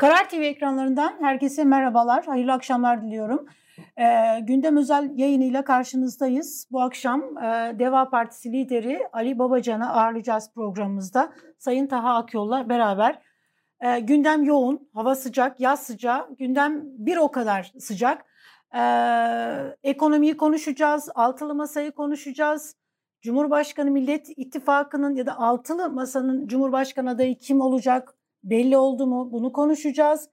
Karar TV ekranlarından herkese merhabalar, hayırlı akşamlar diliyorum. Ee, gündem özel yayınıyla karşınızdayız. Bu akşam e, Deva Partisi lideri Ali Babacan'ı ağırlayacağız programımızda. Sayın Taha Akyol'la beraber. E, gündem yoğun, hava sıcak, yaz sıcağı, gündem bir o kadar sıcak. E, ekonomiyi konuşacağız, altılı masayı konuşacağız. Cumhurbaşkanı Millet İttifakı'nın ya da altılı masanın Cumhurbaşkanı adayı kim olacak? Belli oldu mu? Bunu konuşacağız.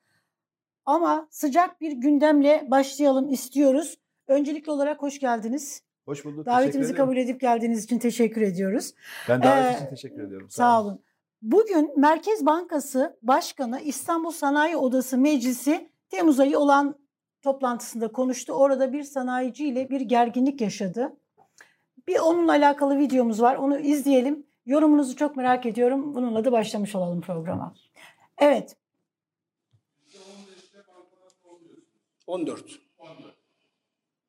Ama sıcak bir gündemle başlayalım istiyoruz. Öncelikli olarak hoş geldiniz. Hoş bulduk. Davetimizi kabul edip geldiğiniz için teşekkür ediyoruz. Ben davet ee, için teşekkür ediyorum. Sağ, sağ olun. Bugün Merkez Bankası Başkanı İstanbul Sanayi Odası Meclisi Temmuz ayı olan toplantısında konuştu. Orada bir sanayiciyle bir gerginlik yaşadı. Bir onunla alakalı videomuz var. Onu izleyelim. Yorumunuzu çok merak ediyorum. Bununla da başlamış olalım programa. Evet. 14. 14.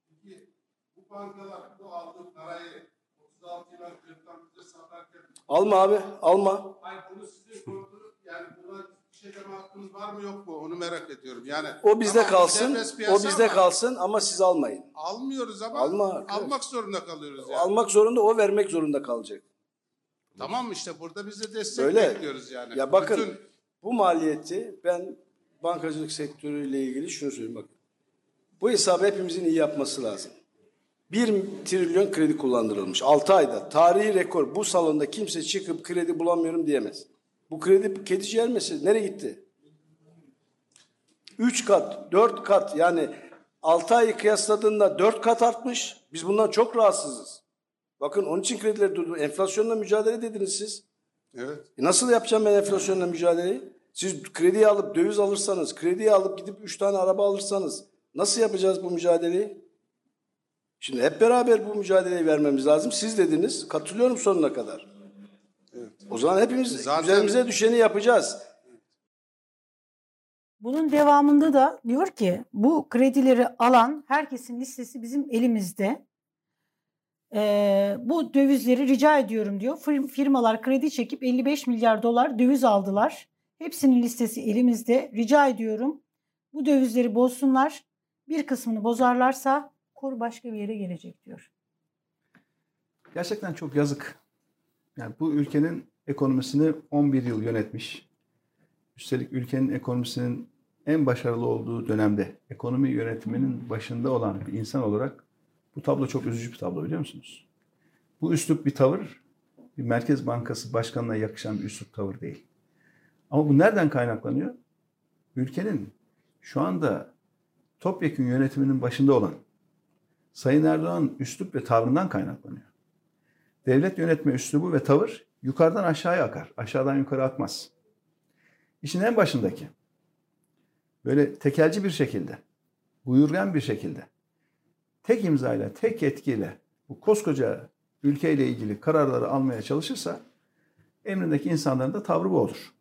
Peki bu bankalar bu aldığı parayı 36 yıl önceden bize satarken... Alma abi, alma. Hayır bunu size sordu. Yani buna bir şey deme hakkınız var mı yok mu? Onu merak ediyorum. Yani o bizde kalsın. O bizde ama, kalsın ama siz almayın. Almıyoruz ama alma, almak zorunda kalıyoruz yani. Almak zorunda, o vermek zorunda kalacak. Tamam işte burada biz de destek Öyle. bekliyoruz yani. Ya bakın Bütün... bu maliyeti ben bankacılık sektörüyle ilgili şunu söyleyeyim bakın. Bu hesabı hepimizin iyi yapması lazım. 1 trilyon kredi kullandırılmış 6 ayda. Tarihi rekor. Bu salonda kimse çıkıp kredi bulamıyorum diyemez. Bu kredi kedi ciğer meselesi. Nereye gitti? 3 kat, 4 kat yani 6 ayı kıyasladığında 4 kat artmış. Biz bundan çok rahatsızız. Bakın onun için kredileri durdu. Enflasyonla mücadele dediniz siz. Evet. E nasıl yapacağım ben enflasyonla mücadeleyi? Siz krediyi alıp döviz alırsanız, krediyi alıp gidip üç tane araba alırsanız nasıl yapacağız bu mücadeleyi? Şimdi hep beraber bu mücadeleyi vermemiz lazım. Siz dediniz, katılıyorum sonuna kadar. Evet. O zaman hepimiz Zaten... üzerimize düşeni yapacağız. Bunun devamında da diyor ki bu kredileri alan herkesin listesi bizim elimizde e, bu dövizleri rica ediyorum diyor. Firmalar kredi çekip 55 milyar dolar döviz aldılar. Hepsinin listesi elimizde. Rica ediyorum bu dövizleri bozsunlar. Bir kısmını bozarlarsa kur başka bir yere gelecek diyor. Gerçekten çok yazık. Yani bu ülkenin ekonomisini 11 yıl yönetmiş. Üstelik ülkenin ekonomisinin en başarılı olduğu dönemde ekonomi yönetiminin başında olan bir insan olarak bu tablo çok üzücü bir tablo biliyor musunuz? Bu üslup bir tavır, bir Merkez Bankası başkanına yakışan bir üslup tavır değil. Ama bu nereden kaynaklanıyor? Ülkenin şu anda topyekun yönetiminin başında olan Sayın Erdoğan üslup ve tavrından kaynaklanıyor. Devlet yönetme üslubu ve tavır yukarıdan aşağıya akar, aşağıdan yukarı akmaz. İşin en başındaki böyle tekelci bir şekilde, buyurgan bir şekilde tek imzayla, tek yetkiyle bu koskoca ülkeyle ilgili kararları almaya çalışırsa emrindeki insanların da tavrı bu olur.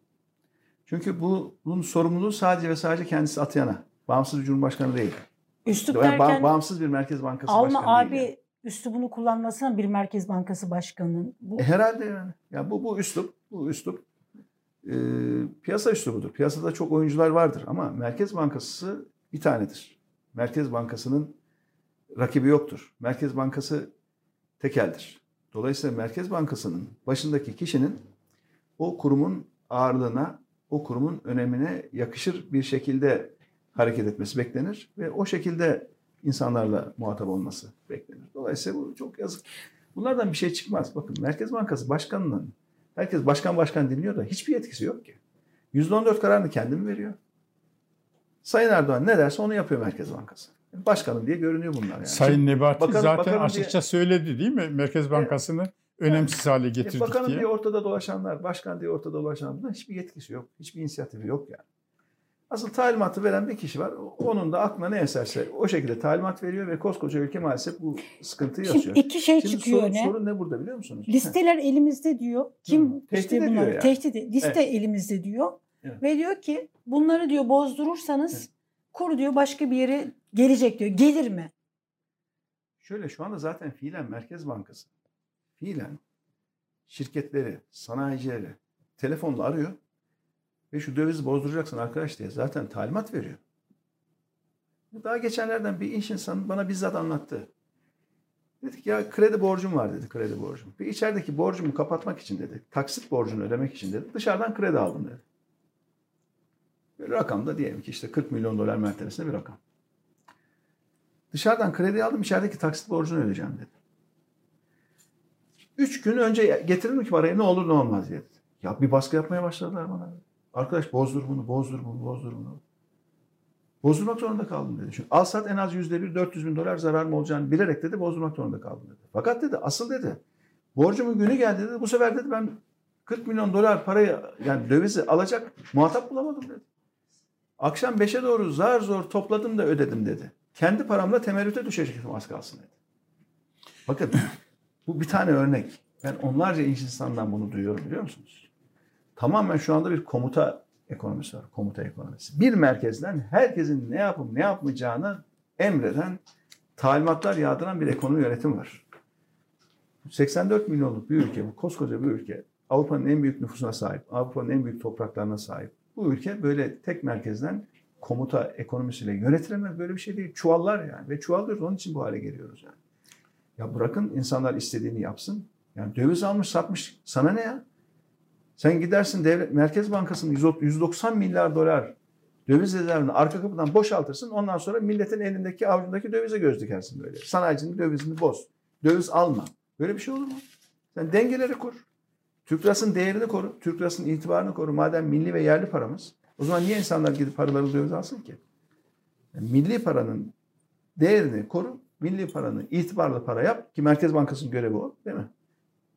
Çünkü bunun sorumluluğu sadece ve sadece kendisi atayana. Bağımsız bir cumhurbaşkanı değil. Üslup yani derken, bağımsız bir merkez bankası alma başkanı abi değil. Yani. üslubunu kullanmasına bir merkez bankası başkanının. Bu... E, herhalde yani. Ya bu bu üslup, bu üslup e, piyasa üslubudur. Piyasada çok oyuncular vardır ama Merkez Bankası bir tanedir. Merkez Bankası'nın rakibi yoktur. Merkez Bankası tekeldir. Dolayısıyla Merkez Bankası'nın başındaki kişinin o kurumun ağırlığına, o kurumun önemine yakışır bir şekilde hareket etmesi beklenir ve o şekilde insanlarla muhatap olması beklenir. Dolayısıyla bu çok yazık. Bunlardan bir şey çıkmaz. Bakın Merkez Bankası Başkanı'nın herkes başkan başkan dinliyor da hiçbir yetkisi yok ki. %14 kararını kendi mi veriyor? Sayın Erdoğan ne derse onu yapıyor Merkez Bankası başkanım diye görünüyor bunlar. Yani. Sayın Nebati bakan, zaten bakanım açıkça diye, söyledi değil mi? Merkez Bankası'nı evet, önemsiz hale getirdik e, bakanım diye. diye ortada dolaşanlar, başkan diye ortada dolaşanlar hiçbir yetkisi yok. Hiçbir inisiyatifi yok yani. Asıl talimatı veren bir kişi var. Onun da aklına ne eserse o şekilde talimat veriyor ve koskoca ülke maalesef bu sıkıntıyı yaşıyor. Şimdi iki şey Şimdi çıkıyor sorun, ne? Sorun ne burada biliyor musunuz? Listeler elimizde diyor. Kim Hı. tehdit işte bunlar, yani. tehdit liste evet. elimizde diyor. Evet. Ve diyor ki bunları diyor bozdurursanız evet. kur diyor başka bir yere gelecek diyor. Gelir mi? Şöyle şu anda zaten fiilen Merkez Bankası fiilen şirketleri, sanayicileri telefonla arıyor ve şu dövizi bozduracaksın arkadaş diye zaten talimat veriyor. Daha geçenlerden bir iş insanı bana bizzat anlattı. Dedik ya kredi borcum var dedi kredi borcum. Bir içerideki borcumu kapatmak için dedi. Taksit borcunu ödemek için dedi. Dışarıdan kredi aldım dedi. Bir rakam da diyelim ki işte 40 milyon dolar mertebesinde bir rakam. Dışarıdan kredi aldım içerideki taksit borcunu ödeyeceğim dedi. Üç gün önce getiririm ki parayı ne olur ne olmaz diye. Ya bir baskı yapmaya başladılar bana. Arkadaş bozdur bunu, bozdur bunu, bozdur bunu. Bozdurmak zorunda kaldım dedi. Çünkü al sat en az yüzde bir 400 bin dolar zarar mı olacağını bilerek dedi bozdurmak zorunda kaldım dedi. Fakat dedi asıl dedi borcumun günü geldi dedi. Bu sefer dedi ben 40 milyon dolar parayı yani dövizi alacak muhatap bulamadım dedi. Akşam 5'e doğru zar zor topladım da ödedim dedi. Kendi paramla temerrüte düşecektim az kalsın dedi. Bakın bu bir tane örnek. Ben onlarca iş insandan bunu duyuyorum biliyor musunuz? Tamamen şu anda bir komuta ekonomisi var. Komuta ekonomisi. Bir merkezden herkesin ne yapıp ne yapmayacağını emreden, talimatlar yağdıran bir ekonomi yönetim var. 84 milyonluk bir ülke, bu koskoca bir ülke. Avrupa'nın en büyük nüfusuna sahip, Avrupa'nın en büyük topraklarına sahip. Bu ülke böyle tek merkezden komuta ekonomisiyle yönetilemez böyle bir şey değil. Çuvallar yani ve çuvallıyoruz onun için bu hale geliyoruz yani. Ya bırakın insanlar istediğini yapsın. Yani döviz almış satmış sana ne ya? Sen gidersin devlet Merkez Bankası'nın 190 milyar dolar döviz rezervini arka kapıdan boşaltırsın. Ondan sonra milletin elindeki avucundaki dövize göz dikersin böyle. Sanayicinin dövizini boz. Döviz alma. Böyle bir şey olur mu? Sen dengeleri kur. Türk lirasının değerini koru. Türk lirasının itibarını koru. Madem milli ve yerli paramız. O zaman niye insanlar gidip paraları döviz alsın ki? Yani milli paranın değerini koru. Milli paranı itibarlı para yap ki Merkez Bankası'nın görevi o değil mi?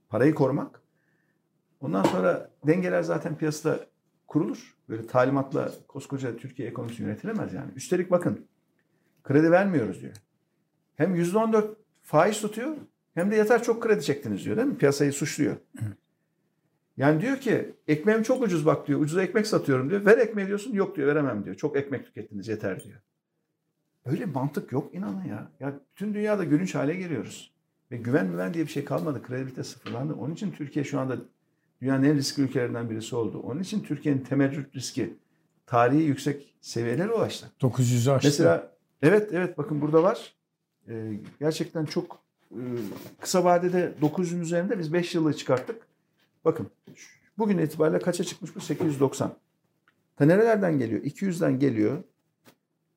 Parayı korumak. Ondan sonra dengeler zaten piyasada kurulur. Böyle talimatla koskoca Türkiye ekonomisi yönetilemez yani. Üstelik bakın kredi vermiyoruz diyor. Hem %14 faiz tutuyor hem de yeter çok kredi çektiniz diyor değil mi? Piyasayı suçluyor. Yani diyor ki ekmeğim çok ucuz bak diyor. Ucuz ekmek satıyorum diyor. Ver ekmeği diyorsun. Yok diyor veremem diyor. Çok ekmek tükettiniz yeter diyor. Öyle mantık yok inanın ya. Ya bütün dünyada gülünç hale geliyoruz. Ve güven güven diye bir şey kalmadı. Kredibilite sıfırlandı. Onun için Türkiye şu anda dünyanın en riskli ülkelerinden birisi oldu. Onun için Türkiye'nin temerrüt riski tarihi yüksek seviyelere ulaştı. 900'ü aştı. Mesela evet evet bakın burada var. Ee, gerçekten çok e, kısa vadede 900'ün üzerinde biz 5 yılı çıkarttık. Bakın bugün itibariyle kaça çıkmış bu? 890. Ta nerelerden geliyor? 200'den geliyor.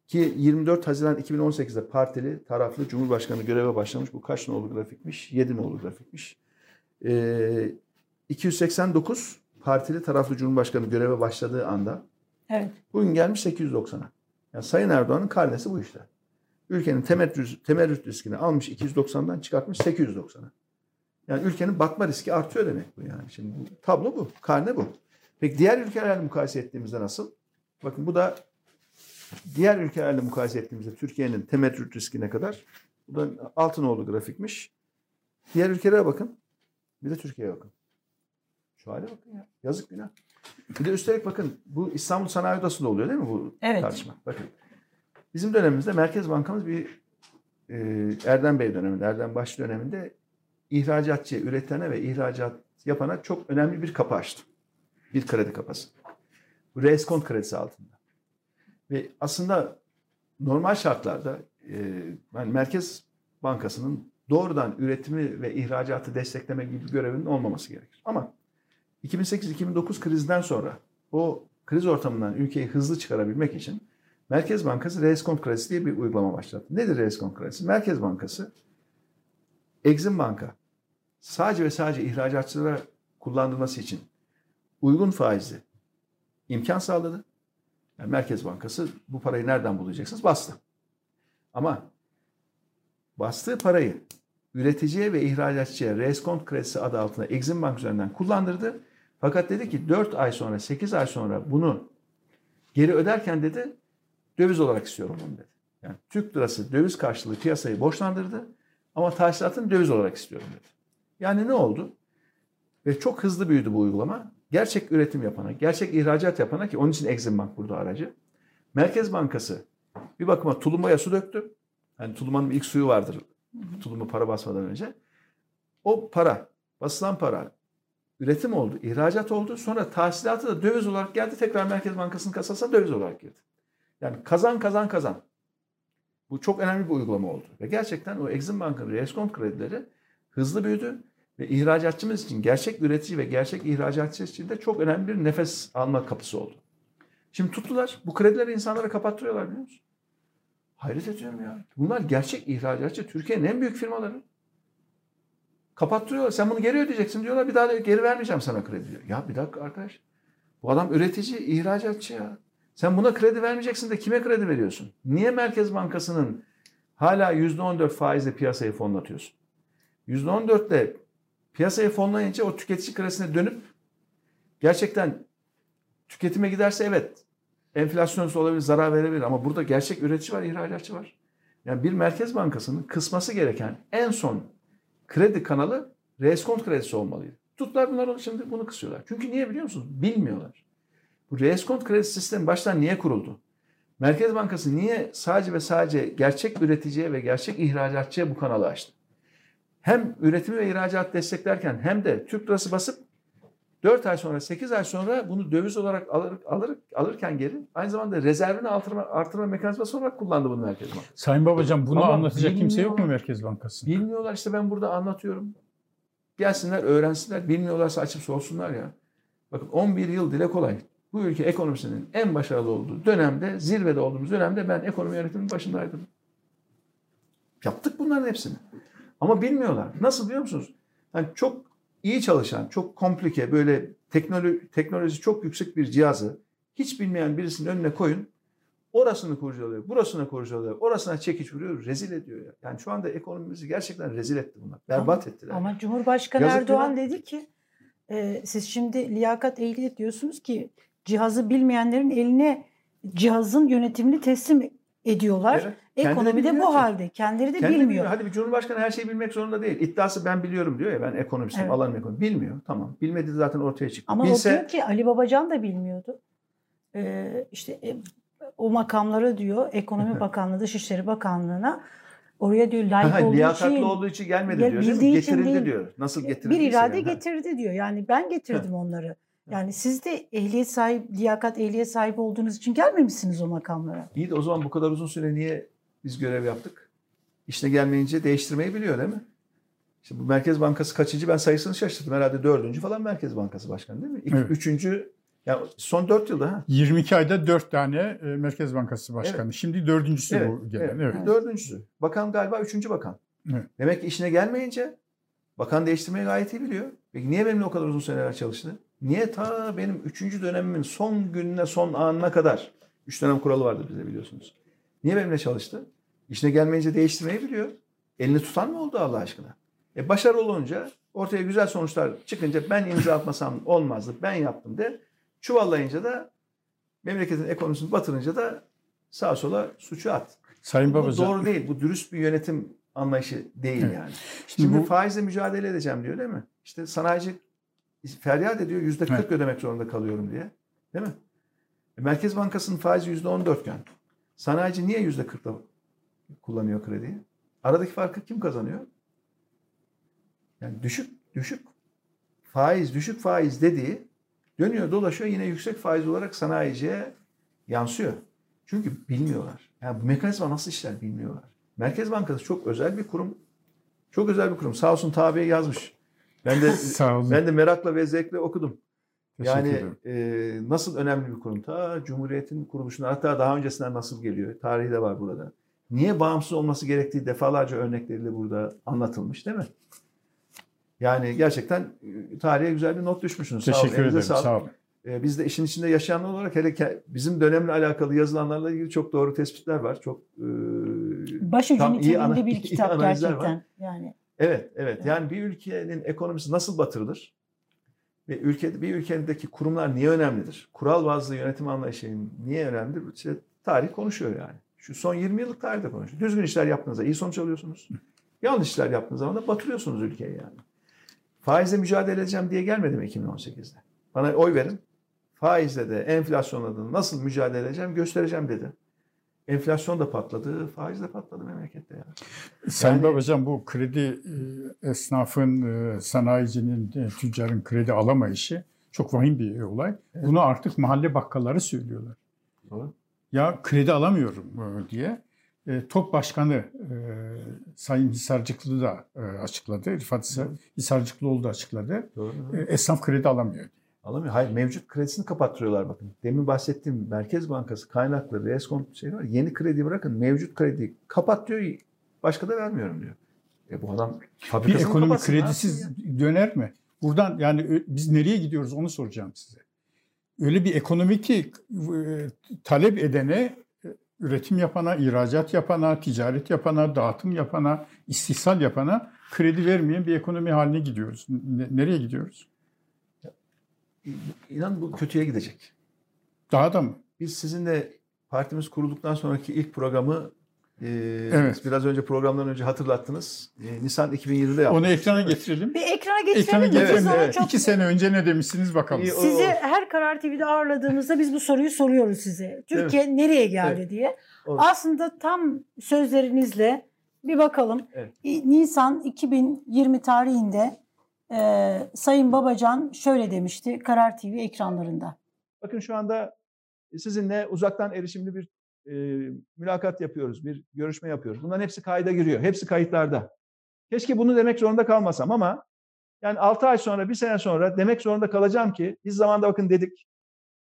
Ki 24 Haziran 2018'de partili, taraflı Cumhurbaşkanı göreve başlamış. Bu kaç nolu grafikmiş? 7 nolu grafikmiş. Ee, 289 partili, taraflı Cumhurbaşkanı göreve başladığı anda Evet. bugün gelmiş 890'a. Yani Sayın Erdoğan'ın karnesi bu işte. Ülkenin temerrüt, temerrüt riskini almış 290'dan çıkartmış 890'a. Yani ülkenin batma riski artıyor demek bu yani. Şimdi bu, tablo bu. Karne bu. Peki diğer ülkelerle mukayese ettiğimizde nasıl? Bakın bu da diğer ülkelerle mukayese ettiğimizde Türkiye'nin temerrüt riski ne kadar? Bu da Altınoğlu grafikmiş. Diğer ülkelere bakın. Bir de Türkiye'ye bakın. Şu hale bakın ya. Yazık günah. Bir de üstelik bakın bu İstanbul Sanayi Odası'nda oluyor değil mi bu Evet. tartışma? Bakın. Bizim dönemimizde Merkez Bankamız bir e, Erdem Bey döneminde, Erdem Baş döneminde ihracatçıya, üretene ve ihracat yapana çok önemli bir kapı açtı. Bir kredi kapısı. Reskont kredisi altında. Ve aslında normal şartlarda e, yani Merkez Bankası'nın doğrudan üretimi ve ihracatı destekleme gibi görevinin olmaması gerekir. Ama 2008-2009 krizden sonra o kriz ortamından ülkeyi hızlı çıkarabilmek için Merkez Bankası reskont kredisi diye bir uygulama başlattı. Nedir reskont kredisi? Merkez Bankası Exim Banka sadece ve sadece ihracatçılara kullandırması için uygun faizli imkan sağladı. Yani Merkez Bankası bu parayı nereden bulacaksınız? Bastı. Ama bastığı parayı üreticiye ve ihracatçıya reskont kredisi adı altında Exim Bank üzerinden kullandırdı. Fakat dedi ki 4 ay sonra 8 ay sonra bunu geri öderken dedi döviz olarak istiyorum bunu dedi. Yani Türk lirası döviz karşılığı piyasayı borçlandırdı ama tahsilatını döviz olarak istiyorum dedi. Yani ne oldu? Ve çok hızlı büyüdü bu uygulama. Gerçek üretim yapana, gerçek ihracat yapana ki onun için Exim Bank burada aracı. Merkez Bankası bir bakıma tulumbaya su döktü. Yani tulumanın ilk suyu vardır. Tulumu para basmadan önce. O para, basılan para üretim oldu, ihracat oldu. Sonra tahsilatı da döviz olarak geldi. Tekrar Merkez Bankası'nın kasasına döviz olarak girdi. Yani kazan kazan kazan. Bu çok önemli bir uygulama oldu. Ve gerçekten o Exim Bank'ın reskont kredileri hızlı büyüdü. Ve ihracatçımız için, gerçek üretici ve gerçek ihracatçı için de çok önemli bir nefes alma kapısı oldu. Şimdi tuttular. Bu kredileri insanlara kapattırıyorlar biliyor musun? Hayret ediyorum ya. Bunlar gerçek ihracatçı. Türkiye'nin en büyük firmaları. Kapattırıyorlar. Sen bunu geri ödeyeceksin diyorlar. Bir daha da geri vermeyeceğim sana kredi diyor. Ya bir dakika arkadaş. Bu adam üretici, ihracatçı ya. Sen buna kredi vermeyeceksin de kime kredi veriyorsun? Niye Merkez Bankası'nın hala %14 faizle piyasayı fonlatıyorsun? %14 ile piyasayı fonlayınca o tüketici kredisine dönüp gerçekten tüketime giderse evet enflasyonist olabilir, zarar verebilir ama burada gerçek üretici var, ihracatçı var. Yani bir Merkez Bankası'nın kısması gereken en son kredi kanalı reskont kredisi olmalıydı. Tutlar bunlar şimdi bunu kısıyorlar. Çünkü niye biliyor musunuz? Bilmiyorlar. Bu reskont kredi sistemi baştan niye kuruldu? Merkez Bankası niye sadece ve sadece gerçek üreticiye ve gerçek ihracatçıya bu kanalı açtı? Hem üretimi ve ihracat desteklerken hem de Türk lirası basıp 4 ay sonra 8 ay sonra bunu döviz olarak alır, alır, alırken geri aynı zamanda rezervini artırma, artırma mekanizması olarak kullandı bunu Merkez Bankası. Sayın Babacan bunu Ama anlatacak kimse yok mu Merkez Bankası? Bilmiyorlar işte ben burada anlatıyorum. Gelsinler öğrensinler. Bilmiyorlarsa açıp sorsunlar ya. Bakın 11 yıl dile kolay. Bu ülke ekonomisinin en başarılı olduğu dönemde, zirvede olduğumuz dönemde ben ekonomi yönetiminin başındaydım. Yaptık bunların hepsini. Ama bilmiyorlar. Nasıl biliyor musunuz? Yani çok iyi çalışan, çok komplike, böyle teknoloji, teknoloji çok yüksek bir cihazı hiç bilmeyen birisinin önüne koyun. Orasını kurcalıyor, burasını kurcalıyor, orasına çekiç vuruyor, rezil ediyor. Ya. Yani şu anda ekonomimizi gerçekten rezil etti bunlar. Berbat ama, ettiler. Ama Cumhurbaşkanı Yazık Erdoğan dedi ki e, siz şimdi liyakat ehliyet diyorsunuz ki cihazı bilmeyenlerin eline cihazın yönetimini teslim ediyorlar. Evet. Ekonomi de bu halde. Kendileri de Kendi bilmiyor. bilmiyor. Hadi bir cumhurbaşkanı her şeyi bilmek zorunda değil. İddiası ben biliyorum diyor ya ben ekonomistim, evet. alanım ekonomi. Bilmiyor. Tamam. Bilmediği zaten ortaya çıktı. Ama Bilse... o diyor ki Ali Babacan da bilmiyordu. Ee, işte e, o makamları diyor Ekonomi Bakanlığı, Dışişleri Bakanlığı'na oraya diyor layık olduğu liyakatlı için olduğu için gelmedi diyor. Değil Getirildi değil, diyor. Nasıl getirildi? Bir irade yani. getirdi diyor. Yani ben getirdim onları. Yani siz de ehliyet sahibi, liyakat ehliyet sahibi olduğunuz için gelmemişsiniz o makamlara. İyi de o zaman bu kadar uzun süre niye biz görev yaptık? İşine gelmeyince değiştirmeyi biliyor değil mi? İşte bu Merkez Bankası kaçıncı ben sayısını şaşırdım. Herhalde dördüncü falan Merkez Bankası Başkanı değil mi? İki, evet. Üçüncü, yani son dört yılda. Ha? 22 ayda dört tane e, Merkez Bankası Başkanı. Evet. Şimdi dördüncüsü evet, bu gelen. Evet. evet. Dördüncüsü. Bakan galiba üçüncü bakan. Evet. Demek ki işine gelmeyince bakan değiştirmeyi gayet iyi biliyor. Peki niye benimle o kadar uzun seneler çalıştı? Niye ta benim üçüncü dönemimin son gününe, son anına kadar, üç dönem kuralı vardı bize biliyorsunuz. Niye benimle çalıştı? İşine gelmeyince değiştirmeyi biliyor. Elini tutan mı oldu Allah aşkına? E başarılı olunca, ortaya güzel sonuçlar çıkınca ben imza atmasam olmazdı, ben yaptım de. Çuvallayınca da memleketin ekonomisini batırınca da sağa sola suçu at. Sayın Babacan. Doğru değil. Bu dürüst bir yönetim anlayışı değil evet. yani. Şimdi, Şimdi bu... faizle mücadele edeceğim diyor değil mi? İşte sanayici feryat ediyor yüzde 40 evet. ödemek zorunda kalıyorum diye. Değil mi? E, Merkez Bankası'nın faizi yüzde 14 iken sanayici niye yüzde 40'la kullanıyor krediyi? Aradaki farkı kim kazanıyor? Yani düşük düşük faiz düşük faiz dediği dönüyor dolaşıyor yine yüksek faiz olarak sanayiciye yansıyor. Çünkü bilmiyorlar. Yani bu mekanizma nasıl işler bilmiyorlar. Merkez Bankası çok özel bir kurum. Çok özel bir kurum. Sağ olsun tabiye yazmış. Ben de Sağ olun. ben de merakla ve zevkle okudum. yani e, nasıl önemli bir kurum. Ta Cumhuriyet'in kuruluşuna hatta daha öncesinden nasıl geliyor. Tarihi de var burada. Niye bağımsız olması gerektiği defalarca örnekleriyle burada anlatılmış değil mi? Yani gerçekten e, tarihe güzel bir not düşmüşsünüz. Teşekkür sağ olun. ederim. Sağ olun. Sağ olun. Ee, biz de işin içinde yaşayanlar olarak hele bizim dönemle alakalı yazılanlarla ilgili çok doğru tespitler var. Çok e, Başucu niteliğinde bir kitap gerçekten. Var. Yani. Evet, evet. Yani bir ülkenin ekonomisi nasıl batırılır? Ve ülkede bir ülkedeki kurumlar niye önemlidir? Kural bazlı yönetim anlayışı niye önemlidir? İşte tarih konuşuyor yani. Şu son 20 yıllık tarihte konuşuyor. Düzgün işler yaptığınızda iyi sonuç alıyorsunuz. Yanlış işler yaptığınız zaman da batırıyorsunuz ülkeyi yani. Faizle mücadele edeceğim diye gelmedim 2018'de. Bana oy verin. Faizle de enflasyonla da nasıl mücadele edeceğim göstereceğim dedi. Enflasyon da patladı, faiz de patladı memlekette ya. Sayın Yani- Babacan bu kredi e, esnafın, e, sanayicinin, e, tüccarın kredi alamayışı çok vahim bir olay. Evet. Bunu artık mahalle bakkalları söylüyorlar. Doğru. Ya kredi alamıyorum diye. E, TOP Başkanı e, Sayın Hisarcıklı da e, açıkladı. Hisar, Hisarcıklıoğlu da açıkladı. Doğru. E, esnaf kredi alamıyor. Alamıyor. Hayır mevcut kredisini kapattırıyorlar bakın. Demin bahsettiğim Merkez Bankası kaynaklı reskont şey var. Yeni kredi bırakın mevcut krediyi kapat diyor. Başka da vermiyorum diyor. E bu adam Bir ekonomi kredisiz döner mi? Buradan yani ö- biz nereye gidiyoruz onu soracağım size. Öyle bir ekonomi ki e, talep edene, e, üretim yapana, ihracat yapana, ticaret yapana, dağıtım yapana, istihsal yapana kredi vermeyen bir ekonomi haline gidiyoruz. Ne- nereye gidiyoruz? İnan bu kötüye gidecek. Daha da mı? Biz sizinle partimiz kurulduktan sonraki ilk programı e, Evet. biraz önce programdan önce hatırlattınız. E, Nisan 2020'de yaptık. Onu ekrana getirelim. Bir ekrana Ekrana getirelim. mi? getirelim. Onu evet. çok- İki sene önce ne demişsiniz bakalım. Sizi her Karar TV'de ağırladığımızda biz bu soruyu soruyoruz size. Türkiye nereye geldi Evet. diye. Olur. Aslında tam sözlerinizle bir bakalım. Evet. Nisan 2020 tarihinde e, Sayın Babacan şöyle demişti Karar TV ekranlarında. Bakın şu anda sizinle uzaktan erişimli bir e, mülakat yapıyoruz, bir görüşme yapıyoruz. Bunların hepsi kayda giriyor, hepsi kayıtlarda. Keşke bunu demek zorunda kalmasam ama yani 6 ay sonra, bir sene sonra demek zorunda kalacağım ki biz zamanda bakın dedik,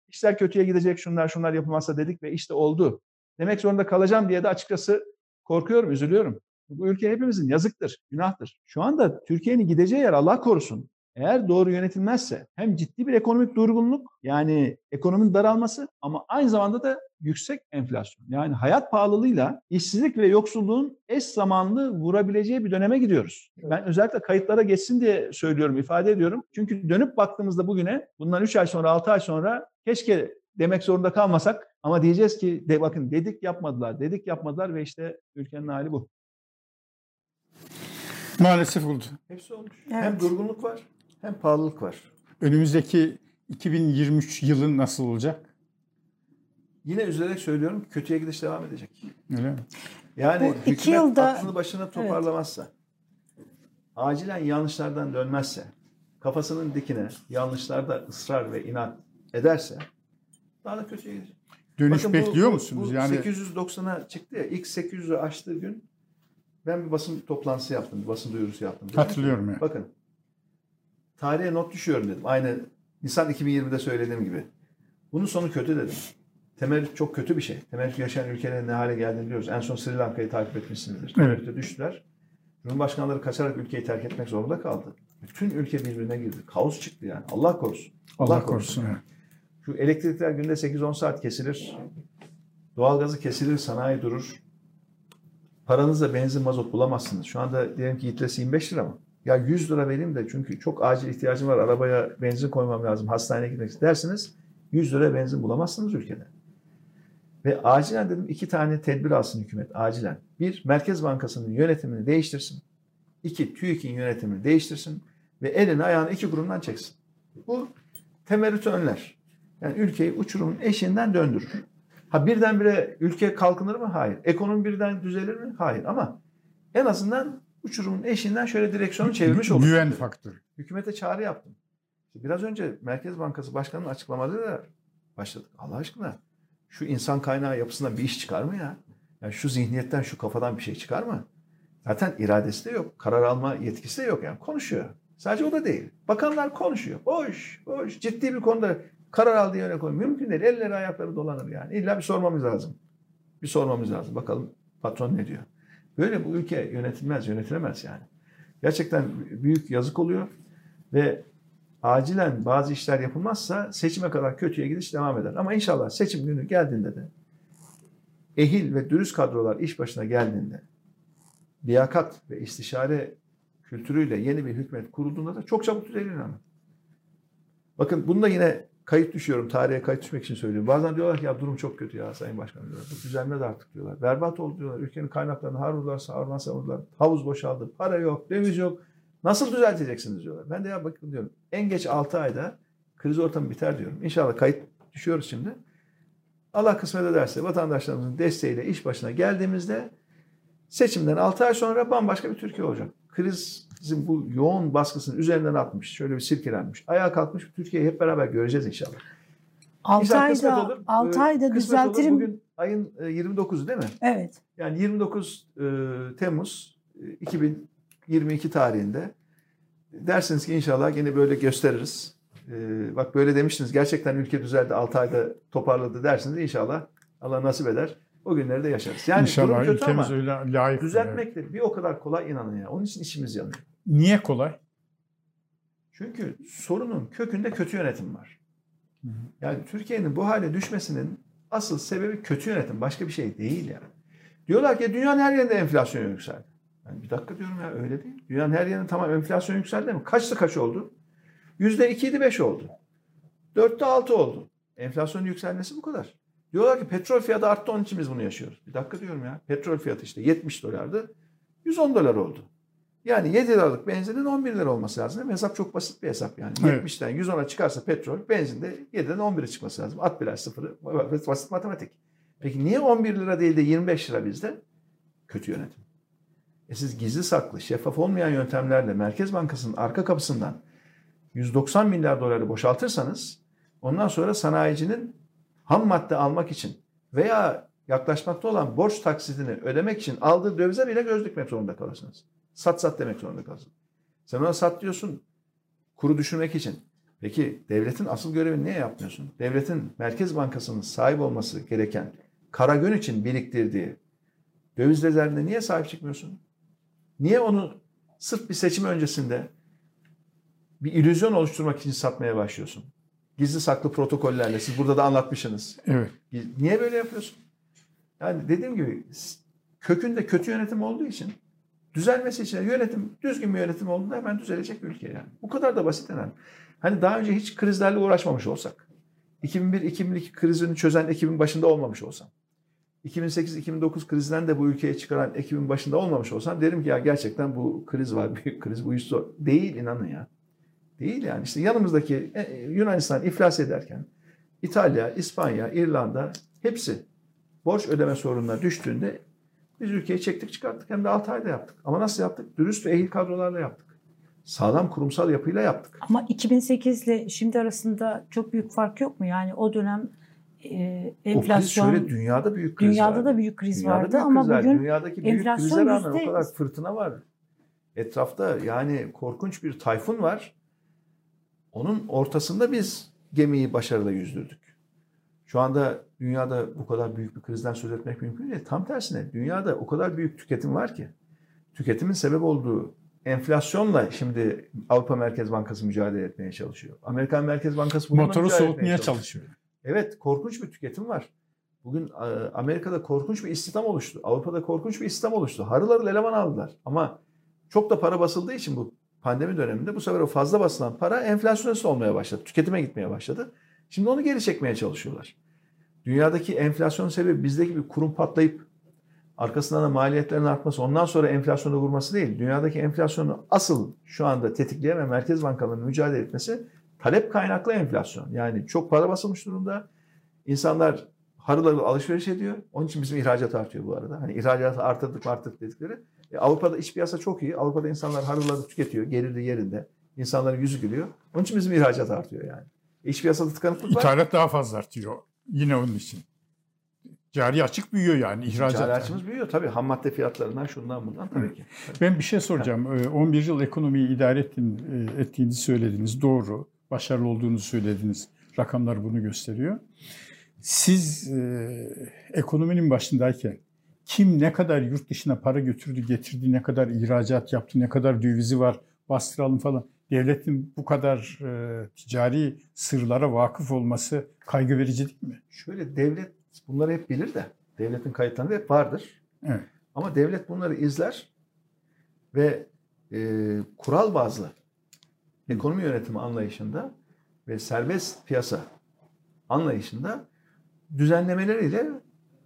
işler kötüye gidecek, şunlar şunlar yapılmazsa dedik ve işte oldu. Demek zorunda kalacağım diye de açıkçası korkuyorum, üzülüyorum. Bu ülke hepimizin yazıktır, günahtır. Şu anda Türkiye'nin gideceği yer Allah korusun eğer doğru yönetilmezse hem ciddi bir ekonomik durgunluk yani ekonominin daralması ama aynı zamanda da yüksek enflasyon. Yani hayat pahalılığıyla işsizlik ve yoksulluğun eş zamanlı vurabileceği bir döneme gidiyoruz. Ben özellikle kayıtlara geçsin diye söylüyorum, ifade ediyorum. Çünkü dönüp baktığımızda bugüne bundan 3 ay sonra 6 ay sonra keşke demek zorunda kalmasak ama diyeceğiz ki de bakın dedik yapmadılar, dedik yapmadılar ve işte ülkenin hali bu. Maalesef oldu. Hepsi olmuş. Evet. Hem durgunluk var hem pahalılık var. Önümüzdeki 2023 yılın nasıl olacak? Yine üzülerek söylüyorum kötüye gidiş devam edecek. Öyle mi? Yani Bu iki hükümet yılda- aklını başına toparlamazsa, acilen yanlışlardan dönmezse, kafasının dikine yanlışlarda ısrar ve inat ederse daha da kötüye gidecek. Dönüş Bakın bekliyor bu- musunuz? Bu yani 890'a çıktı ya ilk 800'ü aştığı gün ben bir basın toplantısı yaptım, bir basın duyurusu yaptım. Dedim Hatırlıyorum ya. Bakın tarihe not düşüyorum dedim. Aynı Nisan 2020'de söylediğim gibi. Bunun sonu kötü dedim. Temerrüt çok kötü bir şey. Temerrüt yaşayan ülkelerin ne hale geldiğini biliyoruz. En son Sri Lanka'yı takip etmişsinizdir. Temerrüte düştüler. Cumhurbaşkanları kaçarak ülkeyi terk etmek zorunda kaldı. Bütün ülke birbirine girdi. Kaos çıktı yani. Allah korusun. Allah korusun. evet. Şu elektrikler günde 8-10 saat kesilir. Doğalgazı kesilir, sanayi durur. Paranızla benzin, mazot bulamazsınız. Şu anda diyelim ki litresi 25 lira mı? Ya 100 lira vereyim de çünkü çok acil ihtiyacım var. Arabaya benzin koymam lazım. Hastaneye gitmek isterseniz 100 lira benzin bulamazsınız ülkede. Ve acilen dedim iki tane tedbir alsın hükümet. Acilen. Bir, Merkez Bankası'nın yönetimini değiştirsin. İki, TÜİK'in yönetimini değiştirsin. Ve elini ayağını iki kurumdan çeksin. Bu temerrütü önler. Yani ülkeyi uçurumun eşiğinden döndürür. Ha birdenbire ülke kalkınır mı? Hayır. Ekonomi birden düzelir mi? Hayır. Ama en azından uçurumun eşiğinden şöyle direksiyonu çevirmiş olur. Güven faktörü. Hükümete çağrı yaptım. Biraz önce Merkez Bankası Başkanı'nın açıklamalarıyla başladık. Allah aşkına şu insan kaynağı yapısından bir iş çıkar mı ya? Yani şu zihniyetten, şu kafadan bir şey çıkar mı? Zaten iradesi de yok. Karar alma yetkisi de yok yani. Konuşuyor. Sadece o da değil. Bakanlar konuşuyor. Boş, boş. Ciddi bir konuda karar aldığı yöne koyuyor. Mümkün değil. Elleri ayakları dolanır yani. İlla bir sormamız lazım. Bir sormamız lazım. Bakalım patron ne diyor. Böyle bu ülke yönetilmez, yönetilemez yani. Gerçekten büyük yazık oluyor ve acilen bazı işler yapılmazsa seçime kadar kötüye gidiş devam eder. Ama inşallah seçim günü geldiğinde de ehil ve dürüst kadrolar iş başına geldiğinde liyakat ve istişare kültürüyle yeni bir hükümet kurulduğunda da çok çabuk düzelir inanın. Bakın bunda yine kayıt düşüyorum. Tarihe kayıt düşmek için söylüyorum. Bazen diyorlar ki ya durum çok kötü ya Sayın Başkan diyorlar. Bu düzelmez artık diyorlar. Berbat oldu diyorlar. Ülkenin kaynaklarını harvurdular, savurdular, savurdular. Havuz boşaldı. Para yok, döviz yok. Nasıl düzelteceksiniz diyorlar. Ben de ya bakın diyorum. En geç 6 ayda kriz ortamı biter diyorum. İnşallah kayıt düşüyoruz şimdi. Allah kısmet ederse vatandaşlarımızın desteğiyle iş başına geldiğimizde seçimden 6 ay sonra bambaşka bir Türkiye olacak. Krizin bu yoğun baskısının üzerinden atmış, şöyle bir silkelenmiş, ayağa kalkmış Türkiye'yi hep beraber göreceğiz inşallah. 6 İnşallah kısmet ayda, olur. 6 Ee, ayda kısmet olur. düzeltirim. Bugün ayın e, 29'u değil mi? Evet. Yani 29 e, Temmuz e, 2022 tarihinde dersiniz ki inşallah yine böyle gösteririz. E, bak böyle demiştiniz gerçekten ülke düzeldi 6 ayda toparladı dersiniz inşallah Allah nasip eder. O günleri de yaşarız. Yani İnşallah durum kötü ama öyle layık. düzeltmek de bir o kadar kolay inanın ya. Onun için işimiz yanıyor. Niye kolay? Çünkü sorunun kökünde kötü yönetim var. Yani Türkiye'nin bu hale düşmesinin asıl sebebi kötü yönetim. Başka bir şey değil yani. Diyorlar ki dünyanın her yerinde enflasyon yükseldi. Yani bir dakika diyorum ya öyle değil. Dünyanın her yerinde tamam enflasyon yükseldi mi? Kaçtı kaç oldu? Yüzde ikiydi beş oldu. Dörtte altı oldu. Enflasyonun yükselmesi bu kadar. Diyorlar ki petrol fiyatı arttı onun için biz bunu yaşıyoruz. Bir dakika diyorum ya. Petrol fiyatı işte 70 dolardı. 110 dolar oldu. Yani 7 liralık benzinin 11 lira olması lazım. değil mi? Hesap çok basit bir hesap yani. Evet. 70'ten 110'a çıkarsa petrol benzinde 7'den 11'e çıkması lazım. At biraz sıfırı. Basit matematik. Peki niye 11 lira değil de 25 lira bizde? Kötü yönetim. E siz gizli saklı, şeffaf olmayan yöntemlerle Merkez Bankası'nın arka kapısından 190 milyar doları boşaltırsanız ondan sonra sanayicinin ham madde almak için veya yaklaşmakta olan borç taksidini ödemek için aldığı dövize bile göz dikmek zorunda kalırsınız. Sat sat demek zorunda kalırsın. Sen ona sat diyorsun kuru düşürmek için. Peki devletin asıl görevini niye yapmıyorsun? Devletin Merkez Bankası'nın sahip olması gereken kara gün için biriktirdiği döviz rezervine niye sahip çıkmıyorsun? Niye onu sırf bir seçim öncesinde bir illüzyon oluşturmak için satmaya başlıyorsun? Gizli saklı protokollerle siz burada da anlatmışsınız. Evet. Niye böyle yapıyorsun? Yani dediğim gibi kökünde kötü yönetim olduğu için düzelmesi için yönetim düzgün bir yönetim olduğunda hemen düzelecek ülke yani. Bu kadar da basit yani. Hani daha önce hiç krizlerle uğraşmamış olsak, 2001-2002 krizini çözen ekibin başında olmamış olsam, 2008-2009 krizden de bu ülkeye çıkaran ekibin başında olmamış olsam derim ki ya gerçekten bu kriz var, büyük kriz, bu iş zor. Değil inanın ya. Değil yani. İşte yanımızdaki e, Yunanistan iflas ederken İtalya, İspanya, İrlanda hepsi borç ödeme sorununa düştüğünde biz ülkeyi çektik çıkarttık hem de 6 ayda yaptık. Ama nasıl yaptık? Dürüst ve ehil kadrolarla yaptık. Sağlam kurumsal yapıyla yaptık. Ama 2008 ile şimdi arasında çok büyük fark yok mu? Yani o dönem e, enflasyon O kriz şöyle dünyada büyük kriz dünyada vardı. da büyük kriz Dünyada vardı büyük ama kriz bugün dünyadaki büyük enflasyon krize rağmen yüzde- o kadar fırtına var. Etrafta yani korkunç bir tayfun var. Onun ortasında biz gemiyi başarıyla yüzdürdük. Şu anda dünyada bu kadar büyük bir krizden söz etmek mümkün değil. Tam tersine dünyada o kadar büyük tüketim var ki tüketimin sebep olduğu enflasyonla şimdi Avrupa Merkez Bankası mücadele etmeye çalışıyor. Amerikan Merkez Bankası bununla Motoru soğutmaya çalışıyor. çalışıyor. Evet korkunç bir tüketim var. Bugün e, Amerika'da korkunç bir istihdam oluştu. Avrupa'da korkunç bir istihdam oluştu. Harıl harıl eleman aldılar. Ama çok da para basıldığı için bu pandemi döneminde bu sefer o fazla basılan para enflasyonist olmaya başladı. Tüketime gitmeye başladı. Şimdi onu geri çekmeye çalışıyorlar. Dünyadaki enflasyon sebebi bizdeki bir kurum patlayıp arkasından da maliyetlerin artması ondan sonra enflasyona vurması değil. Dünyadaki enflasyonu asıl şu anda tetikleyen ve merkez bankalarının mücadele etmesi talep kaynaklı enflasyon. Yani çok para basılmış durumda. İnsanlar harıl harıl alışveriş ediyor. Onun için bizim ihracat artıyor bu arada. Hani ihracatı artırdık mı arttık dedikleri. E, Avrupa'da iç piyasa çok iyi. Avrupa'da insanlar harıl harıl tüketiyor. Geliri yerinde. İnsanların yüzü gülüyor. Onun için bizim ihracat artıyor yani. İç piyasada tıkanıklık var. İthalat daha fazla artıyor. Yine onun için. Cari açık büyüyor yani ihracat. Cari açımız büyüyor tabii. Ham madde fiyatlarından şundan bundan tabii ki. Ben bir şey soracağım. Ee, 11 yıl ekonomiyi idare ettin, e, ettiğinizi söylediniz. Doğru. Başarılı olduğunuzu söylediniz. Rakamlar bunu gösteriyor. Siz e, ekonominin başındayken kim ne kadar yurt dışına para götürdü, getirdi, ne kadar ihracat yaptı, ne kadar dövizi var, bastıralım falan. Devletin bu kadar e, ticari sırlara vakıf olması kaygı verici değil mi? Şöyle devlet bunları hep bilir de devletin kayıtlarında hep vardır. Evet. Ama devlet bunları izler ve e, kural bazlı ekonomi yönetimi anlayışında ve serbest piyasa anlayışında düzenlemeleriyle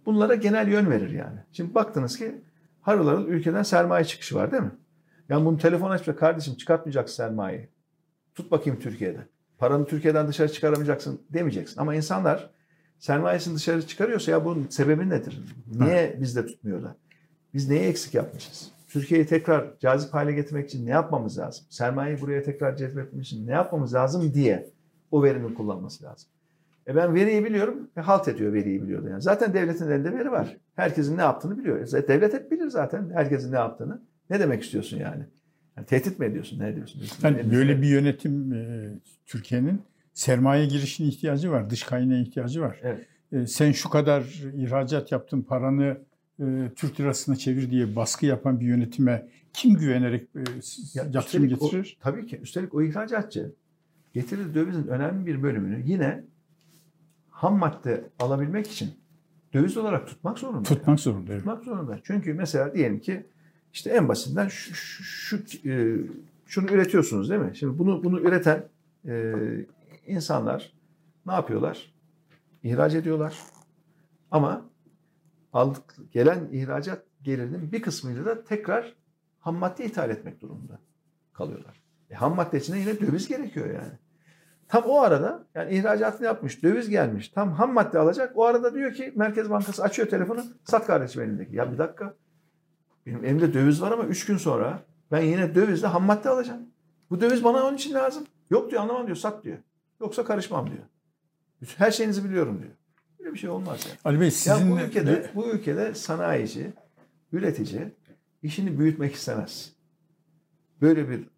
bunlara genel yön verir yani. Şimdi baktınız ki harıl harıl ülkeden sermaye çıkışı var değil mi? Yani bunu telefon açıp kardeşim çıkartmayacaksın sermayeyi. Tut bakayım Türkiye'de. Paranı Türkiye'den dışarı çıkaramayacaksın demeyeceksin. Ama insanlar sermayesini dışarı çıkarıyorsa ya bunun sebebi nedir? Niye bizde tutmuyor da? Biz neyi eksik yapmışız? Türkiye'yi tekrar cazip hale getirmek için ne yapmamız lazım? Sermayeyi buraya tekrar cezbetmek için ne yapmamız lazım diye o verimi kullanması lazım. E ben veriyi biliyorum ve halt ediyor veriyi biliyordu. Yani zaten devletin elinde veri var. Herkesin ne yaptığını biliyor. E devlet hep bilir zaten herkesin ne yaptığını. Ne demek istiyorsun yani? yani tehdit mi ediyorsun? Ne ediyorsun? Yani Elimizde- böyle bir yönetim e, Türkiye'nin sermaye girişine ihtiyacı var, dış kaynağa ihtiyacı var. Evet. E, sen şu kadar ihracat yaptın, paranı e, Türk lirasına çevir diye baskı yapan bir yönetime kim güvenerek e, Ya yatırım üstelik o- getirir? tabii ki. Üstelik o ihracatçı getirdiği dövizin önemli bir bölümünü yine ham madde alabilmek için döviz olarak tutmak zorunda. Tutmak zorunda. evet. tutmak zorunda. Çünkü mesela diyelim ki işte en basitinden şu, şu, şu, e, şunu üretiyorsunuz değil mi? Şimdi bunu bunu üreten e, insanlar ne yapıyorlar? İhraç ediyorlar. Ama aldık gelen ihracat gelirinin bir kısmıyla da tekrar ham madde ithal etmek durumunda kalıyorlar. E, ham madde içine yine döviz gerekiyor yani. Tam o arada yani ihracatını yapmış, döviz gelmiş. Tam ham madde alacak. O arada diyor ki Merkez Bankası açıyor telefonu. Sat kardeşim elindeki. Ya bir dakika. Benim elimde döviz var ama 3 gün sonra ben yine dövizle ham madde alacağım. Bu döviz bana onun için lazım. Yok diyor anlamam diyor. Sat diyor. Yoksa karışmam diyor. Her şeyinizi biliyorum diyor. Böyle bir şey olmaz yani. Ali Bey Ya sizin bu ülkede, bu ülkede sanayici, üretici işini büyütmek istemez. Böyle bir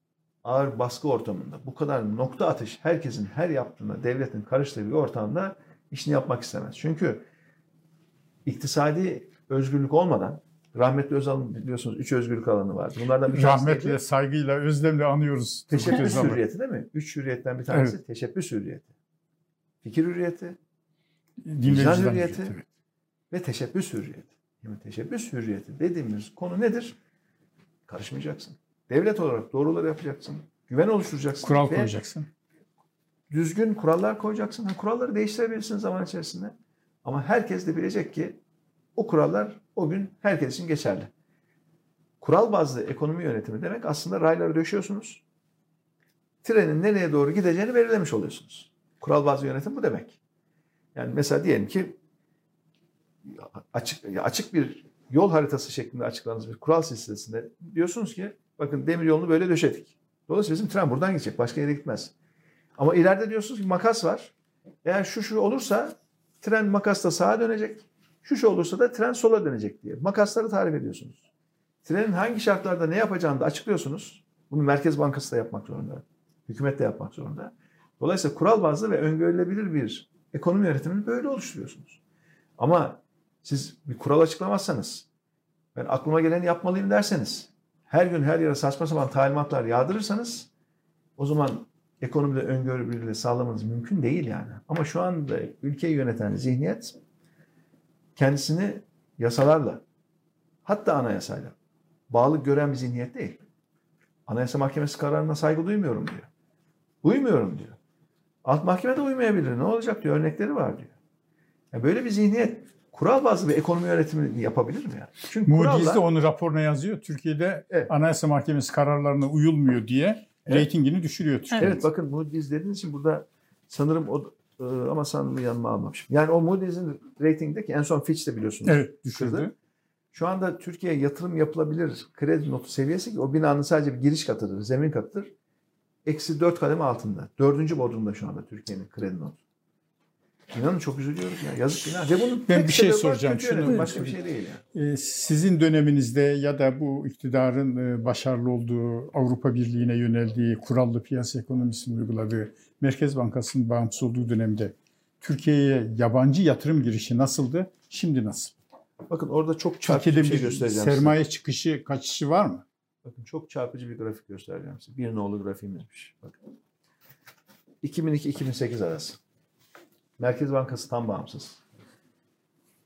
ağır baskı ortamında, bu kadar nokta atış herkesin her yaptığında, devletin karıştığı bir ortamda işini yapmak istemez. Çünkü iktisadi özgürlük olmadan, rahmetli Özal'ın biliyorsunuz üç özgürlük alanı vardı. Bunlardan bir rahmetle, neydi? saygıyla, özlemle anıyoruz. Teşebbüs hürriyeti değil mi? Üç hürriyetten bir tanesi teşebbüs hürriyeti. Fikir hürriyeti, Vicdan hürriyeti. evet. ve teşebbüs hürriyeti. Yani teşebbüs hürriyeti dediğimiz konu nedir? Karışmayacaksın. Devlet olarak doğruları yapacaksın. Güven oluşturacaksın. Kural koyacaksın. Düzgün kurallar koyacaksın. Ha, kuralları değiştirebilirsin zaman içerisinde. Ama herkes de bilecek ki o kurallar o gün herkes için geçerli. Kural bazlı ekonomi yönetimi demek aslında rayları döşüyorsunuz. Trenin nereye doğru gideceğini belirlemiş oluyorsunuz. Kural bazlı yönetim bu demek. Yani mesela diyelim ki açık açık bir yol haritası şeklinde açıkladığınız bir kural silsilesinde diyorsunuz ki bakın demir yolunu böyle döşedik. Dolayısıyla bizim tren buradan gidecek. Başka yere gitmez. Ama ileride diyorsunuz ki makas var. Eğer şu şu olursa tren makasta sağa dönecek. Şu şu olursa da tren sola dönecek diye. Makasları tarif ediyorsunuz. Trenin hangi şartlarda ne yapacağını da açıklıyorsunuz. Bunu Merkez Bankası da yapmak zorunda. Hükümet de yapmak zorunda. Dolayısıyla kural bazlı ve öngörülebilir bir ekonomi yönetimini böyle oluşturuyorsunuz. Ama siz bir kural açıklamazsanız, ben aklıma geleni yapmalıyım derseniz, her gün her yere saçma sapan talimatlar yağdırırsanız o zaman ekonomide öngörülebilirliği sağlamanız mümkün değil yani. Ama şu anda ülkeyi yöneten zihniyet kendisini yasalarla hatta anayasayla bağlı gören bir zihniyet değil. Anayasa Mahkemesi kararına saygı duymuyorum diyor. Uymuyorum diyor. Alt mahkeme de uymayabilir. Ne olacak diyor. Örnekleri var diyor. Yani böyle bir zihniyet kural bazlı bir ekonomi yönetimi yapabilir mi yani? Çünkü Moody's de kurallar- onu raporuna yazıyor. Türkiye'de Evet. Anayasa Mahkemesi kararlarına uyulmuyor diye Evet. reytingini düşürüyor Türkiye. Evet bakın Moody's dediğiniz için burada sanırım o ama sanırım yanıma almamışım. Yani o Moody's'in ratingdeki en son Fitch de biliyorsunuz. Evet, düşürdü. Kırdı. Şu anda Türkiye'ye yatırım yapılabilir kredi notu seviyesi ki o binanın sadece bir giriş katıdır, zemin katıdır. Eksi dört kademe altında. Dördüncü bodrumda şu anda Türkiye'nin kredi notu. İnanın çok üzülüyoruz ya. Yazık günah. Ve bunun Ben bir şey soracağım. Şunu- yönetim. Başka bir şey değil yani. Ee, Sizin döneminizde ya da bu iktidarın e, başarılı olduğu Avrupa Birliği'ne yöneldiği kurallı piyasa ekonomisini uyguladığı Merkez Bankası'nın bağımsız olduğu dönemde Türkiye'ye yabancı yatırım girişi nasıldı? Şimdi nasıl? Bakın orada çok çarpıcı Türkiye'de bir şey göstereceğim size. sermaye çıkışı, kaçışı var mı? Bakın çok çarpıcı bir grafik göstereceğim size. Bir nolu grafiğimizmiş. Bakın. 2002-2008 arası. Merkez Bankası tam bağımsız.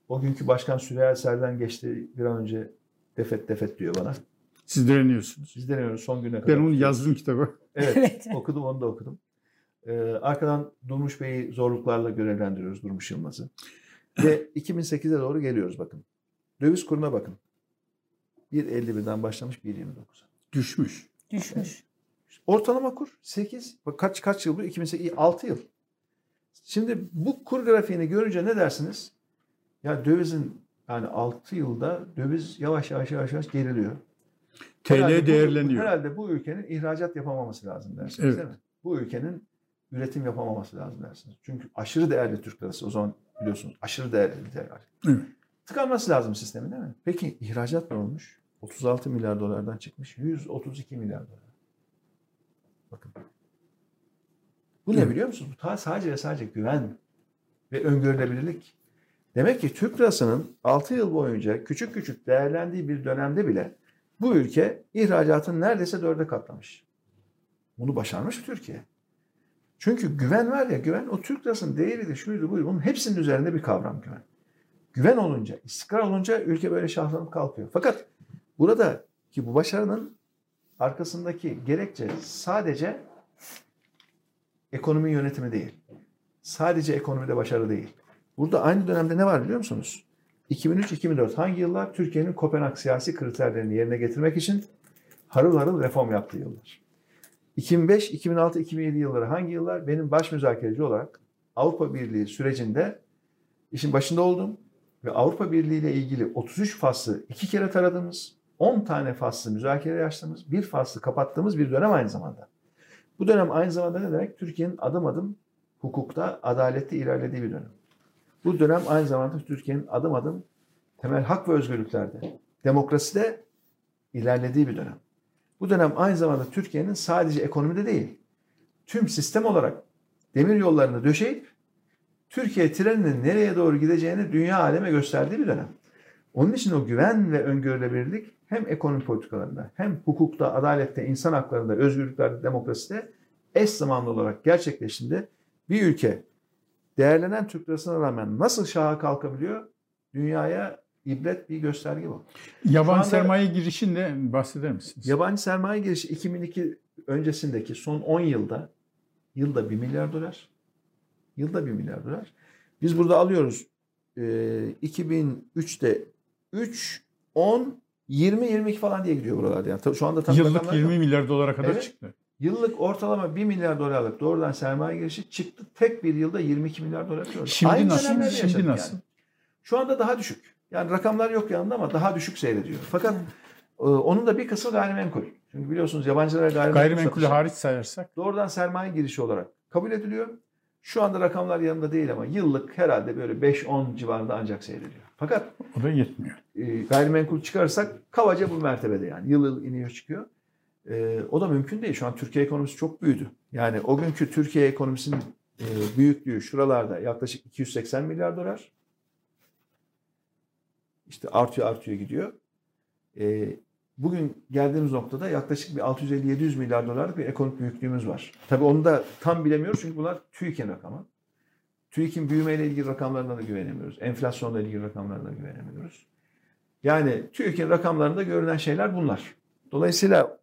O günkü başkan Süreyya Serden geçti bir an önce defet defet diyor bana. Siz direniyorsunuz. Biz deniyoruz son güne kadar. Ben onu yazdım kitabı. Evet, Evet. okudum onu da okudum. Ee, arkadan Durmuş Bey'i zorluklarla görevlendiriyoruz Durmuş Yılmaz'ı. Ve 2008'e doğru geliyoruz bakın. Döviz kuruna bakın. 1.51'den başlamış 1.29'a. Düşmüş. Düşmüş. Ortalama kur 8. Bak kaç kaç yıl bu? 2008 6 yıl. Şimdi bu kur grafiğini görünce ne dersiniz? Ya dövizin yani 6 yılda döviz yavaş yavaş yavaş yavaş geriliyor. TL Herhalde bu- değerleniyor. herhalde bu ülkenin ihracat yapamaması lazım dersiniz Evet. değil mi? Bu ülkenin üretim yapamaması lazım dersiniz. Çünkü aşırı değerli Türk lirası o zaman biliyorsunuz aşırı değerli bir değer. Evet. Tıkanması lazım sistemin değil mi? Peki ihracat ne olmuş? 36 milyar dolardan çıkmış 132 milyar dolar. Bakın. Bu ne biliyor musunuz? Bu sadece ve sadece güven ve öngörülebilirlik. Demek ki Türk lirasının 6 yıl boyunca küçük küçük değerlendiği bir dönemde bile bu ülke ihracatın neredeyse dörde katlamış. Bunu başarmış Türkiye. Çünkü güven var ya güven o Türk lirasının değeri de şuydu buydu bunun hepsinin üzerinde bir kavram güven. Güven olunca, istikrar olunca ülke böyle şahlanıp kalkıyor. Fakat burada ki bu başarının arkasındaki gerekçe sadece ekonomi yönetimi değil. Sadece ekonomide başarı değil. Burada aynı dönemde ne var biliyor musunuz? 2003-2004 hangi yıllar? Türkiye'nin Kopenhag siyasi kriterlerini yerine getirmek için harıl harıl reform yaptığı yıllar. 2005, 2006, 2007 yılları hangi yıllar? Benim baş müzakereci olarak Avrupa Birliği sürecinde işin başında oldum ve Avrupa Birliği ile ilgili 33 faslı iki kere taradığımız, 10 tane faslı müzakere açtığımız, bir faslı kapattığımız bir dönem aynı zamanda. Bu dönem aynı zamanda ne demek? Türkiye'nin adım adım hukukta, adalette ilerlediği bir dönem. Bu dönem aynı zamanda Türkiye'nin adım adım temel hak ve özgürlüklerde, demokraside ilerlediği bir dönem. Bu dönem aynı zamanda Türkiye'nin sadece ekonomide değil, tüm sistem olarak demir yollarını döşeyip Türkiye treninin nereye doğru gideceğini dünya aleme gösterdiği bir dönem. Onun için o güven ve öngörülebilirlik hem ekonomi politikalarında hem hukukta, adalette, insan haklarında, özgürlüklerde, demokraside eş zamanlı olarak gerçekleştiğinde bir ülke değerlenen Türk lirasına rağmen nasıl şaha kalkabiliyor? Dünyaya ibret bir gösterge bu. Yabancı anda- sermaye girişinde bahseder misiniz? Yabancı sermaye girişi 2002 öncesindeki son 10 yılda yılda 1 milyar dolar. Yılda 1 milyar dolar. Biz burada alıyoruz e, 2003'te 3, 10, 20, 22 falan diye gidiyor buralarda. Yani tabii şu anda tam Yıllık rakamlar 20 yok. milyar dolara kadar Evet. çıktı. Yıllık ortalama 1 milyar dolarlık doğrudan sermaye girişi çıktı. Tek bir yılda 22 milyar dolar gördü. Şimdi Aynı nasıl? Şimdi yaşadık nasıl? yani. Şu anda daha düşük. Yani rakamlar yok yanında ama daha düşük seyrediyor. Fakat e, onun da bir kısmı gayrimenkul. Çünkü biliyorsunuz yabancılara gayrimenkul, Gayrimenkulü hariç sayarsak doğrudan sermaye girişi olarak kabul ediliyor. Şu anda rakamlar yanında değil ama yıllık herhalde böyle 5-10 civarında ancak seyrediyor. Fakat o da yetmiyor. e, gayrimenkul çıkarırsak kabaca bu mertebede yani. Yıl yıl iniyor çıkıyor. E, o da mümkün değil. Şu an Türkiye ekonomisi çok büyüdü. Yani o günkü Türkiye ekonomisinin e, büyüklüğü şuralarda yaklaşık 280 milyar dolar. İşte artıyor artıyor gidiyor. E, bugün geldiğimiz noktada yaklaşık bir 650-700 milyar dolarlık bir ekonomik büyüklüğümüz var. Tabii onu da tam bilemiyoruz çünkü bunlar TÜİK'in rakamı. TÜİK'in büyümeyle ilgili rakamlarına da güvenemiyoruz. Enflasyonla ilgili rakamlarına da güvenemiyoruz. Yani TÜİK'in rakamlarında görünen şeyler bunlar. Dolayısıyla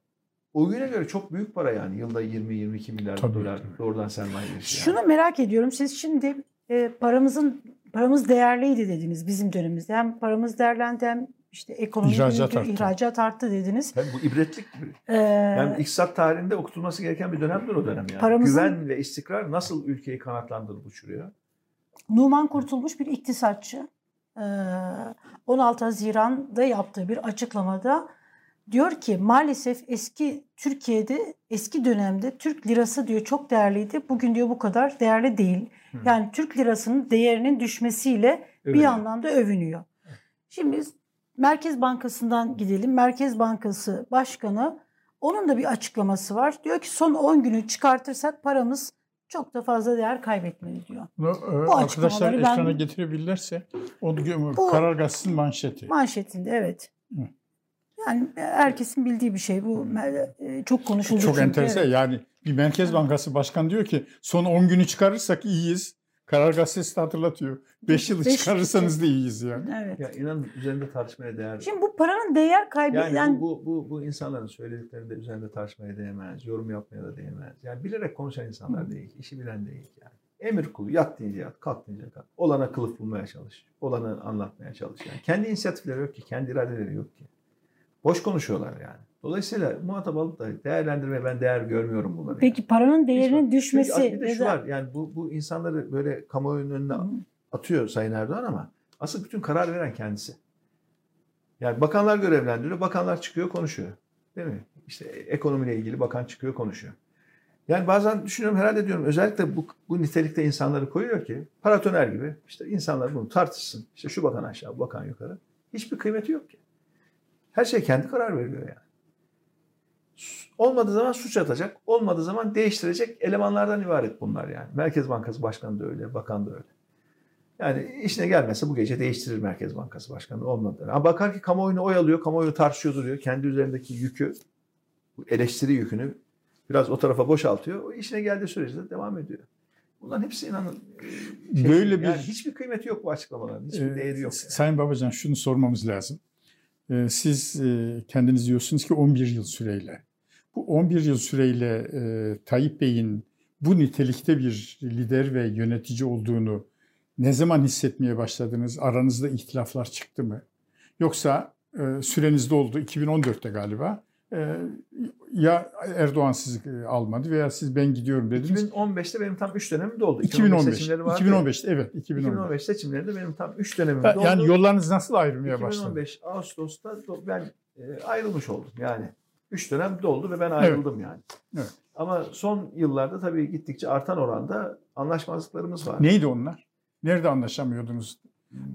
o güne göre çok büyük para yani. Yılda 20-22 milyar Tabii, dolar tabii. doğrudan sermaye girişi. Şunu merak ediyorum. Siz şimdi e, paramızın paramız değerliydi dediniz bizim dönemimizde. Hem paramız değerlendi hem işte ekonomi İhracat büyüdü, arttı. ihracat arttı dediniz. Tabii bu ibretlik. Ee, Yani iktisat tarihinde okutulması gereken bir dönemdir o dönem yani. Paramızın- Güven ve istikrar nasıl ülkeyi kanatlandırıp uçuruyor? Numan Kurtulmuş bir iktisatçı. Ee, 16 Haziran'da yaptığı bir açıklamada diyor ki maalesef eski Türkiye'de eski dönemde Türk lirası diyor çok değerliydi. Bugün diyor bu kadar değerli değil. Hı. Yani Türk lirasının değerinin düşmesiyle bir Övünüyor. yandan da övünüyor. Şimdi biz Merkez Bankası'ndan gidelim. Merkez Bankası Başkanı onun da bir açıklaması var. Diyor ki son 10 günü çıkartırsak paramız çok da fazla değer kaybetmedi diyor. Bunu, e, arkadaşlar açıklamaları ben- ekrana getirebilirlerse gö- Bu- Karar Gazetesi'nin manşeti. Manşetinde evet. Hı. Yani herkesin bildiği bir şey bu. E, Çok konuşuldu Çok çünkü. enteresan. Evet. Yani bir Merkez Bankası Başkan diyor ki son 10 günü çıkarırsak iyiyiz. Karar Gazetesi de hatırlatıyor. 5 yılı Beş- çıkarırsanız da iyiyiz yani. Evet. Ya inanın üzerinde tartışmaya değer. Şimdi bu paranın değer kaybı Yani yani, bu, bu, bu, bu insanların söylediklerinde üzerinde tartışmaya değmez, yorum yapmaya da değmez. Yani bilerek konuşan insanlar değil, işi bilen değil yani. Emir kulu yat deyince yat, kalk deyince kalk. Olana kılıf bulmaya çalış, olanı anlatmaya çalış. Yani kendi inisiyatifleri yok ki, kendi iradeleri yok ki. Boş konuşuyorlar yani. Dolayısıyla muhatap alıp da değerlendirmeye ben değer görmüyorum bunları. Peki paranın Hiç değerinin var. düşmesi Çünkü bir de şu var yani bu, bu insanları böyle kamuoyunun önüne hı. atıyor Sayın Erdoğan ama asıl bütün karar veren kendisi. Yani bakanlar görevlendiriyor, bakanlar çıkıyor konuşuyor. Değil mi? İşte ekonomiyle ilgili bakan çıkıyor konuşuyor. Yani bazen düşünüyorum herhalde diyorum özellikle bu, bu nitelikte insanları koyuyor ki paratoner gibi işte insanlar bunu tartışsın. İşte şu bakan aşağı, bu bakan yukarı. Hiçbir kıymeti yok ki. Her şey kendi karar veriyor yani. Olmadığı zaman suç atacak, olmadığı zaman değiştirecek elemanlardan ibaret bunlar yani. Merkez Bankası Başkanı da öyle, bakan da öyle. Yani işine gelmezse bu gece değiştirir Merkez Bankası Başkanı olmadı. Ama bakar ki kamuoyunu oyalıyor, kamuoyu tartışıyor duruyor. Kendi üzerindeki yükü, eleştiri yükünü biraz o tarafa boşaltıyor. O işine geldiği sürece de devam ediyor. Bunların hepsi inanın e, şey, Böyle bir- yani hiçbir kıymeti yok bu açıklamaların. Hiçbir Ee, değeri yok. yani. Sayın Babacan şunu sormamız lazım. Ee, Siz e, kendiniz diyorsunuz ki 11 yıl süreyle. Bu 11 yıl süreyle e, Tayyip Bey'in bu nitelikte bir lider ve yönetici olduğunu ne zaman hissetmeye başladınız? Aranızda ihtilaflar çıktı mı? Yoksa e, süreniz doldu 2014'te galiba. Ya Erdoğan sizi e, almadı veya siz ben gidiyorum dediniz. 2015'te benim tam 3 dönemim doldu. 2015. seçimleri vardı ya. 2015'te evet 2015. 2015 seçimlerinde benim tam 3 dönemim doldu. Yani yollarınız nasıl ayrılmaya başladı? 2015 Ağustos'ta ben e, ayrılmış oldum. Yani 3 dönem doldu ve ben ayrıldım yani. Evet. Ama son yıllarda tabii gittikçe artan oranda anlaşmazlıklarımız var. Neydi onlar? Nerede anlaşamıyordunuz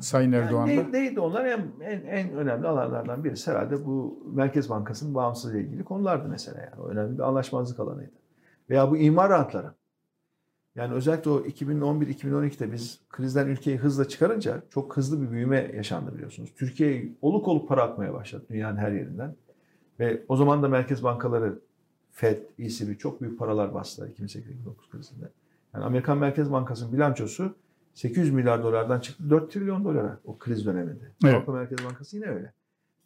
Sayın Yani Erdoğan'la? ne- neydi onlar? En, en, en önemli alanlardan birisi herhalde bu Merkez Bankası'nın bağımsızlığı ile ilgili konulardı mesela. Yani. O önemli bir anlaşmazlık alanıydı. Veya bu imar rantları. Yani özellikle o 2011-2012'de biz krizden ülkeyi hızla çıkarınca çok hızlı bir büyüme yaşandı biliyorsunuz. Türkiye oluk oluk para akmaya başladı dünyanın her yerinden. Ve o zaman da merkez bankaları FED, ECB çok büyük paralar bastılar 2008-2009 krizinde. Yani Amerikan Merkez Bankası'nın bilançosu 800 milyar dolardan çıktı 4 trilyon dolara o kriz döneminde. Evet. Avrupa Merkez Bankası yine öyle.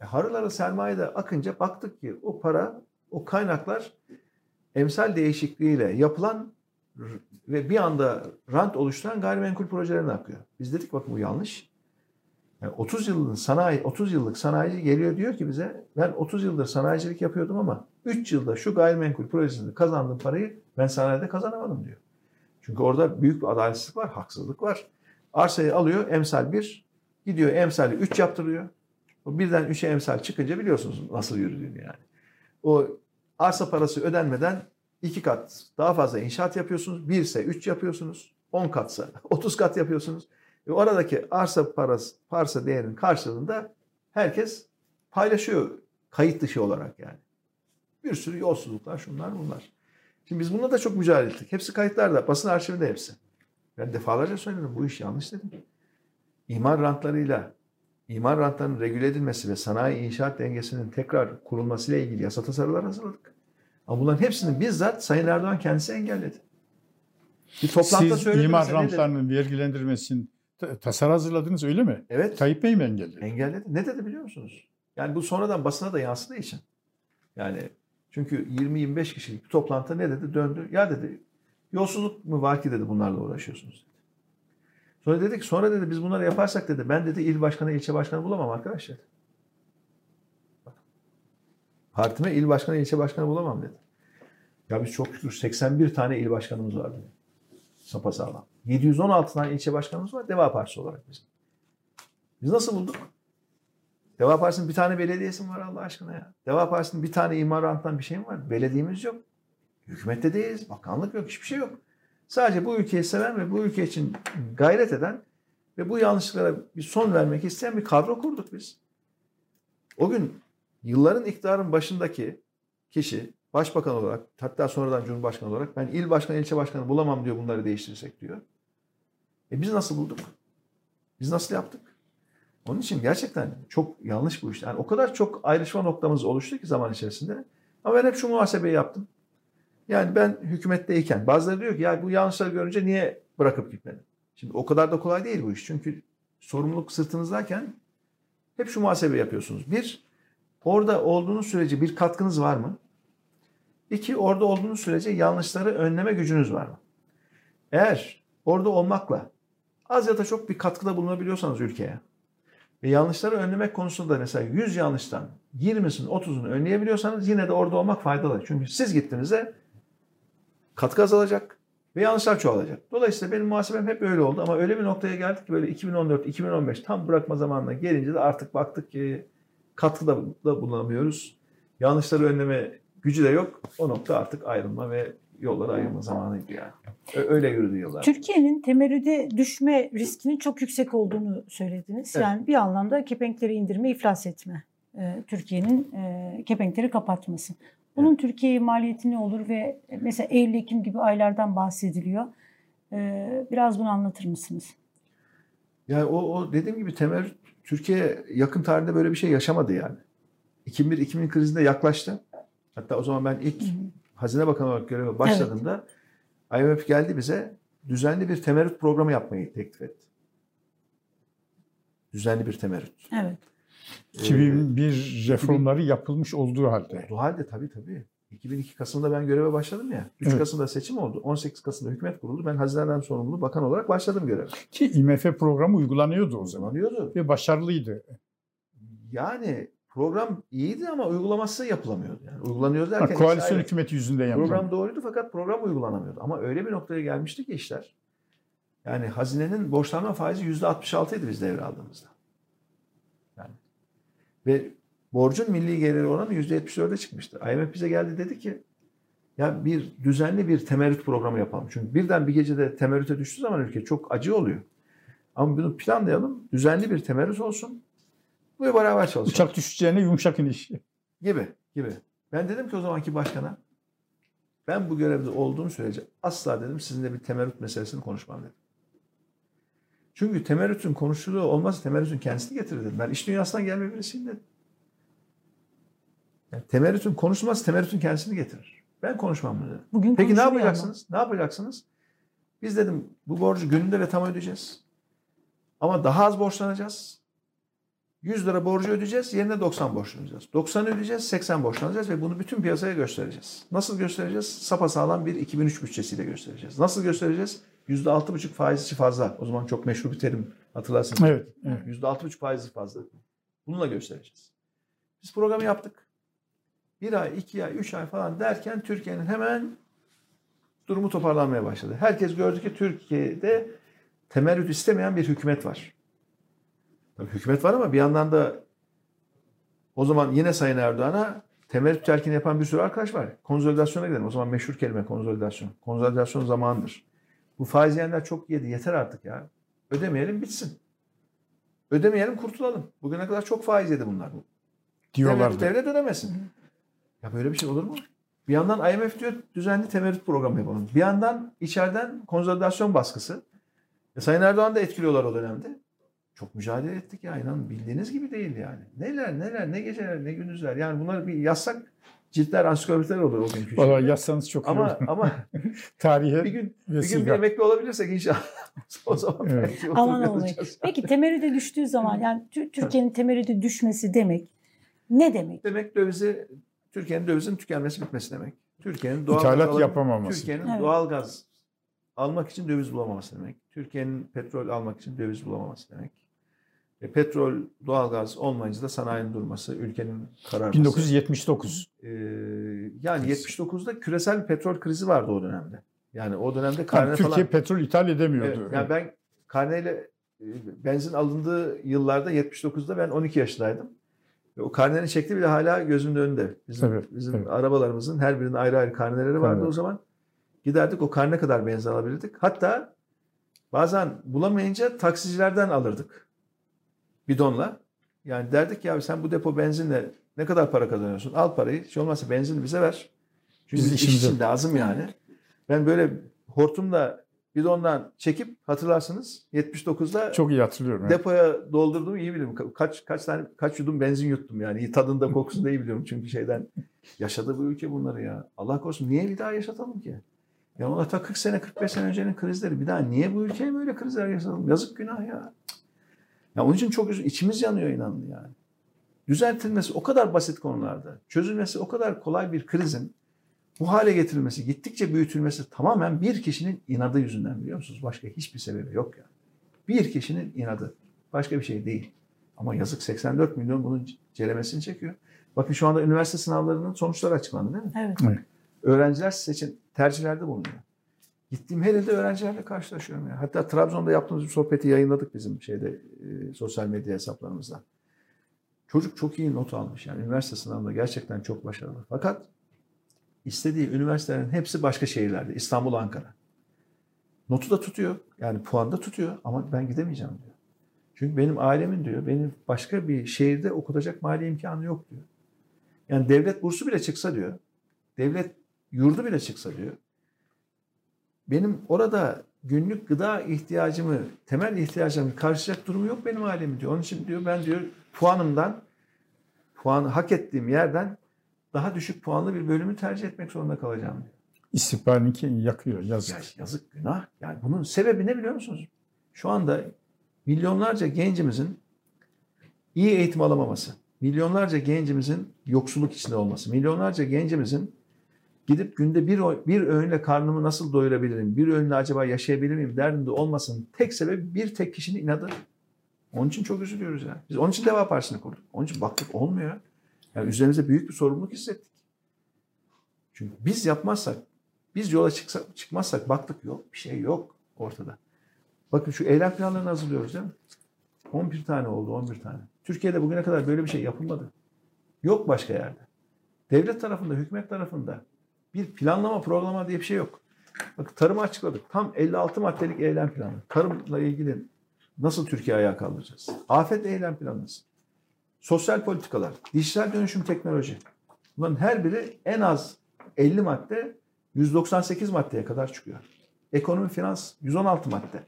E, harılara sermaye de akınca baktık ki o para, o kaynaklar emsal değişikliğiyle yapılan ve bir anda rant oluşturan gayrimenkul projelerine akıyor. Biz dedik bakın bu yanlış. Yani 30 yıllık sanayi 30 yıllık sanayici geliyor diyor ki bize ben 30 yıldır sanayicilik yapıyordum ama 3 yılda şu gayrimenkul projesinde kazandığım parayı ben sanayide kazanamadım diyor. Çünkü orada büyük bir adaletsizlik var, haksızlık var. Arsayı alıyor emsal 1, gidiyor emsali 3 yaptırıyor. O birden 3'e emsal çıkınca biliyorsunuz nasıl yürüdüğünü yani. O arsa parası ödenmeden iki kat daha fazla inşaat yapıyorsunuz. 1 ise 3 yapıyorsunuz. 10 katsa 30 kat yapıyorsunuz. Ve oradaki arsa parası, parsa değerinin karşılığında herkes paylaşıyor kayıt dışı olarak yani. Bir sürü yolsuzluklar şunlar bunlar. Şimdi biz bununla da çok mücadele ettik. Hepsi kayıtlarda, basın arşivinde hepsi. Ben defalarca söyledim bu iş yanlış dedim. İmar rantlarıyla, imar rantlarının regüle edilmesi ve sanayi inşaat dengesinin tekrar kurulmasıyla ilgili yasa tasarılar hazırladık. Ama bunların hepsini bizzat Sayın Erdoğan kendisi engelledi. Bir toplantıda Siz söyledi. imar rantlarının vergilendirmesinin ta- tasarı hazırladınız öyle mi? Evet. Tayyip Bey mi engelledi? Engelledi. Ne dedi biliyor musunuz? Yani bu sonradan basına da yansıdığı için. Yani çünkü 20-25 kişilik bir toplantıda ne dedi? Döndü. Ya dedi yolsuzluk mu var ki dedi bunlarla uğraşıyorsunuz dedi. Sonra dedik sonra dedi biz bunları yaparsak dedi ben dedi il başkanı ilçe başkanı bulamam arkadaş dedi. Bak. Partime il başkanı ilçe başkanı bulamam dedi. Ya biz çok şükür 81 tane il başkanımız var dedi. Sapasağlam. 716 tane ilçe başkanımız var Deva Partisi olarak bizim. Biz nasıl bulduk? Deva Partisi'nin bir tane belediyesi mi var Allah aşkına ya? Deva Partisi'nin bir tane imar ranttan bir şey mi var? Belediyemiz yok. Hükümette değiliz. Bakanlık yok. Hiçbir şey yok. Sadece bu ülkeyi seven ve bu ülke için gayret eden ve bu yanlışlıklara bir son vermek isteyen bir kadro kurduk biz. O gün yılların iktidarın başındaki kişi başbakan olarak hatta sonradan cumhurbaşkanı olarak ben il başkanı ilçe başkanı bulamam diyor bunları değiştirirsek diyor. E biz nasıl bulduk? Biz nasıl yaptık? Onun için gerçekten çok yanlış bu iş. Yani o kadar çok ayrışma noktamız oluştu ki zaman içerisinde. Ama ben hep şu muhasebeyi yaptım. Yani ben hükümetteyken bazıları diyor ki ya bu yanlışları görünce niye bırakıp gitmedin? Şimdi o kadar da kolay değil bu iş. Çünkü sorumluluk sırtınızdayken hep şu muhasebe yapıyorsunuz. Bir, orada olduğunuz sürece bir katkınız var mı? İki, orada olduğunuz sürece yanlışları önleme gücünüz var mı? Eğer orada olmakla az ya da çok bir katkıda bulunabiliyorsanız ülkeye Ve yanlışları önlemek konusunda mesela 100 yanlıştan 20'sini 30'unu önleyebiliyorsanız yine de orada olmak faydalı. Çünkü siz gittiğinizde katkı azalacak ve yanlışlar çoğalacak. Dolayısıyla benim muhasebem hep öyle oldu ama öyle bir noktaya geldik ki böyle 2014-2015 tam bırakma zamanına gelince de artık baktık ki katkıda da bulunamıyoruz. Yanlışları önleme gücü de yok. O nokta artık ayrılma ve yollara ayrılma zamanıydı yani. Öyle yürüdü yıllar. Türkiye'nin temerrüde düşme riskinin çok yüksek olduğunu söylediniz. Evet. Yani bir anlamda kepenkleri indirme, iflas etme. Ee, Türkiye'nin e, kepenkleri kapatması. Bunun Türkiye'ye maliyeti ne olur ve mesela Eylül-Ekim gibi aylardan bahsediliyor. Biraz bunu anlatır mısınız? Yani o, o dediğim gibi temel Türkiye yakın tarihte böyle bir şey yaşamadı yani. 2001-2000 krizinde yaklaştı. Hatta o zaman ben ilk Hazine Bakanı olarak göreve başladığımda IMF geldi bize düzenli bir temerrüt programı yapmayı teklif etti. Düzenli bir temerrüt. Evet. 2001 reformları yapılmış olduğu halde. Olduğu halde tabii tabii. 2002 Kasım'da ben göreve başladım ya. 3 Evet. Kasım'da seçim oldu. 18 Kasım'da hükümet kuruldu. Ben hazineden sorumlu bakan olarak başladım göreve. Ki IMF programı uygulanıyordu o zaman. Kullanıyordu. Ve başarılıydı. Yani program iyiydi ama uygulaması yapılamıyordu. Yani uygulanıyor Ha, derken koalisyon ayrı. hükümeti yüzünden yapıldı. Program doğruydu fakat program uygulanamıyordu. Ama öyle bir noktaya gelmişti ki işler. Yani hazinenin borçlanma faizi %66 idi biz devraldığımızda. Yani. Ve borcun milli geliri oranı %74'e çıkmıştı. IMF bize geldi dedi ki ya bir düzenli bir temerrüt programı yapalım. Çünkü birden bir gecede temerrüte düştüğü zaman ülke çok acı oluyor. Ama bunu planlayalım. Düzenli bir temerrüt olsun. Ve beraber çalışalım Uçak düşeceğine yumuşak iniş. gibi gibi. Ben dedim ki o zamanki başkana ben bu görevde olduğum sürece asla dedim sizinle bir temerrüt meselesini konuşmam dedim. Çünkü temerrütün konuşuluğu olmazsa temerrütün kendisini getirir dedim. Ben iş dünyasından gelme birisiyim dedim. Yani temerrütün konuşulması temerrütün kendisini getirir. Ben konuşmam dedim. Bugün Peki ne konuşuluyor ama. yapacaksınız? Ne yapacaksınız? Biz dedim bu borcu gününde ve tam ödeyeceğiz. Ama daha az borçlanacağız. 100 lira borcu ödeyeceğiz, yerine 90 borçlanacağız. 90 ödeyeceğiz, 80 borçlanacağız ve bunu bütün piyasaya göstereceğiz. Nasıl göstereceğiz? Sapasağlam bir 2003 bütçesiyle göstereceğiz. Nasıl göstereceğiz? %6,5 faizi fazla. O zaman çok meşhur bir terim hatırlarsınız. Evet. evet. %6,5 faizi fazla. Bununla göstereceğiz. Biz programı yaptık. Bir ay, iki ay, üç ay falan derken Türkiye'nin hemen durumu toparlanmaya başladı. Herkes gördü ki Türkiye'de temerrüt istemeyen bir hükümet var. Tabii hükümet var ama bir yandan da o zaman yine Sayın Erdoğan'a temerrüt terkini yapan bir sürü arkadaş var. Konsolidasyona gidelim. O zaman meşhur kelime konsolidasyon. Konsolidasyon zamanıdır. Bu faiz yiyenler çok yedi. Yeter artık ya. Ödemeyelim bitsin. Ödemeyelim kurtulalım. Bugüne kadar çok faiz yedi bunlar. Devlet, Diyorlardı. devlet ödemesin. Ya böyle bir şey olur mu? Bir yandan IMF diyor düzenli temerrüt programı yapalım. Bir yandan içeriden konsolidasyon baskısı. E, Sayın Erdoğan da etkiliyorlar o dönemde. Çok mücadele ettik ya inanın bildiğiniz gibi değil yani. Neler neler ne geceler ne gündüzler. Yani bunları bir yazsak ciltler ansiklopediler olur o günkü. Valla yazsanız çok iyi ama olur. ama Tarihe bir gün bir gün bir vesika. emekli olabilirsek inşallah o zaman Evet. belki Aman yazacağız. Peki temerrüde düştüğü zaman yani Tü- Türkiye'nin temerrüde düşmesi demek ne demek? Demek dövizi Türkiye'nin dövizin tükenmesi bitmesi demek. Türkiye'nin doğal İthalat gaz yapamaması. Türkiye'nin Evet. doğal gaz almak için döviz bulamaması demek. Türkiye'nin petrol almak için döviz bulamaması demek. E, petrol, doğal gaz olmayınca da sanayinin durması, ülkenin kararması. 1979. Ee, yani 79'da küresel petrol krizi vardı o dönemde. Yani o dönemde karne Yani Türkiye falan. petrol ithal edemiyordu. Evet, yani ben karneyle e, benzin alındığı yıllarda 79'da ben 12 yaşındaydım. O karnenin şekli bile hala gözümün önünde. Bizim, Evet, bizim evet. arabalarımızın her birinin ayrı ayrı karneleri vardı Evet. o zaman. Giderdik o karne kadar benzin alabilirdik. Hatta bazen bulamayınca taksicilerden alırdık bidonla. Yani derdik ya sen bu depo benzinle ne kadar para kazanıyorsun? Al parayı. Hiç olmazsa benzini bize ver. Çünkü Biz iş için lazım yani. Ben böyle hortumla bidondan çekip hatırlarsınız 79'da Çok iyi hatırlıyorum. evet. depoya doldurdum iyi biliyorum. Ka- Kaç kaç tane kaç yudum benzin yuttum yani. Tadında kokusunu da iyi biliyorum çünkü şeyden yaşadı bu ülke bunları ya. Allah korusun niye bir daha yaşatalım ki? Ya ona ta 40 sene 45 sene öncenin krizleri bir daha niye bu ülkeye böyle krizler yaşatalım? Yazık günah ya. Ya onun için çok içimiz yanıyor inanın yani. Düzeltilmesi o kadar basit konularda. Çözülmesi o kadar kolay bir krizin bu hale getirilmesi, gittikçe büyütülmesi tamamen bir kişinin inadı yüzünden biliyor musunuz? Başka hiçbir sebebi yok yani. Bir kişinin inadı. Başka bir şey değil. Ama yazık 84 milyon bunun ceremesini çekiyor. Bakın şu anda üniversite sınavlarının sonuçları açıklandı değil mi? Evet. Öğrenciler seçin tercihlerde bulunuyor. Gittiğim her ilde öğrencilerle karşılaşıyorum. Ya. Hatta Trabzon'da yaptığımız bir sohbeti yayınladık bizim şeyde e, sosyal medya hesaplarımızda. Çocuk çok iyi not almış. Yani üniversite sınavında gerçekten çok başarılı. Fakat istediği üniversitelerin hepsi başka şehirlerde. İstanbul, Ankara. Notu da tutuyor. Yani puan da tutuyor ama ben gidemeyeceğim diyor. Çünkü benim ailemin diyor, benim başka bir şehirde okutacak mali imkanı yok diyor. Yani devlet bursu bile çıksa diyor, devlet yurdu bile çıksa diyor, benim orada günlük gıda ihtiyacımı, temel ihtiyacımı karşılayacak durumu yok benim ailemin diyor. Onun için diyor ben diyor puanımdan, puanı hak ettiğim yerden daha düşük puanlı bir bölümü tercih etmek zorunda kalacağım diyor. İstihbarinki yakıyor Ya yazık. yazık günah. Yani bunun sebebi ne biliyor musunuz? Şu anda milyonlarca gencimizin iyi eğitim alamaması, milyonlarca gencimizin yoksulluk içinde olması, milyonlarca gencimizin gidip günde bir, bir öğünle karnımı nasıl doyurabilirim, bir öğünle acaba yaşayabilir miyim derdinde olmasının tek sebebi bir tek kişinin inadı. Onun için çok üzülüyoruz ya. Biz onun için Deva Partisi'ni kurduk. Onun için baktık olmuyor. Yani üzerimize büyük bir sorumluluk hissettik. Çünkü biz yapmazsak, biz yola çıksak, çıkmazsak baktık yok, bir şey yok ortada. Bakın şu eylem planlarını hazırlıyoruz değil mi? 11 tane oldu, 11 tane. Türkiye'de bugüne kadar böyle bir şey yapılmadı. Yok başka yerde. Devlet tarafında, hükümet tarafında bir planlama, programlama diye bir şey yok. Bakın tarımı açıkladık. Tam 56 maddelik eylem planı. Tarımla ilgili nasıl Türkiye ayağa kaldıracağız? Afet eylem planımız. Sosyal politikalar, dijital dönüşüm teknoloji. Bunların her biri en az 50 madde 198 maddeye kadar çıkıyor. Ekonomi, finans 116 madde.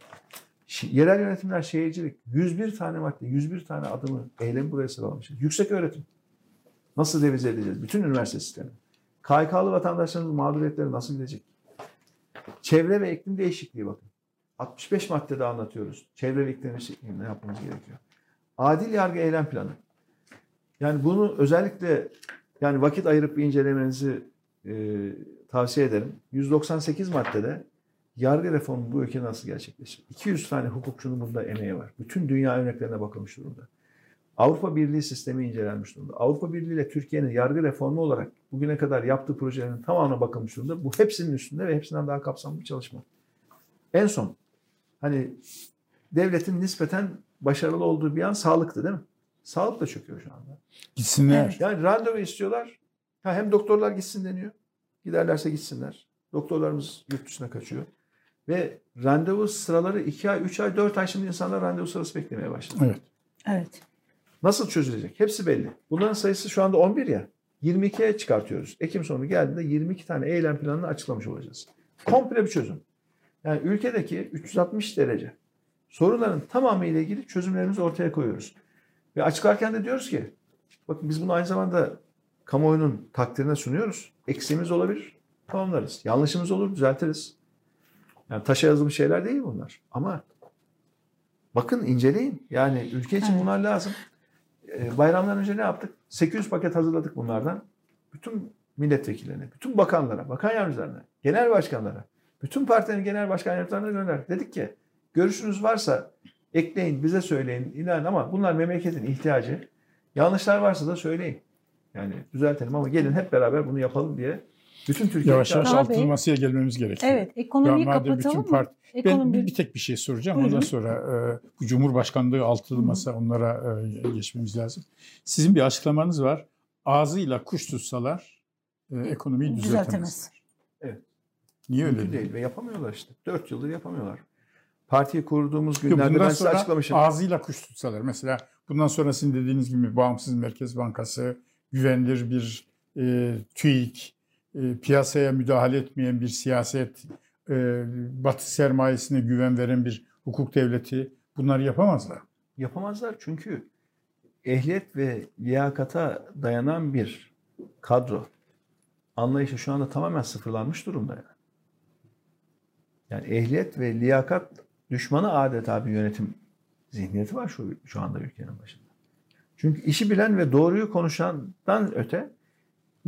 Yerel yönetimler, şehircilik 101 tane madde, 101 tane adımı, eylemi buraya sıralamışız. Yüksek öğretim. Nasıl revize edeceğiz? Bütün üniversite sistemi. KYK'lı vatandaşlarımız mağduriyetleri nasıl gidecek? Çevre ve iklim değişikliği bakın. 65 maddede anlatıyoruz. Çevre ve iklim değişikliği ne yapmamız gerekiyor? Adil yargı eylem planı. Yani bunu özellikle yani vakit ayırıp bir incelemenizi e, tavsiye ederim. 198 maddede yargı reformu bu ülkede nasıl gerçekleşir? 200 tane hukukçunun bunda emeği var. Bütün dünya örneklerine bakılmış durumda. Avrupa Birliği sistemi incelenmiş durumda. Avrupa Birliği ile Türkiye'nin yargı reformu olarak bugüne kadar yaptığı projelerin tamamına bakılmış durumda. Bu hepsinin üstünde ve hepsinden daha kapsamlı bir çalışma. En son hani devletin nispeten başarılı olduğu bir an sağlıktı değil mi? Sağlık da çöküyor şu anda. Gitsinler. Yani randevu istiyorlar. Ha, hem doktorlar gitsin deniyor. Giderlerse gitsinler. Doktorlarımız yurt dışına kaçıyor. Ve randevu sıraları 2 ay, 3 ay, 4 ay şimdi insanlar randevu sırası beklemeye başladı. Evet. Evet. Nasıl çözülecek? Hepsi belli. Bunların sayısı şu anda 11 ya. 22'ye çıkartıyoruz. Ekim sonu geldiğinde 22 tane eylem planını açıklamış olacağız. Komple bir çözüm. Yani ülkedeki 360 derece sorunların tamamı ile ilgili çözümlerimizi ortaya koyuyoruz. Ve açıklarken de diyoruz ki bakın biz bunu aynı zamanda kamuoyunun takdirine sunuyoruz. Eksiğimiz olabilir. Tamamlarız. Yanlışımız olur düzeltiriz. Yani taşa yazılmış şeyler değil bunlar. Ama bakın inceleyin. Yani ülke için Evet. bunlar lazım. Ee, Bayramdan önce ne yaptık? 800 paket hazırladık bunlardan. Bütün milletvekillerine, bütün bakanlara, bakan yardımcılarına, genel başkanlara, bütün partilerin genel başkan yardımcılarına gönderdik. Dedik ki görüşünüz varsa ekleyin, bize söyleyin, inan ama bunlar memleketin ihtiyacı. Yanlışlar varsa da söyleyin. Yani düzeltelim ama gelin hep beraber bunu yapalım diye bütün Türkiye Yavaş yavaş Bey. masaya gelmemiz gerekiyor. Evet. Ekonomiyi Ya kapatalım bütün mı? part- Ben Ekonomi... bir, bir tek bir şey soracağım. Ondan sonra e, bu Cumhurbaşkanlığı altılı Hı hı. masa onlara e, geçmemiz lazım. Sizin bir açıklamanız var. Ağzıyla kuş tutsalar e, ekonomiyi Düzeltemez. düzeltemezler. Evet. Niye öyle Mümkün değil? ve yapamıyorlar işte. Dört yıldır yapamıyorlar. Partiyi kurduğumuz günlerde bundan ben size sonra açıklamışım. ağzıyla kuş tutsalar. Mesela bundan sonra sizin dediğiniz gibi bağımsız merkez bankası, güvenilir bir e, TÜİK, e, piyasaya müdahale etmeyen bir siyaset, e, batı sermayesine güven veren bir hukuk devleti bunları yapamazlar. Yapamazlar çünkü ehliyet ve liyakata dayanan bir kadro anlayışı şu anda tamamen sıfırlanmış durumda. Yani, yani ehliyet ve liyakat düşmanı adeta bir yönetim zihniyeti var şu, şu anda ülkenin başında. Çünkü işi bilen ve doğruyu konuşandan öte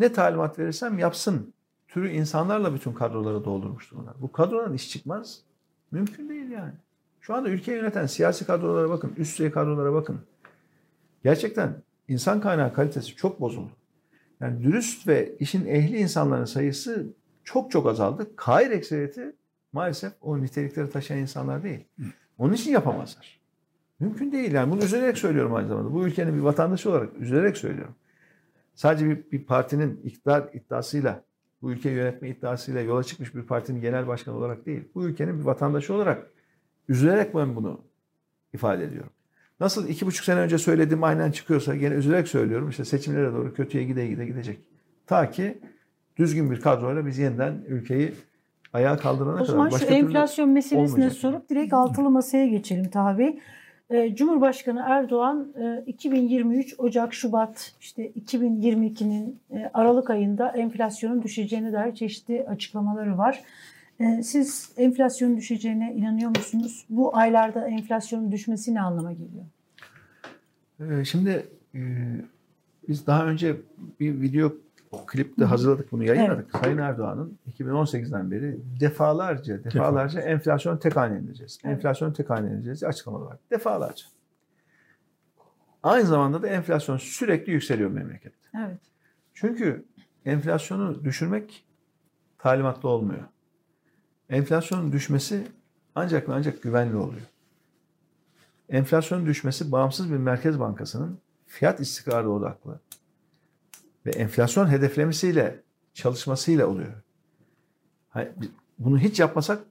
ne talimat verirsem yapsın türü insanlarla bütün kadroları doldurmuş durumlar. Bu kadrodan iş çıkmaz. Mümkün değil yani. Şu anda ülkeyi yöneten siyasi kadrolara bakın, üst düzey kadrolara bakın. Gerçekten insan kaynağı kalitesi çok bozuldu. Yani dürüst ve işin ehli insanların sayısı çok çok azaldı. Kair ekseriyeti maalesef o nitelikleri taşıyan insanlar değil. Onun için yapamazlar. Mümkün değil yani. Bunu üzülerek söylüyorum aynı zamanda. Bu ülkenin bir vatandaşı olarak üzülerek söylüyorum. Sadece bir, bir partinin iktidar iddiasıyla, bu ülkeyi yönetme iddiasıyla yola çıkmış bir partinin genel başkanı olarak değil. Bu ülkenin bir vatandaşı olarak üzülerek ben bunu ifade ediyorum. Nasıl iki buçuk sene önce söylediğim aynen çıkıyorsa gene üzülerek söylüyorum. İşte seçimlere doğru kötüye gide gide gidecek. Ta ki düzgün bir kadroyla biz yeniden ülkeyi ayağa kaldırana O kadar. zaman şu Başka türlü enflasyon meselesine olmayacak. sorup direkt altılı masaya geçelim Taha Bey. Ee, Cumhurbaşkanı Erdoğan e, 2023 Ocak Şubat işte 2022'nin e, Aralık ayında enflasyonun düşeceğine dair çeşitli açıklamaları var. E, Siz enflasyonun düşeceğine inanıyor musunuz? Bu aylarda enflasyonun düşmesi ne anlama geliyor? Şimdi e, biz daha önce bir video klipte hazırladık bunu yayınladık. Sayın Erdoğan'ın 2018'den beri defalarca defalarca enflasyon tek haneye indireceğiz. Evet. Enflasyon tek haneye indireceğiz açıklamalar var. Defalarca. Aynı zamanda da enflasyon sürekli yükseliyor memlekette. Evet. Çünkü enflasyonu düşürmek talimatlı olmuyor. Enflasyonun düşmesi ancak ve ancak güvenli oluyor. Enflasyonun düşmesi bağımsız bir merkez bankasının fiyat istikrarı odaklı ve enflasyon hedeflemesiyle çalışmasıyla oluyor. Bunu hiç yapmasak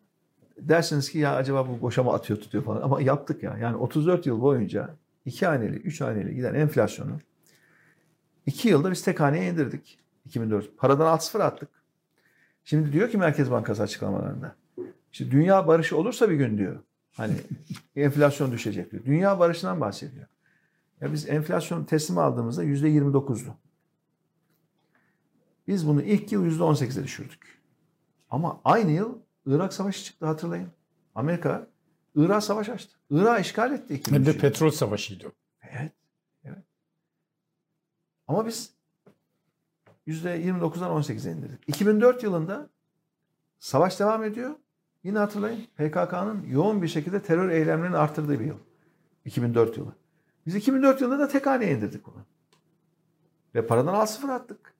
dersiniz ki ya acaba bu boşa mı atıyor tutuyor falan ama yaptık ya. Yani 34 yıl boyunca iki haneli, üç haneli giden enflasyonu iki yılda biz tek haneye indirdik. 2004. Paradan alt sıfır attık. Şimdi diyor ki Merkez Bankası açıklamalarında. İşte dünya barışı olursa bir gün diyor. Hani enflasyon düşecek diyor. Dünya barışından bahsediyor. Ya biz enflasyon teslim aldığımızda yüzde 29'du. Biz bunu ilk yıl yüzde 18'e düşürdük. Ama aynı yıl Irak Savaşı çıktı hatırlayın. Amerika Irak savaş açtı. Irak işgal etti. Hem 2003 de petrol savaşıydı. Evet. evet. Ama biz %29'dan 18'e indirdik. 2004 yılında savaş devam ediyor. Yine hatırlayın PKK'nın yoğun bir şekilde terör eylemlerini arttırdığı bir yıl. 2004 yılı. Biz 2004 yılında da tek haneye indirdik bunu. Ve paradan al sıfır attık.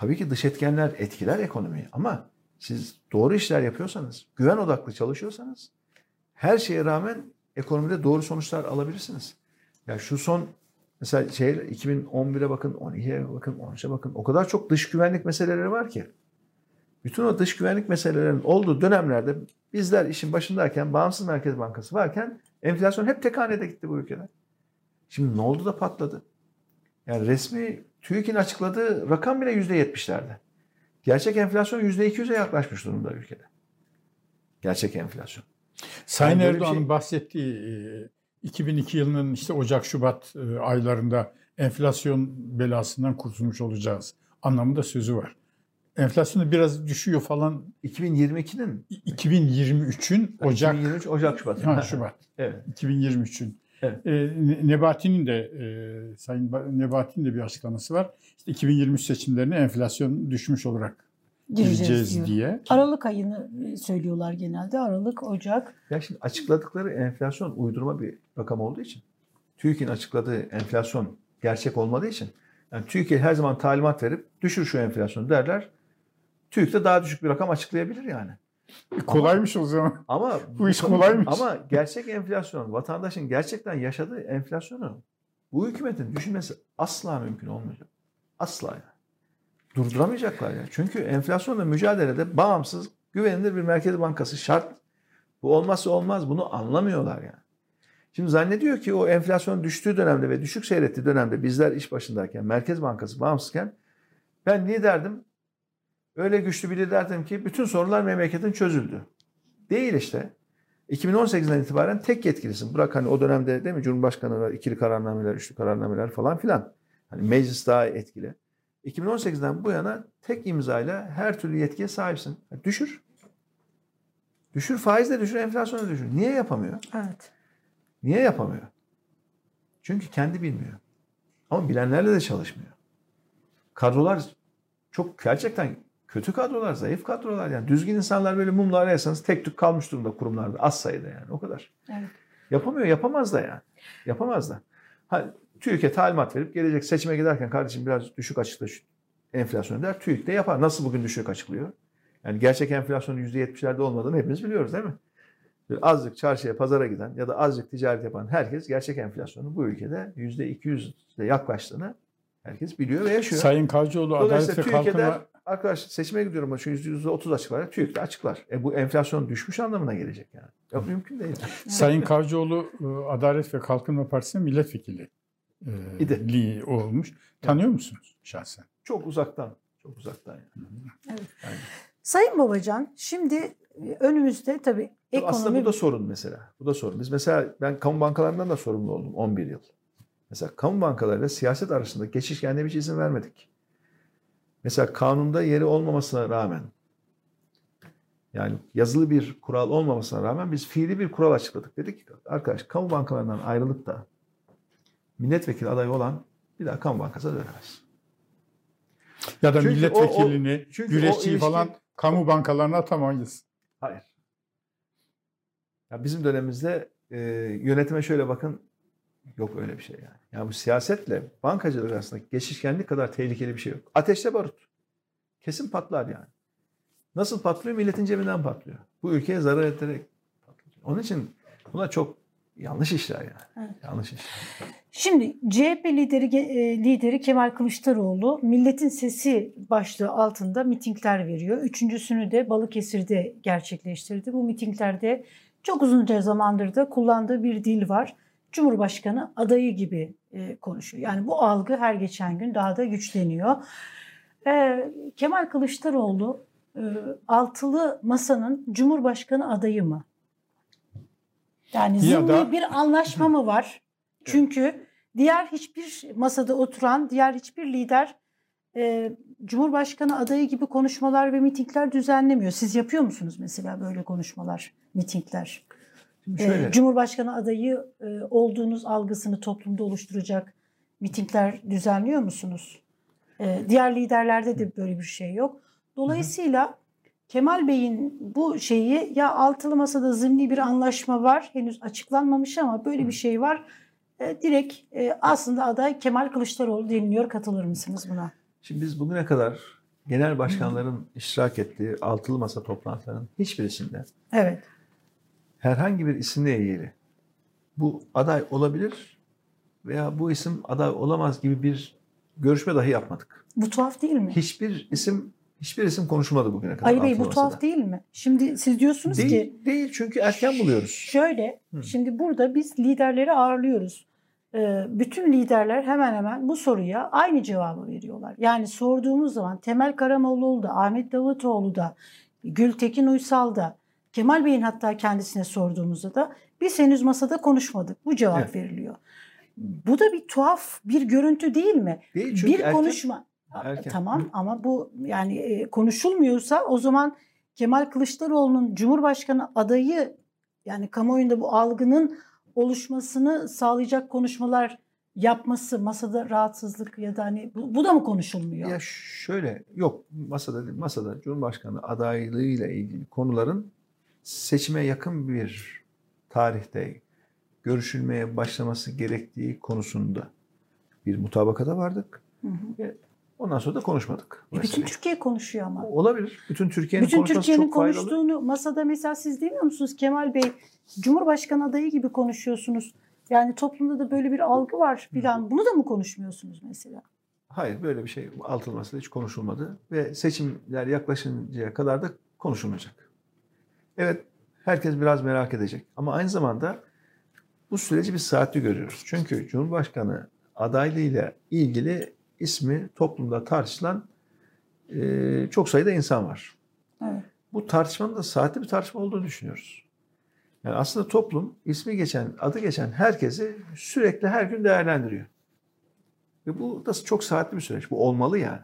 Tabii ki dış etkenler etkiler ekonomiyi ama siz doğru işler yapıyorsanız, güven odaklı çalışıyorsanız her şeye rağmen ekonomide doğru sonuçlar alabilirsiniz. Ya şu son mesela şey 2011'e bakın, 12'ye bakın, 13'e bakın. O kadar çok dış güvenlik meseleleri var ki. Bütün o dış güvenlik meselelerinin olduğu dönemlerde bizler işin başındayken, bağımsız Merkez Bankası varken enflasyon hep tek hanede gitti bu ülkede. Şimdi ne oldu da patladı? Yani resmi TÜİK'in açıkladığı rakam bile %70'lerde. Gerçek enflasyon %200'e yaklaşmış durumda ülkede. Gerçek enflasyon. Sayın Yani Erdoğan'ın şey- bahsettiği e, 2002 yılının işte Ocak-Şubat e, aylarında enflasyon belasından kurtulmuş olacağız anlamında sözü var. Enflasyon biraz düşüyor falan 2022'nin 2023'ün Ocak 2023 Ocak Şubat. ha, Şubat evet. 2023'ün. Evet. E, Ne- Nebati'nin de e, Sayın Ba- Nebati'nin de bir açıklaması var. İşte 2023 seçimlerine enflasyon düşmüş olarak Gireceğiz diye. Aralık ayını söylüyorlar genelde. Aralık, Ocak. Ya şimdi açıkladıkları enflasyon uydurma bir rakam olduğu için TÜİK'in açıkladığı enflasyon gerçek olmadığı için yani TÜİK'e her zaman talimat verip düşür şu enflasyonu derler. TÜİK de daha düşük bir rakam açıklayabilir yani. Kolaymış o zaman. Ama Bu iş kolaymış. Ama gerçek enflasyon, vatandaşın gerçekten yaşadığı enflasyonu bu hükümetin düşünmesi asla mümkün olmayacak. Asla yani. Durduramayacaklar ya. Çünkü enflasyonla mücadelede bağımsız, güvenilir bir merkez bankası şart. Bu olmazsa olmaz. Bunu anlamıyorlar yani. Şimdi zannediyor ki o enflasyon düştüğü dönemde ve düşük seyrettiği dönemde bizler iş başındayken, Merkez Bankası bağımsızken ben liderdim. Öyle güçlü bir liderdim ki bütün sorunlar memleketin çözüldü. Değil işte. 2018'den itibaren tek yetkilisin. Bırak hani o dönemde değil mi Cumhurbaşkanı var, ikili kararnameler, üçlü kararnameler falan filan. Hani meclis daha etkili. 2018'den bu yana tek imzayla her türlü yetkiye sahipsin. Düşür. Düşür faizle düşür, enflasyonu düşür. Niye yapamıyor? Evet. Niye yapamıyor? Çünkü kendi bilmiyor. Ama bilenlerle de çalışmıyor. Kadrolar çok gerçekten kötü kadrolar, zayıf kadrolar. Yani düzgün insanlar böyle mumla ararsanız tek tük kalmış durumda kurumlarda. Az sayıda yani o kadar. Evet. Yapamıyor, yapamaz da yani. Yapamaz da. Ha, TÜİK'e talimat verip gelecek seçime giderken kardeşim biraz düşük açıkla şu enflasyon der. TÜİK de yapar. Nasıl bugün düşük açıklıyor? Yani gerçek enflasyonun %70'lerde olmadığını hepimiz biliyoruz değil mi? Böyle azıcık çarşıya, pazara giden ya da azıcık ticaret yapan herkes gerçek enflasyonun bu ülkede %200'de yaklaştığını herkes biliyor ve yaşıyor. Sayın Kavcıoğlu Adalet ve Kalkınma arkadaş seçime gidiyorum ama şu %30 açıklar. TÜİK de açıklar. E bu enflasyon düşmüş anlamına gelecek yani. Ya mümkün değil. Sayın Kavcıoğlu e, Adalet ve Kalkınma Partisi'nin milletvekili e, İdi. li olmuş. Tanıyor musunuz şahsen? Çok uzaktan. Çok uzaktan yani. Sayın Babacan şimdi e, önümüzde tabii Tabii Aslında ekonomi bu da sorun mesela. Bu da sorun. Biz mesela ben kamu bankalarından da sorumlu oldum 11 yıl. Mesela kamu bankalarıyla siyaset arasında geçişkenliğe bir izin vermedik. Mesela kanunda yeri olmamasına rağmen yani yazılı bir kural olmamasına rağmen biz fiili bir kural açıkladık. Dedik ki arkadaş kamu bankalarından ayrılıp da milletvekili adayı olan bir daha kamu bankasına dönemez. Ya da Çünkü milletvekilini, o- o- güreşçiyi ilişki- falan kamu bankalarına atamayız. Hayır. Ya bizim dönemimizde e, yönetime şöyle bakın yok öyle bir şey yani. Yani bu siyasetle bankacılık arasında geçişkenlik kadar tehlikeli bir şey yok. Ateşte barut. Kesin patlar yani. Nasıl patlıyor? Milletin cebinden patlıyor. Bu ülkeye zarar ederek patlıyor. Onun için buna çok yanlış işler yani. Evet. Yanlış işler. Şimdi CHP lideri e, lideri Kemal Kılıçdaroğlu milletin sesi başlığı altında mitingler veriyor. Üçüncüsünü de Balıkesir'de gerçekleştirdi. Bu mitinglerde çok uzunca zamandır da kullandığı bir dil var. Cumhurbaşkanı adayı gibi e, konuşuyor. Yani bu algı her geçen gün daha da güçleniyor. E, Kemal Kılıçdaroğlu e, altılı masanın Cumhurbaşkanı adayı mı? Yani Ya zimni da- bir anlaşma mı var? Çünkü diğer hiçbir masada oturan diğer hiçbir lider e, Cumhurbaşkanı adayı gibi konuşmalar ve mitingler düzenlemiyor. Siz yapıyor musunuz mesela böyle konuşmalar, mitingler? Şimdi E, şöyle. Cumhurbaşkanı adayı e, olduğunuz algısını toplumda oluşturacak mitingler düzenliyor musunuz? E, diğer liderlerde de böyle bir şey yok. Dolayısıyla Kemal Bey'in bu şeyi ya altılı masada zimni bir anlaşma var henüz açıklanmamış ama böyle bir şey var. E, direkt e, aslında aday Kemal Kılıçdaroğlu deniliyor. Katılır mısınız buna? Şimdi biz bugüne kadar genel başkanların iştirak ettiği altılı masa toplantılarının hiçbirisinde Evet. Herhangi bir isimle ilgili bu aday olabilir veya bu isim aday olamaz gibi bir görüşme dahi yapmadık. Bu tuhaf değil mi? Hiçbir isim hiçbir isim konuşulmadı bugüne kadar. Ali Bey bu tuhaf değil mi? Şimdi siz diyorsunuz ki Değil, değil çünkü erken buluyoruz. Şöyle, Hı. şimdi burada biz liderleri ağırlıyoruz. Ee, bütün liderler hemen hemen bu soruya aynı cevabı veriyorlar. Yani sorduğumuz zaman Temel Karamollaoğlu da, Ahmet Davutoğlu da, Gültekin Uysal da, Kemal Bey'in hatta kendisine sorduğumuzda da biz henüz masada konuşmadık. Bu cevap Evet. veriliyor. Bu da bir tuhaf bir görüntü değil mi? Değil çünkü bir erken. konuşma. Erken. Tamam ama bu yani e, konuşulmuyorsa o zaman Kemal Kılıçdaroğlu'nun Cumhurbaşkanı adayı yani kamuoyunda bu algının oluşmasını sağlayacak konuşmalar yapması masada rahatsızlık ya da hani bu, bu da mı konuşulmuyor? Ya şöyle yok masada masada Cumhurbaşkanı adaylığıyla ilgili konuların seçime yakın bir tarihte görüşülmeye başlaması gerektiği konusunda bir mutabakata vardık. Hı hı. Ondan sonra da konuşmadık. E, bütün. Türkiye konuşuyor ama. Olabilir. Bütün Türkiye'nin Bütün konuşması Türkiye'nin çok faydalı. konuştuğunu masada mesela siz demiyor musunuz Kemal Bey? Cumhurbaşkanı adayı gibi konuşuyorsunuz. Yani toplumda da böyle bir algı var filan. Bunu da mı konuşmuyorsunuz mesela? Hayır böyle bir şey altılı masada hiç konuşulmadı ve seçimler yaklaşıncaya kadar da konuşulmayacak. Evet herkes biraz merak edecek ama aynı zamanda bu süreci biz saatli görüyoruz. Çünkü Cumhurbaşkanı adaylığıyla ilgili ismi toplumda tartışılan e, çok sayıda insan var. Evet. Bu tartışmanın da saatli bir tartışma olduğunu düşünüyoruz. Yani aslında toplum ismi geçen, adı geçen herkesi sürekli her gün değerlendiriyor. Ve bu da çok saatli bir süreç. Bu olmalı yani.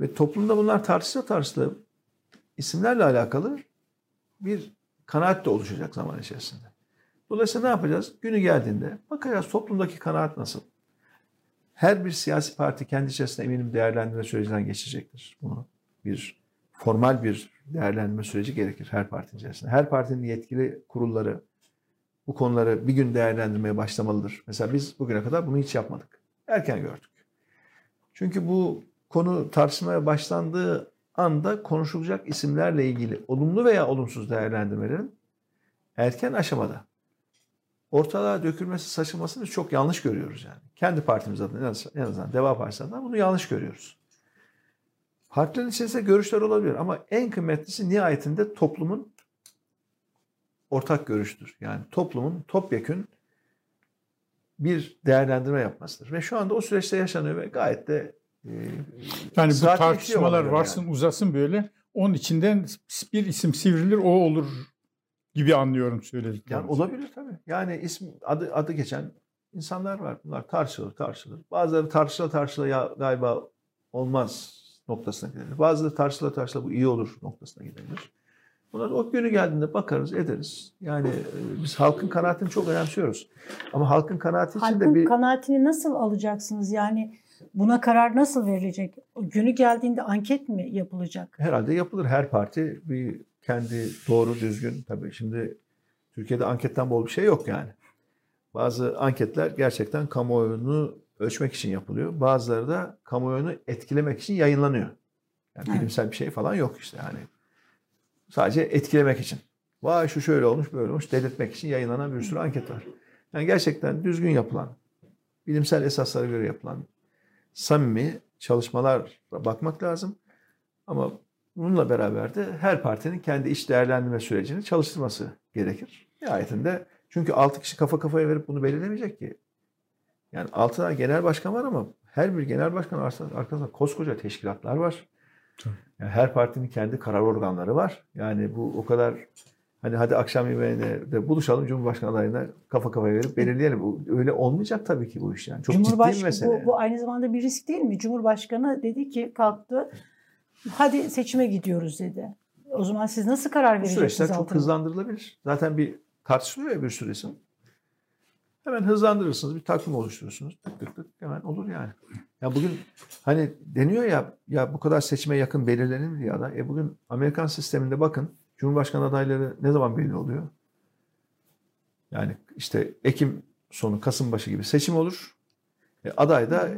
Ve toplumda bunlar tartışıla tartışıla isimlerle alakalı bir kanaat de oluşacak zaman içerisinde. Dolayısıyla ne yapacağız? Günü geldiğinde bakacağız toplumdaki kanaat nasıl? Her bir siyasi parti kendi içerisinde eminim değerlendirme sürecinden geçecektir. Bunu bir formal bir değerlendirme süreci gerekir her partinin içerisinde. Her partinin yetkili kurulları bu konuları bir gün değerlendirmeye başlamalıdır. Mesela biz bugüne kadar bunu hiç yapmadık. Erken gördük. Çünkü bu konu tartışmaya başlandığı anda konuşulacak isimlerle ilgili olumlu veya olumsuz değerlendirmelerin erken aşamada ortalığa dökülmesi, saçılmasını çok yanlış görüyoruz yani. Kendi partimiz adına en azından- Deva Partisi bunu yanlış görüyoruz. Partilerin içerisinde görüşler olabilir ama en kıymetlisi nihayetinde toplumun ortak görüştür. Yani toplumun topyekün bir değerlendirme yapmasıdır. Ve şu anda o süreçte yaşanıyor ve gayet de Yani bu tartışmalar varsın yani. uzasın böyle. Onun içinden bir isim sivrilir o olur gibi anlıyorum söylediklerinizi. Yani olabilir tabii. Yani ismi adı adı geçen insanlar var. Bunlar tartışılır, tartışılır. Bazıları tartışıla tartışıla ya galiba olmaz noktasına gidilir. Bazıları tartışıla tartışıla bu iyi olur noktasına gidilir. Bunlar o günü geldiğinde bakarız, ederiz. Yani e, biz halkın kanaatini çok önemsiyoruz. Ama halkın kanaati için de Halkın bir kanaatini nasıl alacaksınız? Yani buna karar nasıl verilecek? Günü geldiğinde anket mi yapılacak? herhalde yapılır. Her parti bir kendi doğru düzgün tabii şimdi Türkiye'de anketten bol bir şey yok yani. Bazı anketler gerçekten kamuoyunu ölçmek için yapılıyor. Bazıları da kamuoyunu etkilemek için yayınlanıyor. Yani Evet. bilimsel bir şey falan yok işte yani. Sadece etkilemek için. Vay şu şöyle olmuş böyle olmuş delirtmek için yayınlanan bir sürü anket var. Yani gerçekten düzgün yapılan, bilimsel esaslara göre yapılan samimi çalışmalara bakmak lazım. Ama bununla beraber de her partinin kendi iç değerlendirme sürecini çalıştırması gerekir. Nihayetinde çünkü 6 kişi kafa kafaya verip bunu belirlemeyecek ki. Yani 6 tane genel başkan var ama her bir genel başkan arkasında, koskoca teşkilatlar var. Yani her partinin kendi karar organları var. Yani bu o kadar hani hadi akşam yemeğine de buluşalım Cumhurbaşkanı adayına kafa kafaya verip belirleyelim. Bu- Öyle olmayacak tabii ki bu iş yani. Çok ciddi bir mesele. bu, bu aynı zamanda bir risk değil mi? Cumhurbaşkanı dedi ki kalktı. Hadi seçime gidiyoruz dedi. O zaman siz nasıl karar Bu vereceksiniz? süreçler çok altına? hızlandırılabilir. Zaten bir tartışılıyor ya bir sürü isim. Hemen hızlandırırsınız, bir takvim oluşturursunuz. Tık tık tık hemen olur yani. Ya bugün hani deniyor ya ya bu kadar seçime yakın belirlenir diye aday. E bugün Amerikan sisteminde bakın Cumhurbaşkanı adayları ne zaman belli oluyor? Yani işte Ekim sonu Kasım başı gibi seçim olur. E, aday da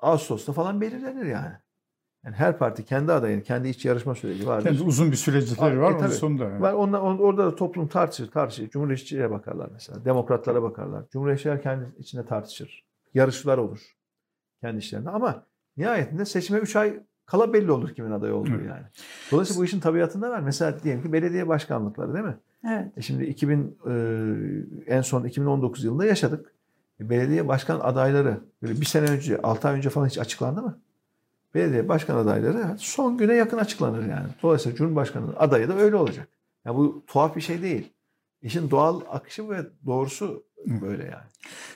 Ağustos'ta falan belirlenir yani. Yani her parti kendi adayını, kendi iç yarışma süreci vardır. Kendi uzun bir süreçleri var e, onun sonunda. Var onunla, on- orada da toplum tartışır, tartışır. Cumhuriyetçilere bakarlar mesela. Demokratlara bakarlar. Cumhuriyetçiler kendi içinde tartışır. Yarışlar olur. Kendi işlerinde. Ama nihayetinde seçime 3 ay kala belli olur kimin aday olduğu Evet. yani. Dolayısıyla bu işin tabiatında var. Mesela diyelim ki belediye başkanlıkları değil mi? Evet. E şimdi 2000 e, en son 2019 yılında yaşadık. E, belediye başkan adayları böyle bir sene önce, 6 ay önce falan hiç açıklandı mı? Belediye başkan adayları son güne yakın açıklanır yani. Dolayısıyla Cumhurbaşkanı adayı da öyle olacak. Ya bu tuhaf bir şey değil. İşin doğal akışı ve doğrusu böyle yani.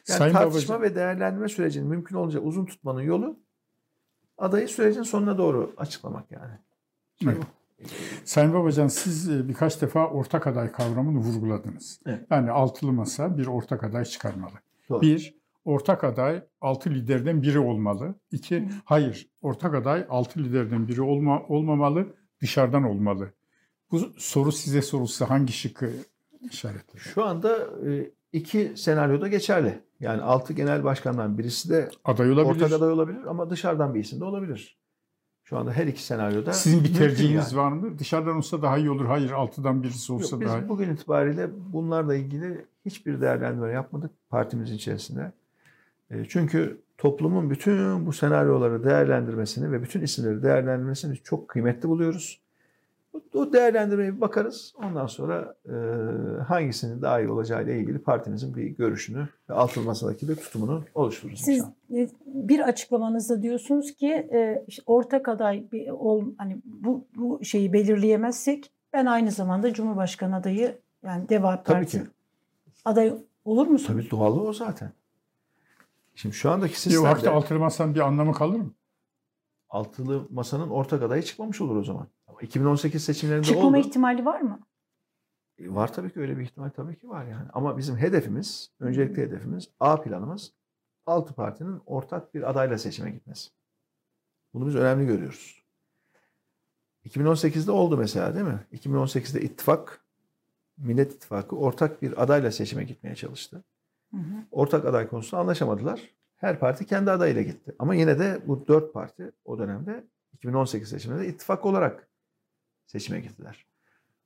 Yani Sayın tartışma Babacan, ve değerlendirme sürecini mümkün olunca uzun tutmanın yolu adayı sürecin sonuna doğru açıklamak yani. Şey Evet. bu. Sayın Babacan siz e, birkaç defa ortak aday kavramını vurguladınız. Evet. Yani altılı masa bir ortak aday çıkarmalı. Doğru. Bir, ortak aday altı liderden biri olmalı. İki, Hı. hayır ortak aday altı liderden biri olma, olmamalı, dışarıdan olmalı. Bu soru size sorulsa hangi şıkkı işaretler? Şu anda e, iki senaryoda geçerli. Yani altı genel başkandan birisi de Aday olabilir. ortak aday olabilir ama dışarıdan bir isim de olabilir. Şu anda her iki senaryoda Sizin bir tercihiniz yani. var mı? Dışarıdan olsa daha iyi olur. Hayır altıdan birisi olsa Yok, biz daha iyi. bugün itibariyle bunlarla ilgili hiçbir değerlendirme yapmadık partimizin içerisinde. E, Çünkü toplumun bütün bu senaryoları değerlendirmesini ve bütün isimleri değerlendirmesini çok kıymetli buluyoruz. O- değerlendirmeye bir bakarız. Ondan sonra e, hangisinin daha iyi olacağı ile ilgili partimizin bir görüşünü ve altılı masadaki bir tutumunu oluştururuz. Siz inşallah. e, bir açıklamanızda diyorsunuz ki e, işte ortak aday bir ol hani bu bu şeyi belirleyemezsek ben aynı zamanda Cumhurbaşkanı adayı yani Deva Tabii Partisi ki. aday olur musunuz? Tabii doğalı o zaten. Şimdi şu andaki Bir sistemde vakti altılı masanın bir anlamı kalır mı? Altılı masanın ortak adayı çıkmamış olur o zaman. Ama 2018 seçimlerinde Çıkmama oldu. ihtimali var mı? E, Var tabii ki öyle bir ihtimal tabii ki var yani. Ama bizim hedefimiz, öncelikli hedefimiz, A planımız altı partinin ortak bir adayla seçime gitmesi. Bunu biz önemli görüyoruz. 2018'de oldu mesela değil mi? 2018'de ittifak Millet İttifakı ortak bir adayla seçime gitmeye çalıştı. Hı hı. Ortak aday konusunda anlaşamadılar. Her parti kendi adayıyla gitti. Ama yine de bu dört parti o dönemde 2018 seçiminde ittifak olarak seçime gittiler.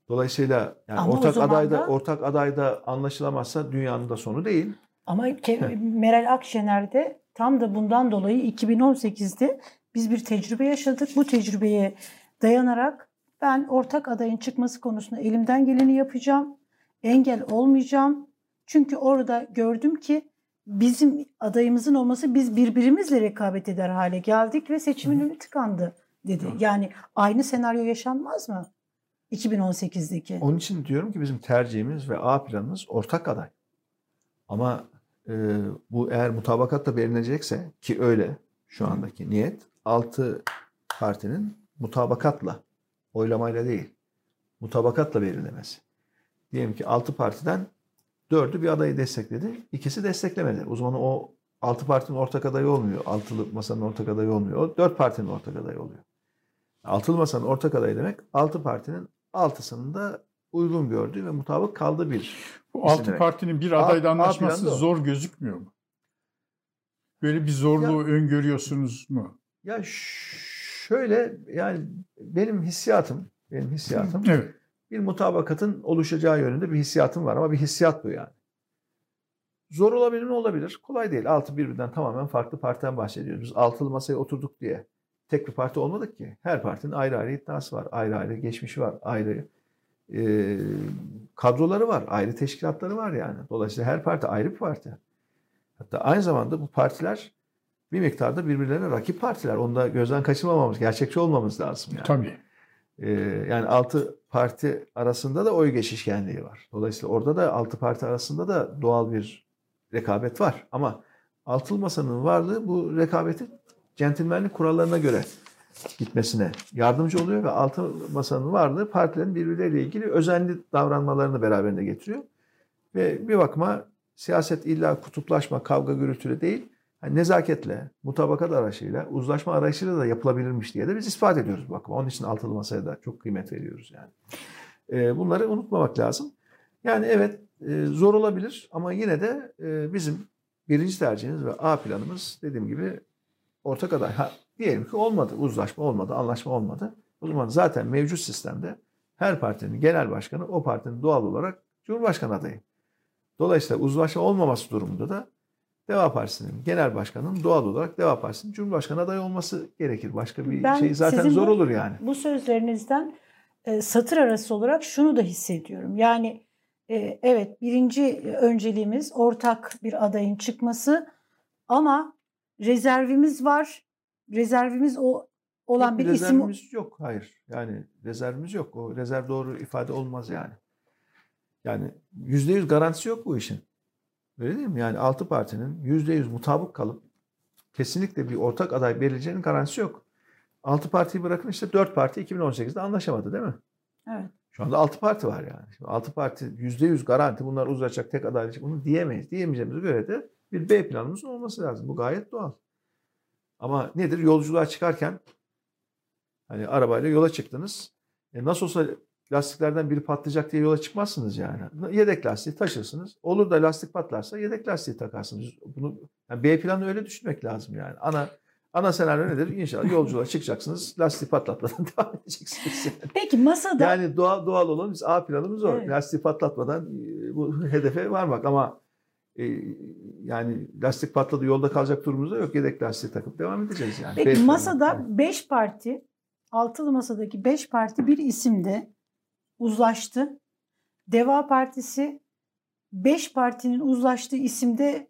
Dolayısıyla yani Ama ortak adayda da- ortak adayda anlaşılamazsa dünyanın da sonu değil. Ama Meral Akşener de tam da bundan dolayı 2018'de biz bir tecrübe yaşadık. Bu tecrübeye dayanarak ben ortak adayın çıkması konusunda elimden geleni yapacağım. Engel olmayacağım. Çünkü orada gördüm ki bizim adayımızın olması biz birbirimizle rekabet eder hale geldik ve seçimin önü tıkandı dedi. Doğru. Yani aynı senaryo yaşanmaz mı? 2018'deki. Onun için diyorum ki bizim tercihimiz ve A planımız ortak aday. Ama e, bu eğer mutabakatla belirlenecekse ki öyle şu andaki niyet 6 partinin mutabakatla oylamayla değil mutabakatla belirlemesi. Diyelim ki 6 partiden 4'ü bir adayı destekledi. ikisi desteklemedi. O zaman o 6 partinin ortak adayı olmuyor. Altılı masanın ortak adayı olmuyor. O 4 partinin ortak adayı oluyor. Altılı masanın ortak adayı demek 6 partinin altısının da uygun gördüğü ve mutabık kaldığı bir Bu altı demek. partinin bir A- adayla A anlaşması o. zor gözükmüyor mu? Böyle bir zorluğu öngörüyorsunuz mu? Ya şöyle yani benim hissiyatım, benim hissiyatım Evet. Bir mutabakatın oluşacağı yönünde bir hissiyatım var ama bir hissiyat bu yani. Zor olabilir mi? Olabilir. Kolay değil. Altı birbirinden tamamen farklı partiden bahsediyoruz. Biz altılı masaya oturduk diye tek bir parti olmadık ki. Her partinin ayrı ayrı iddiası var. Ayrı ayrı geçmişi var. Ayrı e, kadroları var. Ayrı teşkilatları var yani. Dolayısıyla her parti ayrı bir parti. Hatta aynı zamanda bu partiler bir miktarda birbirlerine rakip partiler. Onu da gözden kaçırmamamız, gerçekçi olmamız lazım yani. Tabii. Ee, yani altı parti arasında da oy geçişkenliği var. Dolayısıyla orada da altı parti arasında da doğal bir rekabet var. Ama altılı masanın varlığı bu rekabetin centilmenlik kurallarına göre gitmesine yardımcı oluyor ve altı masanın varlığı partilerin birbirleriyle ilgili özenli davranmalarını beraberinde getiriyor. Ve bir bakıma siyaset illa kutuplaşma, kavga gürültüyle değil, hani nezaketle, mutabakat arayışıyla, uzlaşma arayışıyla da yapılabilirmiş diye de biz ispat ediyoruz bu bakıma. Onun için altılı masaya da çok kıymet veriyoruz yani. Ee, bunları unutmamak lazım. Yani evet e, zor olabilir ama yine de e, bizim birinci tercihimiz ve A planımız dediğim gibi ortak aday. Ha, diyelim ki olmadı, uzlaşma olmadı, anlaşma olmadı. O zaman zaten mevcut sistemde her partinin genel başkanı o partinin doğal olarak Cumhurbaşkanı adayı. Dolayısıyla uzlaşma olmaması durumunda da Deva Partisi'nin genel başkanının doğal olarak Deva Partisi'nin Cumhurbaşkanı adayı olması gerekir. Başka bir Ben şey zaten zor bu- olur yani. Bu sözlerinizden e, satır arası olarak şunu da hissediyorum. Yani e, evet birinci önceliğimiz ortak bir adayın çıkması ama rezervimiz var. Rezervimiz o olan Yok, bir isim rezervimiz yok. Hayır. Yani rezervimiz yok. O rezerv doğru ifade olmaz yani. Yani yüzde yüz garantisi yok bu işin. Öyle değil mi? Yani altı partinin yüzde yüz mutabık kalıp kesinlikle bir ortak aday belirleyeceğinin garantisi yok. Altı partiyi bırakın işte dört parti 2018'de anlaşamadı değil mi? Evet. Şu anda altı parti var yani. Şimdi altı parti yüzde yüz garanti bunlar uzlaşacak tek aday olacak. Bunu diyemeyiz. Diyemeyeceğimize göre de bir B planımızın olması lazım. Bu gayet doğal. Ama nedir? Yolculuğa çıkarken hani arabayla yola çıktınız. E nasıl olsa lastiklerden biri patlayacak diye yola çıkmazsınız yani. Yedek lastiği taşırsınız. Olur da lastik patlarsa yedek lastiği takarsınız. Bunu yani B planı öyle düşünmek lazım yani. Ana ana senaryo nedir? İnşallah yolculuğa çıkacaksınız. Lastiği patlatmadan devam edeceksiniz. Yani. Peki masada Yani doğal doğal olan biz A planımız o. Evet. Lastiği patlatmadan e, bu hedefe varmak ama e, yani lastik patladı yolda kalacak durumumuz da yok. Yedek lastiği takıp devam edeceğiz yani. B Peki planı. masada 5 parti, altılı masadaki 5 parti bir isimde uzlaştı. Deva Partisi 5 partinin uzlaştığı isimde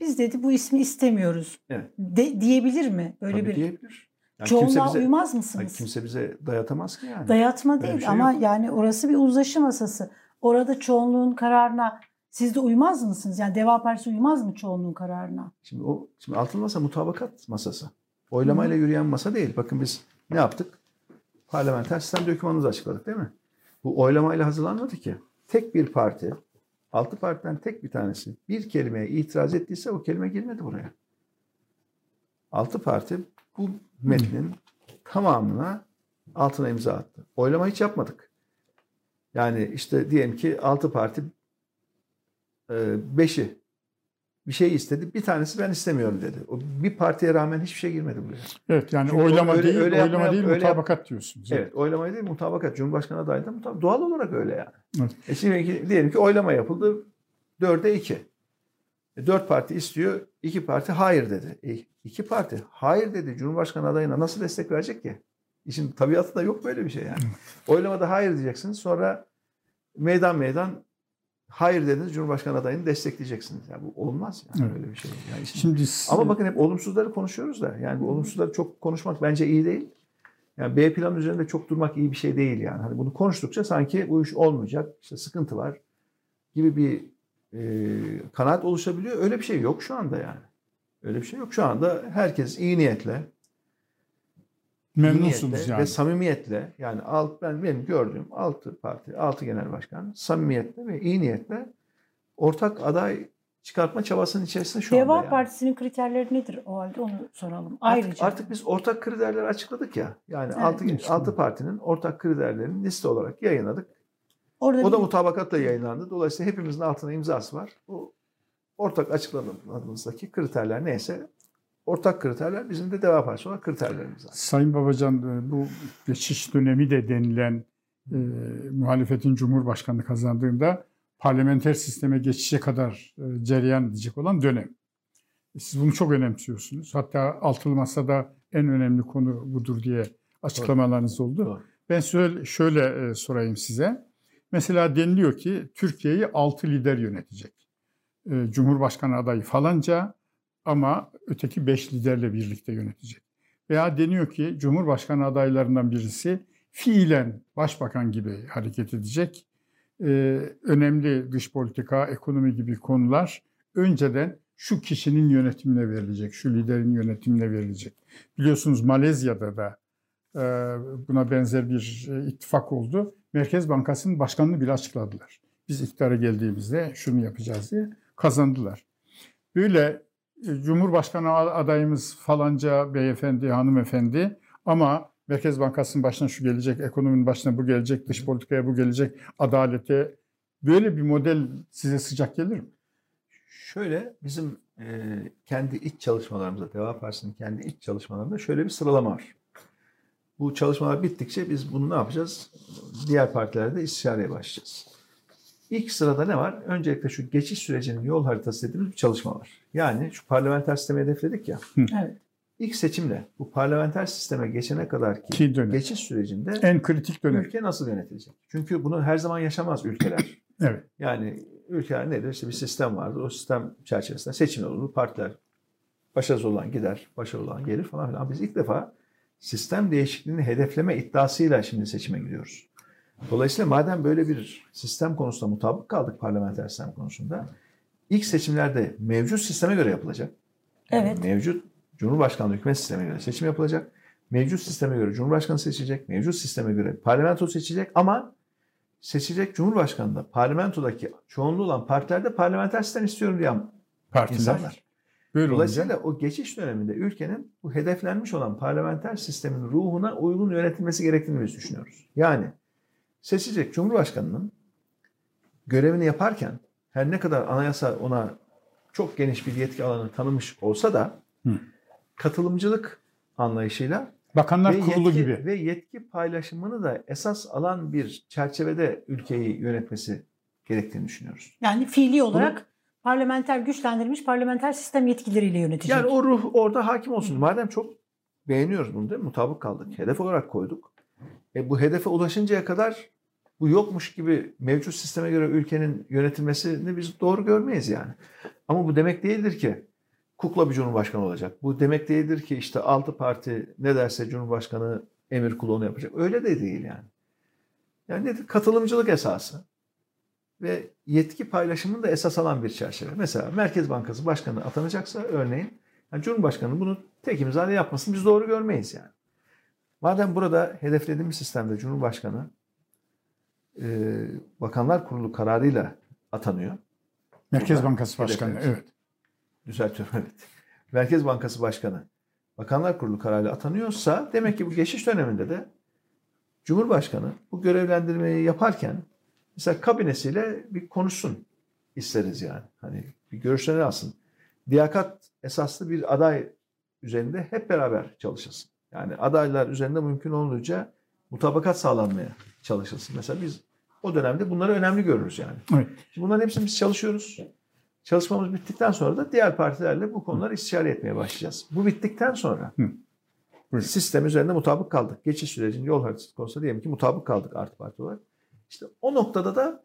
biz dedi bu ismi istemiyoruz. Evet. De, diyebilir mi? Böyle Tabii bir diyebilir. Yani kimse çoğunluğa bize, uymaz Hayır, mısınız? kimse bize dayatamaz ki yani. Dayatma Öyle değil şey ama yok. yani orası bir uzlaşı masası. Orada çoğunluğun kararına siz de uymaz mısınız? Yani Deva Partisi uymaz mı çoğunluğun kararına? Şimdi o şimdi altılı masa mutabakat masası. Oylamayla yürüyen masa değil. Bakın biz ne yaptık? Parlamenter sistem dokümanımızı açıkladık değil mi? Bu oylamayla hazırlanmadı ki. Tek bir parti, altı partiden tek bir tanesi bir kelimeye itiraz ettiyse o kelime girmedi buraya. Altı parti bu metnin tamamına altına imza attı. Oylama hiç yapmadık. Yani işte diyelim ki 6 parti 5'i bir şey istedi. Bir tanesi ben istemiyorum dedi. O bir partiye rağmen hiçbir şey girmedi buraya. Evet yani Çünkü oylama öyle- değil, öyle oylama yapmaya- değil öyle yap- mutabakat diyorsunuz. Evet, oylama değil mutabakat. Cumhurbaşkanı adayı da mutabak. Doğal olarak öyle yani. Evet. E şimdi diyelim ki oylama yapıldı. Dörde iki. E, dört parti istiyor. iki parti hayır dedi. E, iki parti hayır dedi. Cumhurbaşkanı adayına nasıl destek verecek ki? İşin tabiatında yok böyle bir şey yani. Oylamada hayır diyeceksiniz. Sonra meydan meydan hayır dediniz. Cumhurbaşkanı adayını destekleyeceksiniz. Ya bu olmaz yani Evet. böyle bir şey. Yani işin- Şimdi ama bakın hep olumsuzları konuşuyoruz da. Yani bu olumsuzları çok konuşmak bence iyi değil. Yani B planı üzerinde çok durmak iyi bir şey değil yani. Hani bunu konuştukça sanki bu iş olmayacak, işte sıkıntı var gibi bir e, kanaat oluşabiliyor. Öyle bir şey yok şu anda yani. Öyle bir şey yok. Şu anda herkes iyi niyetle, memnunsunuz yani. ve samimiyetle yani alt, ben benim gördüğüm altı parti, altı genel başkan samimiyetle ve iyi niyetle ortak aday çıkartma çabasının içerisinde şu Deva anda yani. Partisi'nin kriterleri nedir o halde onu soralım. Artık, Ayrıca. artık biz ortak kriterleri açıkladık ya. Yani Evet. altı, İşte. altı partinin ortak kriterlerini liste olarak yayınladık. Orada O da bir- mutabakatla yayınlandı. Dolayısıyla hepimizin altına imzası var. Bu ortak açıkladığımızdaki kriterler neyse ortak kriterler bizim de Deva Partisi olarak kriterlerimiz var. Sayın Babacan e, bu geçiş dönemi de denilen e, muhalefetin Cumhurbaşkanı kazandığında parlamenter sisteme geçişe kadar e, cereyan edecek olan dönem. Siz bunu çok önemsiyorsunuz. Hatta altılı masada en önemli konu budur diye açıklamalarınız oldu. Doğru. Ben şöyle, şöyle e, sorayım size. Mesela deniliyor ki Türkiye'yi altı lider yönetecek. E, Cumhurbaşkanı adayı falanca ama öteki beş liderle birlikte yönetecek. Veya deniyor ki Cumhurbaşkanı adaylarından birisi fiilen başbakan gibi hareket edecek. Ee, önemli dış politika, ekonomi gibi konular önceden şu kişinin yönetimine verilecek, şu liderin yönetimine verilecek. Biliyorsunuz Malezya'da da e, buna benzer bir e, ittifak oldu. Merkez Bankası'nın başkanını bile açıkladılar. Biz iktidara geldiğimizde şunu yapacağız diye kazandılar. Böyle Cumhurbaşkanı adayımız falanca beyefendi, hanımefendi ama Merkez Bankası'nın başına şu gelecek, ekonominin başına bu gelecek, dış politikaya bu gelecek, adalete. Böyle bir model size sıcak gelir mi? Şöyle bizim e, kendi iç çalışmalarımızda, Deva Partisi'nin kendi iç çalışmalarında şöyle bir sıralama var. Bu çalışmalar bittikçe biz bunu ne yapacağız? Diğer partilerde istişareye başlayacağız. İlk sırada ne var? Öncelikle şu geçiş sürecinin yol haritası dediğimiz bir çalışma var. Yani şu parlamenter sistemi hedefledik ya. Evet. İlk seçimle bu parlamenter sisteme geçene kadar ki Ki dönem. geçiş sürecinde En kritik dönem. ülke nasıl yönetilecek? Çünkü bunu her zaman yaşamaz ülkeler. Evet. Yani ülkeler nedir? İşte bir sistem vardır. O sistem çerçevesinde seçimler olur. Partiler başarısız olan gider, başarılı olan gelir falan filan. Biz ilk defa sistem değişikliğini hedefleme iddiasıyla şimdi seçime gidiyoruz. Dolayısıyla madem böyle bir sistem konusunda mutabık kaldık parlamenter sistem konusunda ilk seçimlerde mevcut sisteme göre yapılacak. Yani Evet. Mevcut Cumhurbaşkanlığı hükümet sistemine göre seçim yapılacak. Mevcut sisteme göre Cumhurbaşkanı seçecek. Mevcut sisteme göre parlamento seçecek ama seçecek Cumhurbaşkanı da parlamentodaki çoğunluğu olan partilerde parlamenter sistem istiyorum diyen Partiler. insanlar. Böyle Dolayısıyla olunca o geçiş döneminde ülkenin bu hedeflenmiş olan parlamenter sistemin ruhuna uygun yönetilmesi gerektiğini biz düşünüyoruz. Yani seçecek Cumhurbaşkanı'nın görevini yaparken her ne kadar anayasa ona çok geniş bir yetki alanı tanımış olsa da Hı. katılımcılık anlayışıyla Bakanlar ve Kurulu yetki, gibi. ve yetki paylaşımını da esas alan bir çerçevede ülkeyi yönetmesi gerektiğini düşünüyoruz. Yani fiili olarak parlamenter güçlendirilmiş parlamenter sistem yetkileriyle yönetecek. Yani o ruh orada hakim olsun. Madem çok beğeniyoruz bunu değil mi? Mutabık kaldık. Hedef olarak koyduk. E bu hedefe ulaşıncaya kadar bu yokmuş gibi mevcut sisteme göre ülkenin yönetilmesini biz doğru görmeyiz yani. Ama bu demek değildir ki kukla bir cumhurbaşkanı olacak. Bu demek değildir ki işte altı parti ne derse cumhurbaşkanı emir kulu onu yapacak. Öyle de değil yani. Yani nedir? Katılımcılık esası ve yetki paylaşımını da esas alan bir çerçeve. Mesela Merkez Bankası Başkanı atanacaksa örneğin yani Cumhurbaşkanı bunu tek imzayla yapmasını biz doğru görmeyiz yani. Madem burada hedeflediğimiz sistemde Cumhurbaşkanı e, Bakanlar Kurulu kararıyla atanıyor. Merkez Burada Bankası Başkanı. Evet. Düzeltiyorum evet. Merkez Bankası Başkanı Bakanlar Kurulu kararıyla atanıyorsa demek ki bu geçiş döneminde de Cumhurbaşkanı bu görevlendirmeyi yaparken mesela kabinesiyle bir konuşsun isteriz yani. Hani bir görüşlerini alsın. Liyakat esaslı bir aday üzerinde hep beraber çalışılsın. Yani adaylar üzerinde mümkün olduğunca mutabakat sağlanmaya çalışılsın. Mesela biz o dönemde bunları önemli görürüz yani. Evet. Şimdi bunların hepsini biz çalışıyoruz. Çalışmamız bittikten sonra da diğer partilerle bu konuları istişare etmeye başlayacağız. Bu bittikten sonra Hı. Buyurun. sistem üzerinde mutabık kaldık. Geçiş sürecinin yol haritası konusunda diyelim ki mutabık kaldık artı parti olarak. İşte o noktada da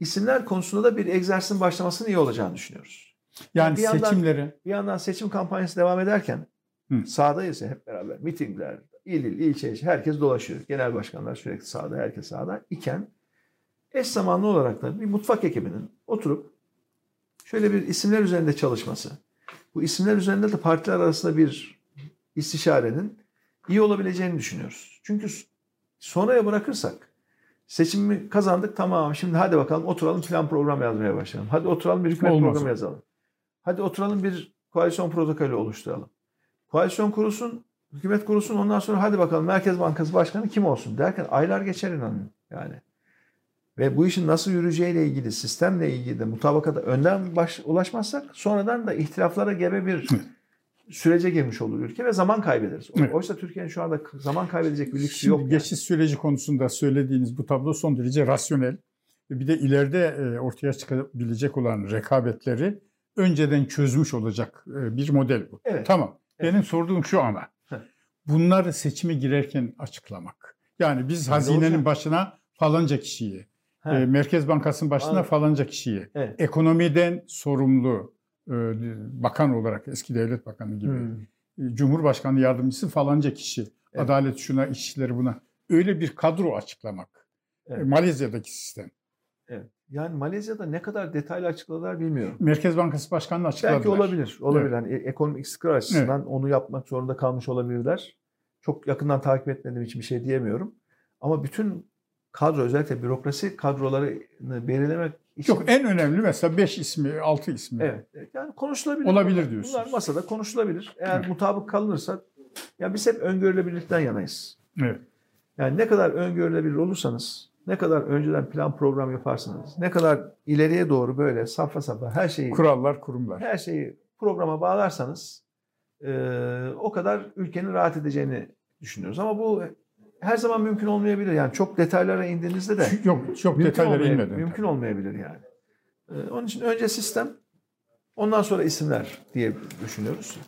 isimler konusunda da bir egzersizin başlamasının iyi olacağını düşünüyoruz. Yani Bir yandan- seçimleri Bir yandan seçim kampanyası devam ederken Hı. sahadayız ya hep beraber. Mitingler, il il, ilçe ilçe herkes dolaşıyor. Genel başkanlar sürekli sahada, herkes sahada iken eş zamanlı olarak da bir mutfak ekibinin oturup şöyle bir isimler üzerinde çalışması. Bu isimler üzerinde de partiler arasında bir istişarenin iyi olabileceğini düşünüyoruz. Çünkü sonraya bırakırsak seçimi kazandık tamam şimdi hadi bakalım oturalım plan program yazmaya başlayalım. Hadi oturalım bir hükümet Olmaz. programı yazalım. Hadi oturalım bir koalisyon protokolü oluşturalım. Koalisyon kurulsun, hükümet kurulsun ondan sonra hadi bakalım Merkez Bankası Başkanı kim olsun derken aylar geçer inanın yani. Ve bu işin nasıl yürüyeceğiyle ilgili, sistemle ilgili de mutabakata önden baş, ulaşmazsak sonradan da ihtilaflara gebe bir sürece girmiş olur ülke ve zaman kaybederiz. Evet. Oysa Türkiye'nin şu anda zaman kaybedecek bir lüksü yok. Şimdi yani. geçiş süreci konusunda söylediğiniz bu tablo son derece rasyonel. Ve Bir de ileride e, ortaya çıkabilecek olan rekabetleri önceden çözmüş olacak e, bir model bu. Evet. Tamam. Evet. Benim sorduğum şu ama. Bunları seçime girerken açıklamak. Yani biz hazinenin başına falanca kişiyi, e, Merkez Bankası'nın başına Anladım. falanca kişiyi, Evet. ekonomiden sorumlu e, bakan olarak eski devlet bakanı gibi, Hmm. e, Cumhurbaşkanı yardımcısı falanca kişi, Evet. adalet şuna, işçileri buna. Öyle bir kadro açıklamak. Evet. E, Malezya'daki sistem. Evet. Yani Malezya'da ne kadar detaylı açıkladılar bilmiyorum. Merkez Bankası Başkanı'nı açıkladılar. Belki olabilir. Olabilir. Hani e- ekonomik istikrar açısından onu yapmak zorunda kalmış olabilirler. Çok yakından takip etmediğim için bir şey diyemiyorum. Ama bütün kadro özellikle bürokrasi kadrolarını belirlemek için Yok en önemli mesela 5 ismi, 6 ismi. Evet. evet. Yani konuşulabilir. Olabilir Bunlar- diyorsunuz. Bunlar masada konuşulabilir. Eğer Evet. mutabık kalınırsa ya biz hep öngörülebilirlikten yanayız. Evet. Yani ne kadar öngörülebilir olursanız, ne kadar önceden plan program yaparsanız, ne kadar ileriye doğru böyle safra safra her şeyi Kurallar, kurumlar. her şeyi programa bağlarsanız e, o kadar ülkenin rahat edeceğini düşünüyoruz. Ama bu her zaman mümkün olmayabilir. Yani çok detaylara indiğinizde de Yok çok detaylara inmedim. mümkün olmayabilir yani. E, onun için önce sistem, ondan sonra isimler diye düşünüyoruz.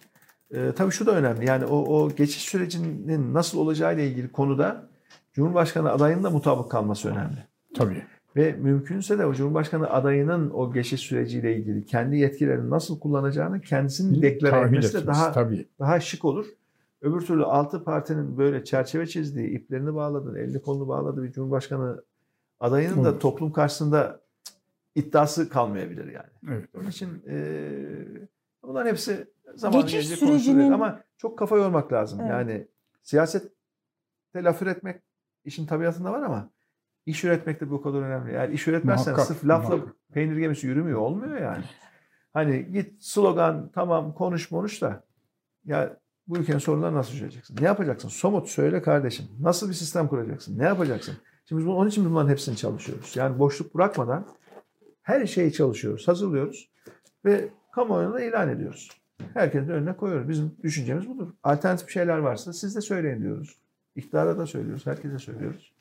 E, tabii şu da önemli. Yani o, o geçiş sürecinin nasıl olacağı ile ilgili konuda Cumhurbaşkanı adayının da mutabık kalması önemli. Tabii. Ve mümkünse de o Cumhurbaşkanı adayının o geçiş süreciyle ilgili kendi yetkilerini nasıl kullanacağını kendisinin deklare Tahmin etmesi de daha tabii. daha şık olur. Öbür türlü altı partinin böyle çerçeve çizdiği, iplerini bağladığı, elini kolunu bağladığı bir Cumhurbaşkanı adayının da Olur. toplum karşısında iddiası kalmayabilir yani. Evet. Onun için eee bunların hepsi zaman Geçiş sürecinin-. Ama çok kafa yormak lazım. Evet. Yani siyasette laf üretmek işin tabiatında var ama iş üretmek de bu kadar önemli. Yani iş üretmezsen Muhakkak, sırf lafla muhakkak. peynir gemisi yürümüyor. Olmuyor yani. Hani git slogan tamam konuş konuş da ya bu ülkenin sorunlarını nasıl çözeceksin? Ne yapacaksın? Somut söyle kardeşim. Nasıl bir sistem kuracaksın? Ne yapacaksın? Şimdi biz bu- onun için bunların hepsini çalışıyoruz. Yani boşluk bırakmadan her şeyi çalışıyoruz, hazırlıyoruz ve kamuoyuna da ilan ediyoruz. Herkesin önüne koyuyoruz. Bizim düşüncemiz budur. Alternatif şeyler varsa siz de söyleyin diyoruz. İktidara da söylüyoruz, herkese söylüyoruz.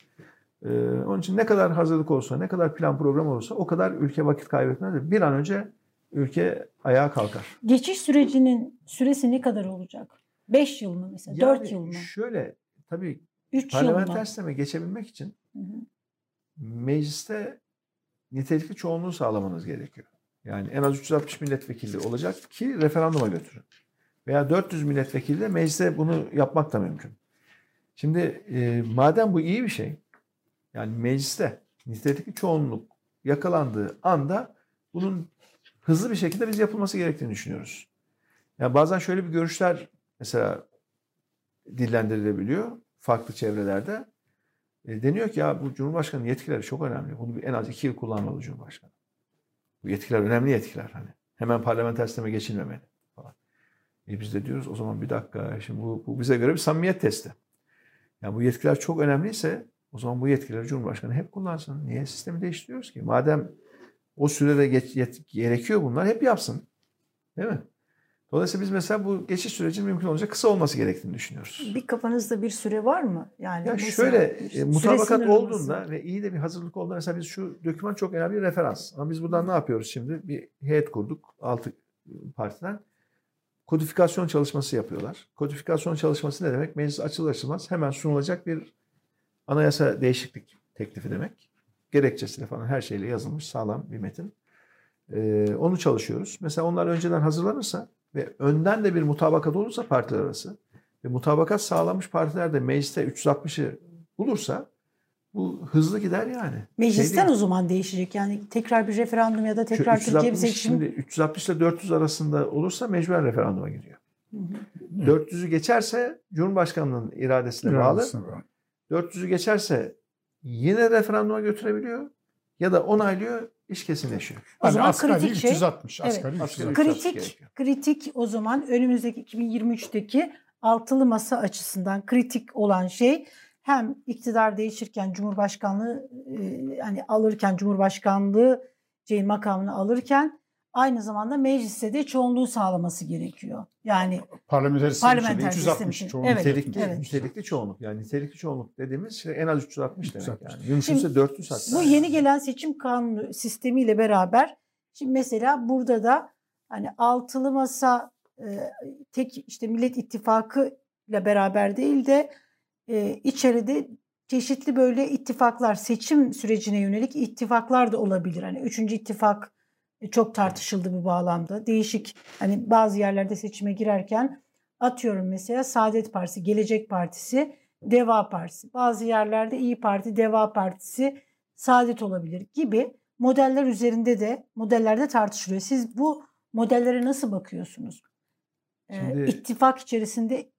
Ee, onun için ne kadar hazırlık olsa, ne kadar plan program olursa o kadar ülke vakit kaybetmez. Bir an önce ülke ayağa kalkar. Geçiş sürecinin süresi ne kadar olacak? 5 yıl mı mesela? 4 Yani yıl mı? Şöyle, tabii 3 yıl mı? parlamenter sisteme geçebilmek için Hı hı. mecliste nitelikli çoğunluğu sağlamanız gerekiyor. Yani en az 360 milletvekili olacak ki referanduma götürün. Veya 400 milletvekili de mecliste bunu yapmak da mümkün. Şimdi e, madem bu iyi bir şey, yani mecliste nitelikli çoğunluk yakalandığı anda bunun hızlı bir şekilde biz yapılması gerektiğini düşünüyoruz. Yani bazen şöyle bir görüşler mesela dillendirilebiliyor farklı çevrelerde. E, deniyor ki ya bu Cumhurbaşkanı yetkileri çok önemli. Bunu en az iki yıl kullanmalı Cumhurbaşkanı. Bu yetkiler önemli yetkiler hani. Hemen parlamenter sisteme geçilmemeli falan. E biz de diyoruz o zaman bir dakika şimdi bu, bu bize göre bir samimiyet testi. Yani bu yetkiler çok önemliyse O zaman bu yetkileri Cumhurbaşkanı hep kullansın. Niye sistemi değiştiriyoruz ki? Madem o sürede geç, yet- gerekiyor bunlar hep yapsın. Değil mi? Dolayısıyla biz mesela bu geçiş sürecinin mümkün olunca kısa olması gerektiğini düşünüyoruz. Bir kafanızda bir süre var mı? Yani Ya şöyle e, mutabakat olduğunda ve iyi de bir hazırlık olduğunda mesela biz şu doküman çok önemli bir referans. Ama biz buradan ne yapıyoruz şimdi? Bir heyet kurduk altı partiden. Kodifikasyon çalışması yapıyorlar. Kodifikasyon çalışması ne demek? Meclis açılır açılmaz hemen sunulacak bir anayasa değişiklik teklifi demek. Gerekçesiyle falan her şeyle yazılmış sağlam bir metin. Ee, onu çalışıyoruz. Mesela onlar önceden hazırlanırsa ve önden de bir mutabakat olursa partiler arası ve mutabakat sağlanmış partiler de mecliste 360'ı bulursa bu hızlı gider yani. Meclisten Şey o zaman değişecek. Yani tekrar bir referandum ya da Şu tekrar Türkiye bir 360 seçim. Şimdi 360 ile 400 arasında olursa mecburen referanduma gidiyor. Hı hı. 400'ü geçerse Cumhurbaşkanlığının iradesine bağlı. İradesine bağlı. 400'ü geçerse yine referanduma götürebiliyor ya da onaylıyor iş kesinleşiyor. O Yani zaman asgari kritik şey- 360. Evet. Asgari 360. 360 kritik gerekiyor. kritik o zaman önümüzdeki 2023'teki altılı masa açısından kritik olan şey hem iktidar değişirken Cumhurbaşkanlığı e, hani alırken Cumhurbaşkanlığı şeyin makamını alırken aynı zamanda mecliste de çoğunluğu sağlaması gerekiyor. Yani Parlamenter sistem Parlamenter içinde sistem 360 için. çoğunluk. Evet, Nitelikli, evet. nitelikli çoğunluk. Yani nitelikli çoğunluk dediğimiz şey en az 360 demek 360. yani. Mümkünse Şimdi 400 hatta. Bu yeni gelen seçim kanunu sistemiyle beraber şimdi mesela burada da hani altılı masa tek işte Millet İttifakı ile beraber değil de e, içeride çeşitli böyle ittifaklar seçim sürecine yönelik ittifaklar da olabilir. Hani üçüncü ittifak e, çok tartışıldı bu bağlamda. Değişik hani bazı yerlerde seçime girerken atıyorum mesela Saadet Partisi, Gelecek Partisi, Deva Partisi. Bazı yerlerde İyi Parti, Deva Partisi, Saadet olabilir gibi modeller üzerinde de modellerde tartışılıyor. Siz bu modellere nasıl bakıyorsunuz? Ee, Şimdi- ittifak içerisinde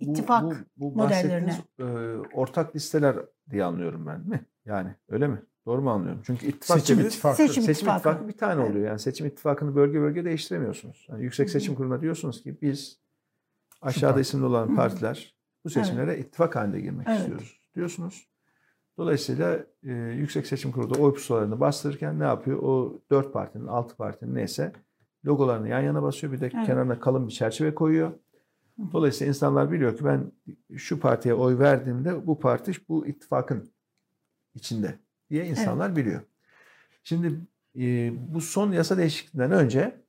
ittifak bu, bu, modellerine. bahsettiğiniz, e, ortak listeler diye anlıyorum ben mi? Yani öyle mi? Doğru mu anlıyorum? Çünkü ittifak Seçim ittifakı. Seçim Seçim ittifakı. ittifakı bir tane Evet. oluyor. Yani seçim ittifakını bölge bölge değiştiremiyorsunuz. Yani Yüksek. Seçim Kurulu'na diyorsunuz ki biz aşağıda isimli olan partiler bu seçimlere ittifak halinde girmek Evet. istiyoruz diyorsunuz. Dolayısıyla e, Yüksek Seçim Kurulu da oy pusulalarını bastırırken ne yapıyor? O dört partinin, altı partinin neyse logolarını yan yana basıyor. Bir de Evet. kenarına kalın bir çerçeve koyuyor. Dolayısıyla insanlar biliyor ki ben şu partiye oy verdiğimde bu parti bu ittifakın içinde diye insanlar biliyor. Şimdi e, bu son yasa değişikliğinden önce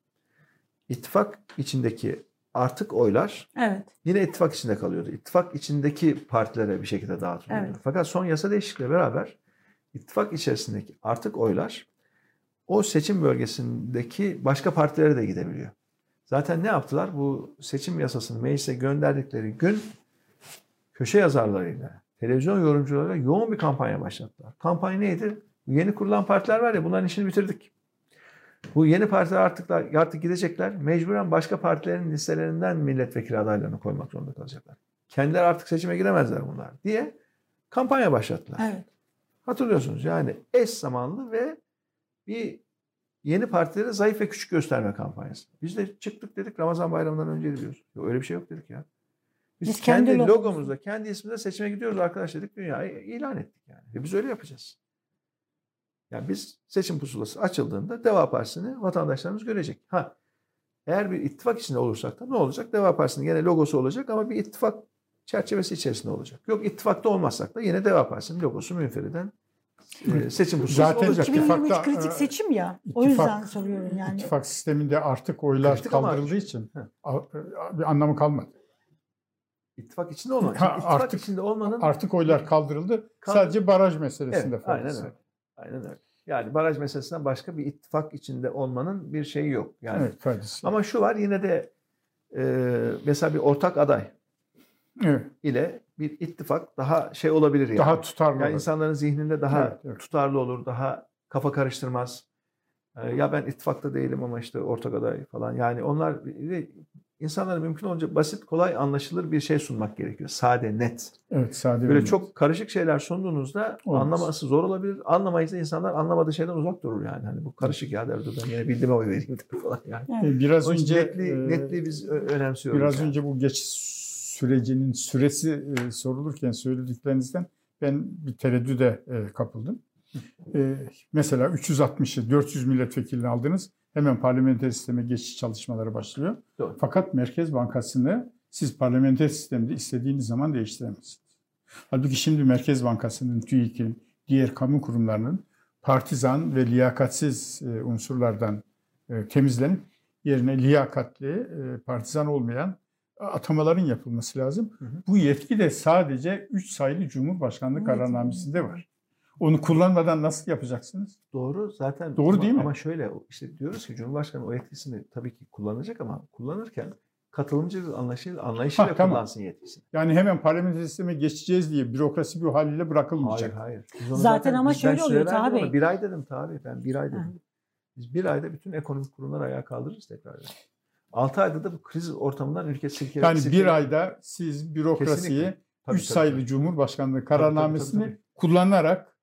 ittifak içindeki artık oylar Evet. yine ittifak içinde kalıyordu. İttifak içindeki partilere bir şekilde dağıtılıyordu. Evet. Fakat son yasa değişikliğiyle beraber ittifak içerisindeki artık oylar o seçim bölgesindeki başka partilere de gidebiliyor. Zaten ne yaptılar? Bu seçim yasasını meclise gönderdikleri gün köşe yazarlarıyla, televizyon yorumcularıyla yoğun bir kampanya başlattılar. Kampanya neydi? Yeni kurulan partiler var ya bunların işini bitirdik. Bu yeni partiler artık artık gidecekler. Mecburen başka partilerin listelerinden milletvekili adaylarını koymak zorunda kalacaklar. Kendileri artık seçime giremezler bunlar diye kampanya başlattılar. Evet. Hatırlıyorsunuz yani eş zamanlı ve bir yeni partileri zayıf ve küçük gösterme kampanyası. Biz de çıktık dedik Ramazan bayramından önce diyoruz. Yok, öyle bir şey yok dedik ya. Biz, Biz kendi, kendi logomuzla- logomuzla, kendi ismimizle seçime gidiyoruz arkadaş dedik. Dünyayı ilan ettik yani. Ve biz öyle yapacağız. Yani biz seçim pusulası açıldığında Deva Partisi'ni vatandaşlarımız görecek. Ha, eğer bir ittifak içinde olursak da ne olacak? Deva Partisi'nin gene logosu olacak ama bir ittifak çerçevesi içerisinde olacak. Yok ittifakta olmazsak da yine Deva Partisi'nin logosu münferiden seçim pusulası Zaten olacak. 2023 İttifakta, kritik e, seçim ya. o ittifak- yüzden soruyorum yani. İttifak sisteminde artık oylar Kritik kaldırıldığı için Heh. a- bir anlamı kalmadı. İttifak içinde olmak. Ha, ittifak artık- içinde olmanın Artık oylar kaldırıldı. Kal- Sadece baraj meselesinde evet, aynen öyle. Aynen öyle. Yani baraj meselesinden başka bir ittifak içinde olmanın bir şeyi yok. Yani Evet, faydası. ama şu var yine de e, mesela bir ortak aday Evet, ile bir ittifak daha şey olabilir yani. daha tutarlı. yani olur. insanların zihninde daha Evet, evet. tutarlı olur, daha kafa karıştırmaz. E, ya ben ittifakta değilim ama işte ortak aday falan. Yani onlar insanlara mümkün olunca basit, kolay anlaşılır bir şey sunmak gerekiyor. Sade, net. Evet, sade Böyle olmaz. çok karışık şeyler sunduğunuzda Olmaz. anlaması zor olabilir. Anlamayınca insanlar anlamadığı şeyden uzak durur yani. Hani bu karışık ya der ben yine bildiğime oy vereyim falan yani. Biraz önce netliği, e, netliği biz önemsiyoruz. Biraz yani. önce bu geçiş sürecinin süresi e, sorulurken söylediklerinizden ben bir tereddüde e, kapıldım. E, mesela 360'ı 400 milletvekilini aldınız. Hemen parlamenter sisteme geçiş çalışmaları başlıyor. Doğru. Fakat Merkez Bankası'nı siz parlamenter sistemde istediğiniz zaman değiştiremezsiniz. Halbuki şimdi Merkez Bankası'nın, TÜİK'in, diğer kamu kurumlarının partizan ve liyakatsiz e, unsurlardan temizlenip yerine liyakatli, partizan olmayan atamaların yapılması lazım. Hı hı. Bu yetki de sadece 3 sayılı Cumhurbaşkanlığı kararnamesinde var. Onu kullanmadan nasıl yapacaksınız? Doğru zaten. Doğru ama, değil mi? Ama şöyle işte diyoruz ki Cumhurbaşkanı o yetkisini tabii ki kullanacak ama kullanırken katılımcı bir anlayışıyla, anlayışıyla Ha, tamam. kullansın yetkisini. Yani hemen parlamenter sisteme geçeceğiz diye bürokrasi bu haliyle Hayır bırakılmayacak. hayır. Biz onu Zaten ama şöyle oluyor Bey. Bir ay dedim Bey. Ben bir ay Hı. dedim. Biz bir ayda bütün ekonomik kurumları ayağa kaldırırız tekrar. 6 ayda da bu kriz ortamından ülke silkeler. Yani bir ayda siz bürokrasiyi Kesinlikle. Tabii, 3 tabii, sayılı tabii. Cumhurbaşkanlığı tabii, tabii, kararnamesini tabii. kullanarak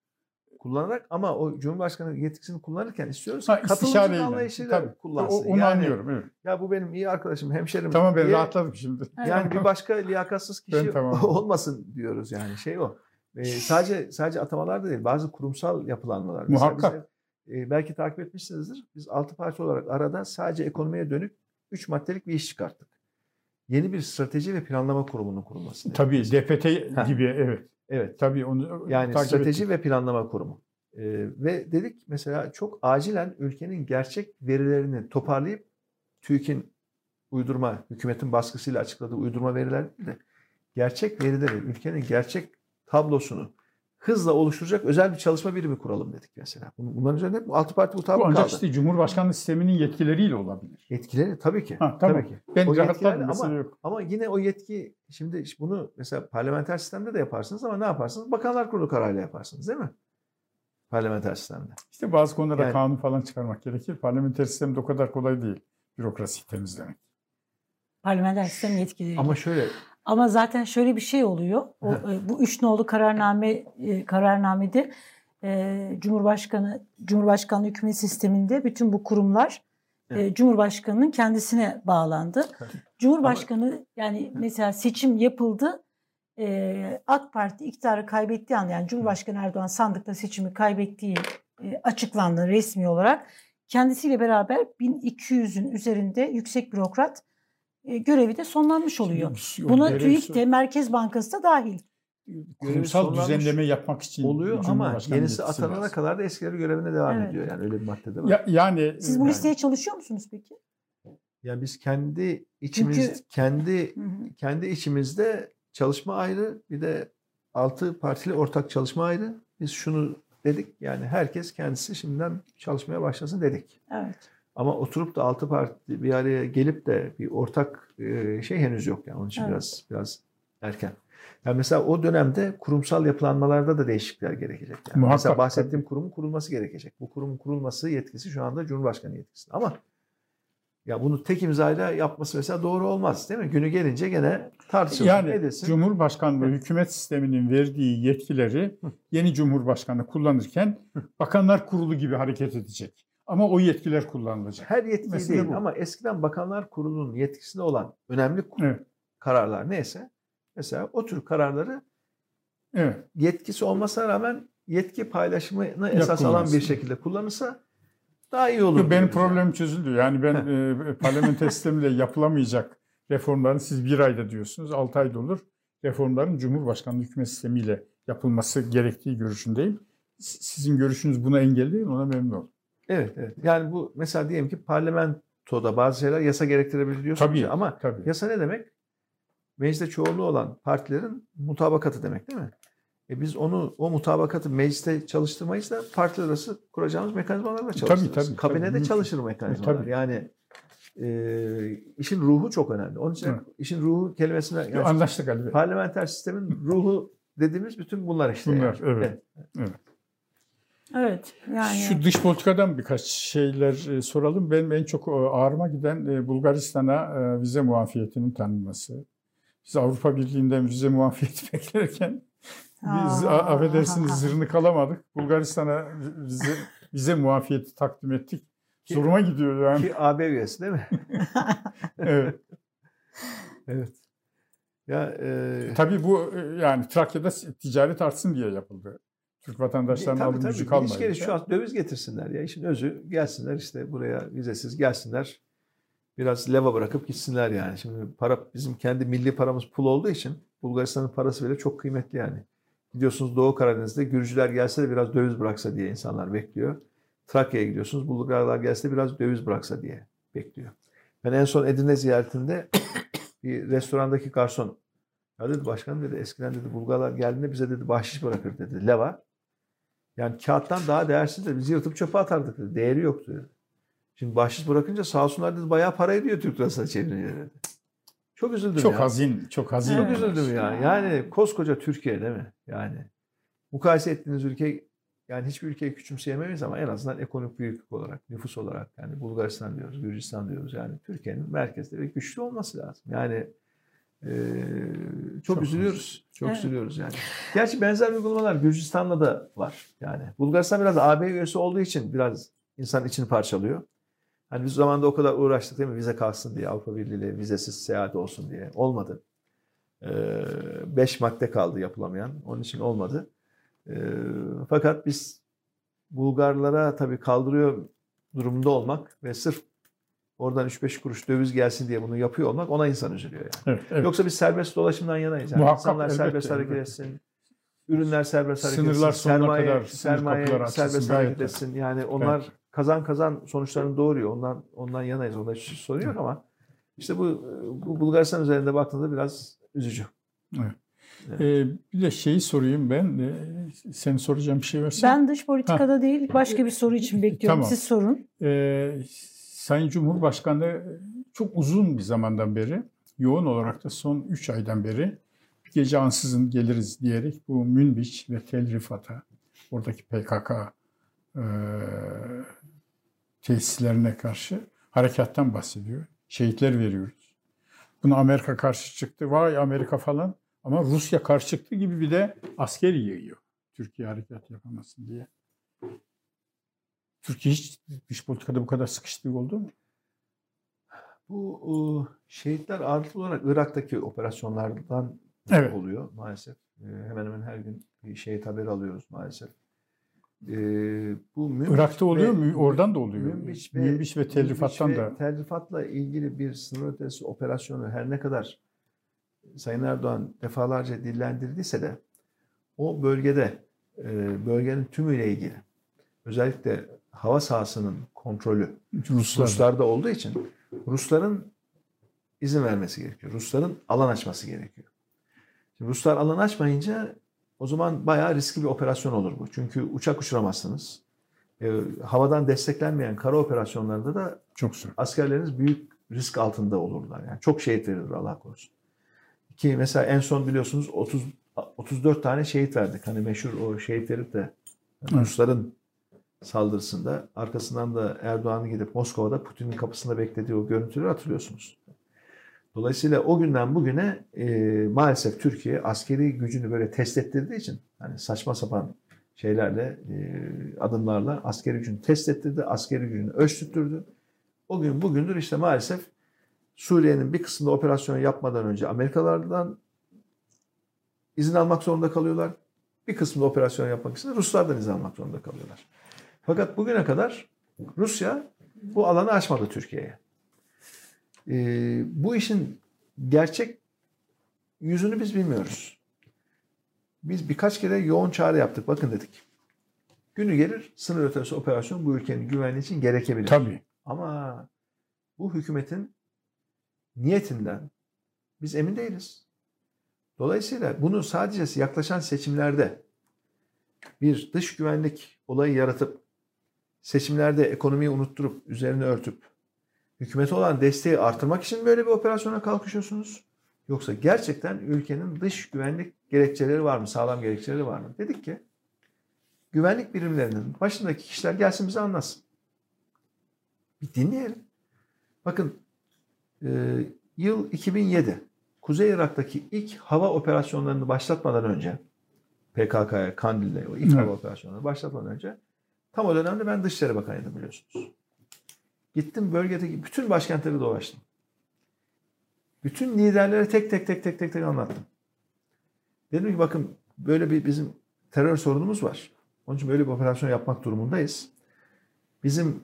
kullanarak ama o Cumhurbaşkanı yetkisini kullanırken istiyoruz ha, katılımcı anlayışıyla Tabii. O, kullansın. onu yani, anlıyorum. Evet. Ya bu benim iyi arkadaşım, hemşerim. Tamam ben diye- rahatladım şimdi. Yani bir başka liyakatsız kişi Ben tamam. olmasın diyoruz yani şey o. Ee, sadece sadece atamalar da değil bazı kurumsal yapılanmalar. Muhakkak. biz de, e, belki takip etmişsinizdir. Biz altı parti olarak arada sadece ekonomiye dönük üç maddelik bir iş çıkarttık. Yeni bir strateji ve planlama kurumunun kurulması. Tabii DPT gibi evet. Evet. Tabii onu Yani strateji ettik. ve planlama kurumu. Ee, ve dedik mesela çok acilen ülkenin gerçek verilerini toparlayıp TÜİK'in uydurma, hükümetin baskısıyla açıkladığı uydurma veriler değil de gerçek verileri, ülkenin gerçek tablosunu hızla oluşturacak özel bir çalışma birimi kuralım dedik mesela. Bun- Bunların üzerine hep altı parti Bu mutabık ancak kaldı. işte Cumhurbaşkanlığı sisteminin yetkileriyle olabilir. Etkileri tabii ki. Ha, tamam. Tabii ki. Ben O mesele ama, yok. ama yine o yetki şimdi bunu mesela parlamenter sistemde de yaparsınız ama ne yaparsınız? Bakanlar Kurulu kararıyla yaparsınız değil mi? Parlamenter sistemde. İşte bazı konularda Yani- kanun falan çıkarmak gerekir. Parlamenter sistemde o kadar kolay değil bürokrasiyi temizlemek. Parlamenter sistem yetkileri. Ama şöyle Ama zaten şöyle bir şey oluyor. O, e, bu üç nolu kararname e, kararnamede e, Cumhurbaşkanı Cumhurbaşkanlığı hükümet sisteminde bütün bu kurumlar e, Cumhurbaşkanının kendisine bağlandı. Evet. Cumhurbaşkanı yani mesela seçim yapıldı. e, AK Parti iktidarı kaybettiği an yani Cumhurbaşkanı Erdoğan sandıkta seçimi kaybettiği e, açıklandı resmi olarak. Kendisiyle beraber 1200'ün üzerinde yüksek bürokrat görevi de sonlanmış oluyor. O Buna TÜİK de Merkez Bankası da dahil. kurumsal düzenleme yapmak için oluyor ama yenisi atanana lazım. kadar da eskileri görevine devam Evet. ediyor. Yani öyle bir madde de var. Ya, yani Siz bu yani- listeye çalışıyor musunuz peki? Yani biz kendi içimiz Çünkü- kendi Hı hı. kendi içimizde çalışma ayrı bir de altı partili ortak çalışma ayrı. Biz şunu dedik yani herkes kendisi şimdiden çalışmaya başlasın dedik. Evet. Ama oturup da altı parti bir araya gelip de bir ortak e, şey henüz yok yani onun için Evet. biraz biraz erken. Yani mesela o dönemde kurumsal yapılanmalarda da değişiklikler gerekecek. Yani Muhakkak, mesela bahsettiğim kurumun kurulması gerekecek. Bu kurumun kurulması yetkisi şu anda Cumhurbaşkanı yetkisi. Ama ya bunu tek imzayla yapması mesela doğru olmaz değil mi? Günü gelince gene tartışılsın, Yani edilsin. Cumhurbaşkanlığı hükümet sisteminin verdiği yetkileri yeni Cumhurbaşkanı kullanırken Bakanlar Kurulu gibi hareket edecek. Ama o yetkiler kullanılacak. Her yetki Mesele değil bu. ama eskiden Bakanlar Kurulu'nun yetkisinde olan önemli Evet. kararlar neyse mesela o tür kararları Evet. yetkisi olmasına rağmen yetki paylaşımını esas alan Yapılması. bir şekilde kullanırsa daha iyi olur. Benim diyoruz yani. problemim çözüldü. Yani ben e, parlamenter sistemle yapılamayacak reformların siz bir ayda diyorsunuz, altı ayda olur. Reformların Cumhurbaşkanlığı hükümet sistemiyle yapılması gerektiği görüşündeyim. Sizin görüşünüz buna engel değil, ona memnun oldum. Evet, evet. Yani bu mesela diyelim ki parlamentoda bazı şeyler yasa gerektirebilir diyorsunuz Tabii, ya ama tabii. yasa ne demek? Mecliste çoğunluğu olan partilerin mutabakatı demek değil mi? E biz onu o mutabakatı mecliste çalıştırmayız da partiler arası kuracağımız mekanizmalarla çalıştırırız. tabii, tabii. Kabinede Mümkün. çalışır mekanizmalar. Tabii. Yani e, işin ruhu çok önemli. Onun için Evet. işin ruhu kelimesine yani Anlaştık Ali Bey. parlamenter sistemin ruhu dediğimiz bütün bunlar işte. Bunlar, yani. evet. Evet. Yani Şu dış politikadan birkaç şeyler e, soralım. Benim en çok e, ağrıma giden e, Bulgaristan'a vize muafiyetinin tanınması. Biz Avrupa Birliği'nden vize muafiyeti beklerken biz Aa. affedersiniz zırnık alamadık. Bulgaristan'a vize, vize muafiyeti takdim ettik. Zoruma gidiyor yani. Ki AB üyesi değil mi? Evet. Evet. Ya e, Tabii bu yani Trakya'da ticaret artsın diye yapıldı. Türk vatandaşlarının tabii, alım tabii, gücü iş gereği şu an döviz getirsinler ya. işin özü gelsinler işte buraya vizesiz gelsinler. Biraz leva bırakıp gitsinler yani. Şimdi para bizim kendi milli paramız pul olduğu için Bulgaristan'ın parası bile çok kıymetli yani. Gidiyorsunuz Doğu Karadeniz'de Gürcüler gelse de biraz döviz bıraksa diye insanlar bekliyor. Trakya'ya gidiyorsunuz Bulgarlar gelse de biraz döviz bıraksa diye bekliyor. Ben en son Edirne ziyaretimde bir restorandaki garson ya dedi başkanım dedi eskiden dedi Bulgarlar geldiğinde bize dedi bahşiş bırakır dedi leva. Yani kağıttan daha değersiz de biz yırtıp çöpe atardık dedi. Değeri yoktu dedi. Şimdi bahşiş bırakınca sağ olsunlar dedi bayağı para ediyor Türk lirasına çevirince dedi. Çok üzüldüm Çok ya. hazin, çok hazin. Çok üzüldüm ya. Yani koskoca Türkiye değil mi? Yani mukayese ettiğiniz ülke yani hiçbir ülkeyi küçümseyemeyiz ama en azından ekonomik büyüklük olarak, nüfus olarak yani Bulgaristan diyoruz, Gürcistan diyoruz. Yani Türkiye'nin merkezde ve güçlü olması lazım. Yani eee, çok, Çok üzülüyoruz. Çok Evet. üzülüyoruz yani. Gerçi benzer uygulamalar Gürcistan'da da var. Yani Bulgaristan biraz AB üyesi olduğu için biraz insan içini parçalıyor. Hani biz zamanda o kadar uğraştık değil mi? Vize kalksın diye, Avrupa Birliği ile vizesiz seyahat olsun diye. Olmadı. Ee, beş madde kaldı yapılamayan. Onun için olmadı. Ee, fakat biz Bulgarlara tabii kaldırıyor durumunda olmak ve sırf oradan 3-5 kuruş döviz gelsin diye bunu yapıyor olmak ona insan üzülüyor yani. Evet, evet. Yoksa biz serbest dolaşımdan yanayız. Yani Muhakkak, insanlar elbette, serbest hareket elbette. etsin. Ürünler serbest hareket Sınırlar etsin. Sermaye, kadar, sınır sermaye serbest gayet hareket etsin. Yani onlar Evet. kazan kazan sonuçlarını doğuruyor. Ondan ondan yanayız. Onda hiç sorun yok ama işte bu, bu Bulgaristan üzerinde baktığında biraz üzücü. Ee, bir de şeyi sorayım ben. Ee, senin soracağım bir şey varsa. Ben dış politikada değil başka bir soru için bekliyorum. Tamam. Siz sorun. Ee, Sayın Cumhurbaşkanı çok uzun bir zamandan beri, yoğun olarak da son 3 aydan beri gece ansızın geliriz diyerek bu Münbiç ve Tel Rifat'a, oradaki PKK e, tesislerine karşı harekattan bahsediyor. Şehitler veriyoruz. Buna Amerika karşı çıktı. Vay Amerika falan. Ama Rusya karşı çıktı gibi bir de asker yığıyor. Türkiye harekat yapamasın diye. Türkiye hiç dış politikada bu kadar sıkıştığı oldu mu? Bu e, şehitler ağırlıklı olarak Irak'taki operasyonlardan Evet. oluyor maalesef. E, hemen hemen her gün bir şehit haberi alıyoruz maalesef. E, bu Münbiç Irak'ta oluyor mu? Oradan da oluyor. Münbiç ve, Münbiç ve Tel Rifat'tan Münbiç ve da. Tel Rifat'la ilgili bir sınır ötesi operasyonu her ne kadar Sayın Erdoğan defalarca dillendirdiyse de o bölgede bölgenin tümüyle ilgili özellikle hava sahasının kontrolü Ruslar. Ruslarda olduğu için Rusların izin vermesi gerekiyor. Rusların alan açması gerekiyor. Şimdi Ruslar alan açmayınca o zaman bayağı riskli bir operasyon olur bu. Çünkü uçak uçuramazsınız. E, havadan desteklenmeyen kara operasyonlarında da Çok zor. askerleriniz büyük risk altında olurlar. Yani çok şehit verilir Allah korusun. Ki mesela en son biliyorsunuz 30 34 tane şehit verdik. Hani meşhur o şehit verip de Evet. Rusların saldırısında arkasından da Erdoğan'ın gidip Moskova'da Putin'in kapısında beklediği o görüntüleri hatırlıyorsunuz. Dolayısıyla o günden bugüne e, maalesef Türkiye askeri gücünü böyle test ettirdiği için hani saçma sapan şeylerle e, adımlarla askeri gücünü test ettirdi, askeri gücünü ölçtürdü. O gün bugündür işte maalesef Suriye'nin bir kısmında operasyon yapmadan önce Amerikalardan izin almak zorunda kalıyorlar. Bir kısmında operasyon yapmak için Ruslardan izin almak zorunda kalıyorlar. Fakat bugüne kadar Rusya bu alanı açmadı Türkiye'ye. Ee, bu işin gerçek yüzünü biz bilmiyoruz. Biz birkaç kere yoğun çağrı yaptık. Bakın dedik. Günü gelir sınır ötesi operasyon bu ülkenin güvenliği için gerekebilir. Tabii. Ama bu hükümetin niyetinden biz emin değiliz. Dolayısıyla bunu sadece yaklaşan seçimlerde bir dış güvenlik olayı yaratıp seçimlerde ekonomiyi unutturup üzerine örtüp hükümete olan desteği artırmak için böyle bir operasyona kalkışıyorsunuz? Yoksa gerçekten ülkenin dış güvenlik gerekçeleri var mı? Sağlam gerekçeleri var mı? Dedik ki güvenlik birimlerinin başındaki kişiler gelsin bize anlatsın. Bir dinleyelim. Bakın e, yıl 2007 Kuzey Irak'taki ilk hava operasyonlarını başlatmadan önce PKK'ya, Kandil'le o ilk Evet. hava operasyonlarını başlatmadan önce tam o dönemde ben Dışişleri Bakanıydım biliyorsunuz. Gittim bölgedeki bütün başkentleri dolaştım. bütün liderlere tek tek tek tek tek tek anlattım. Dedim ki bakın böyle bir bizim terör sorunumuz var. Onun için böyle bir operasyon yapmak durumundayız. Bizim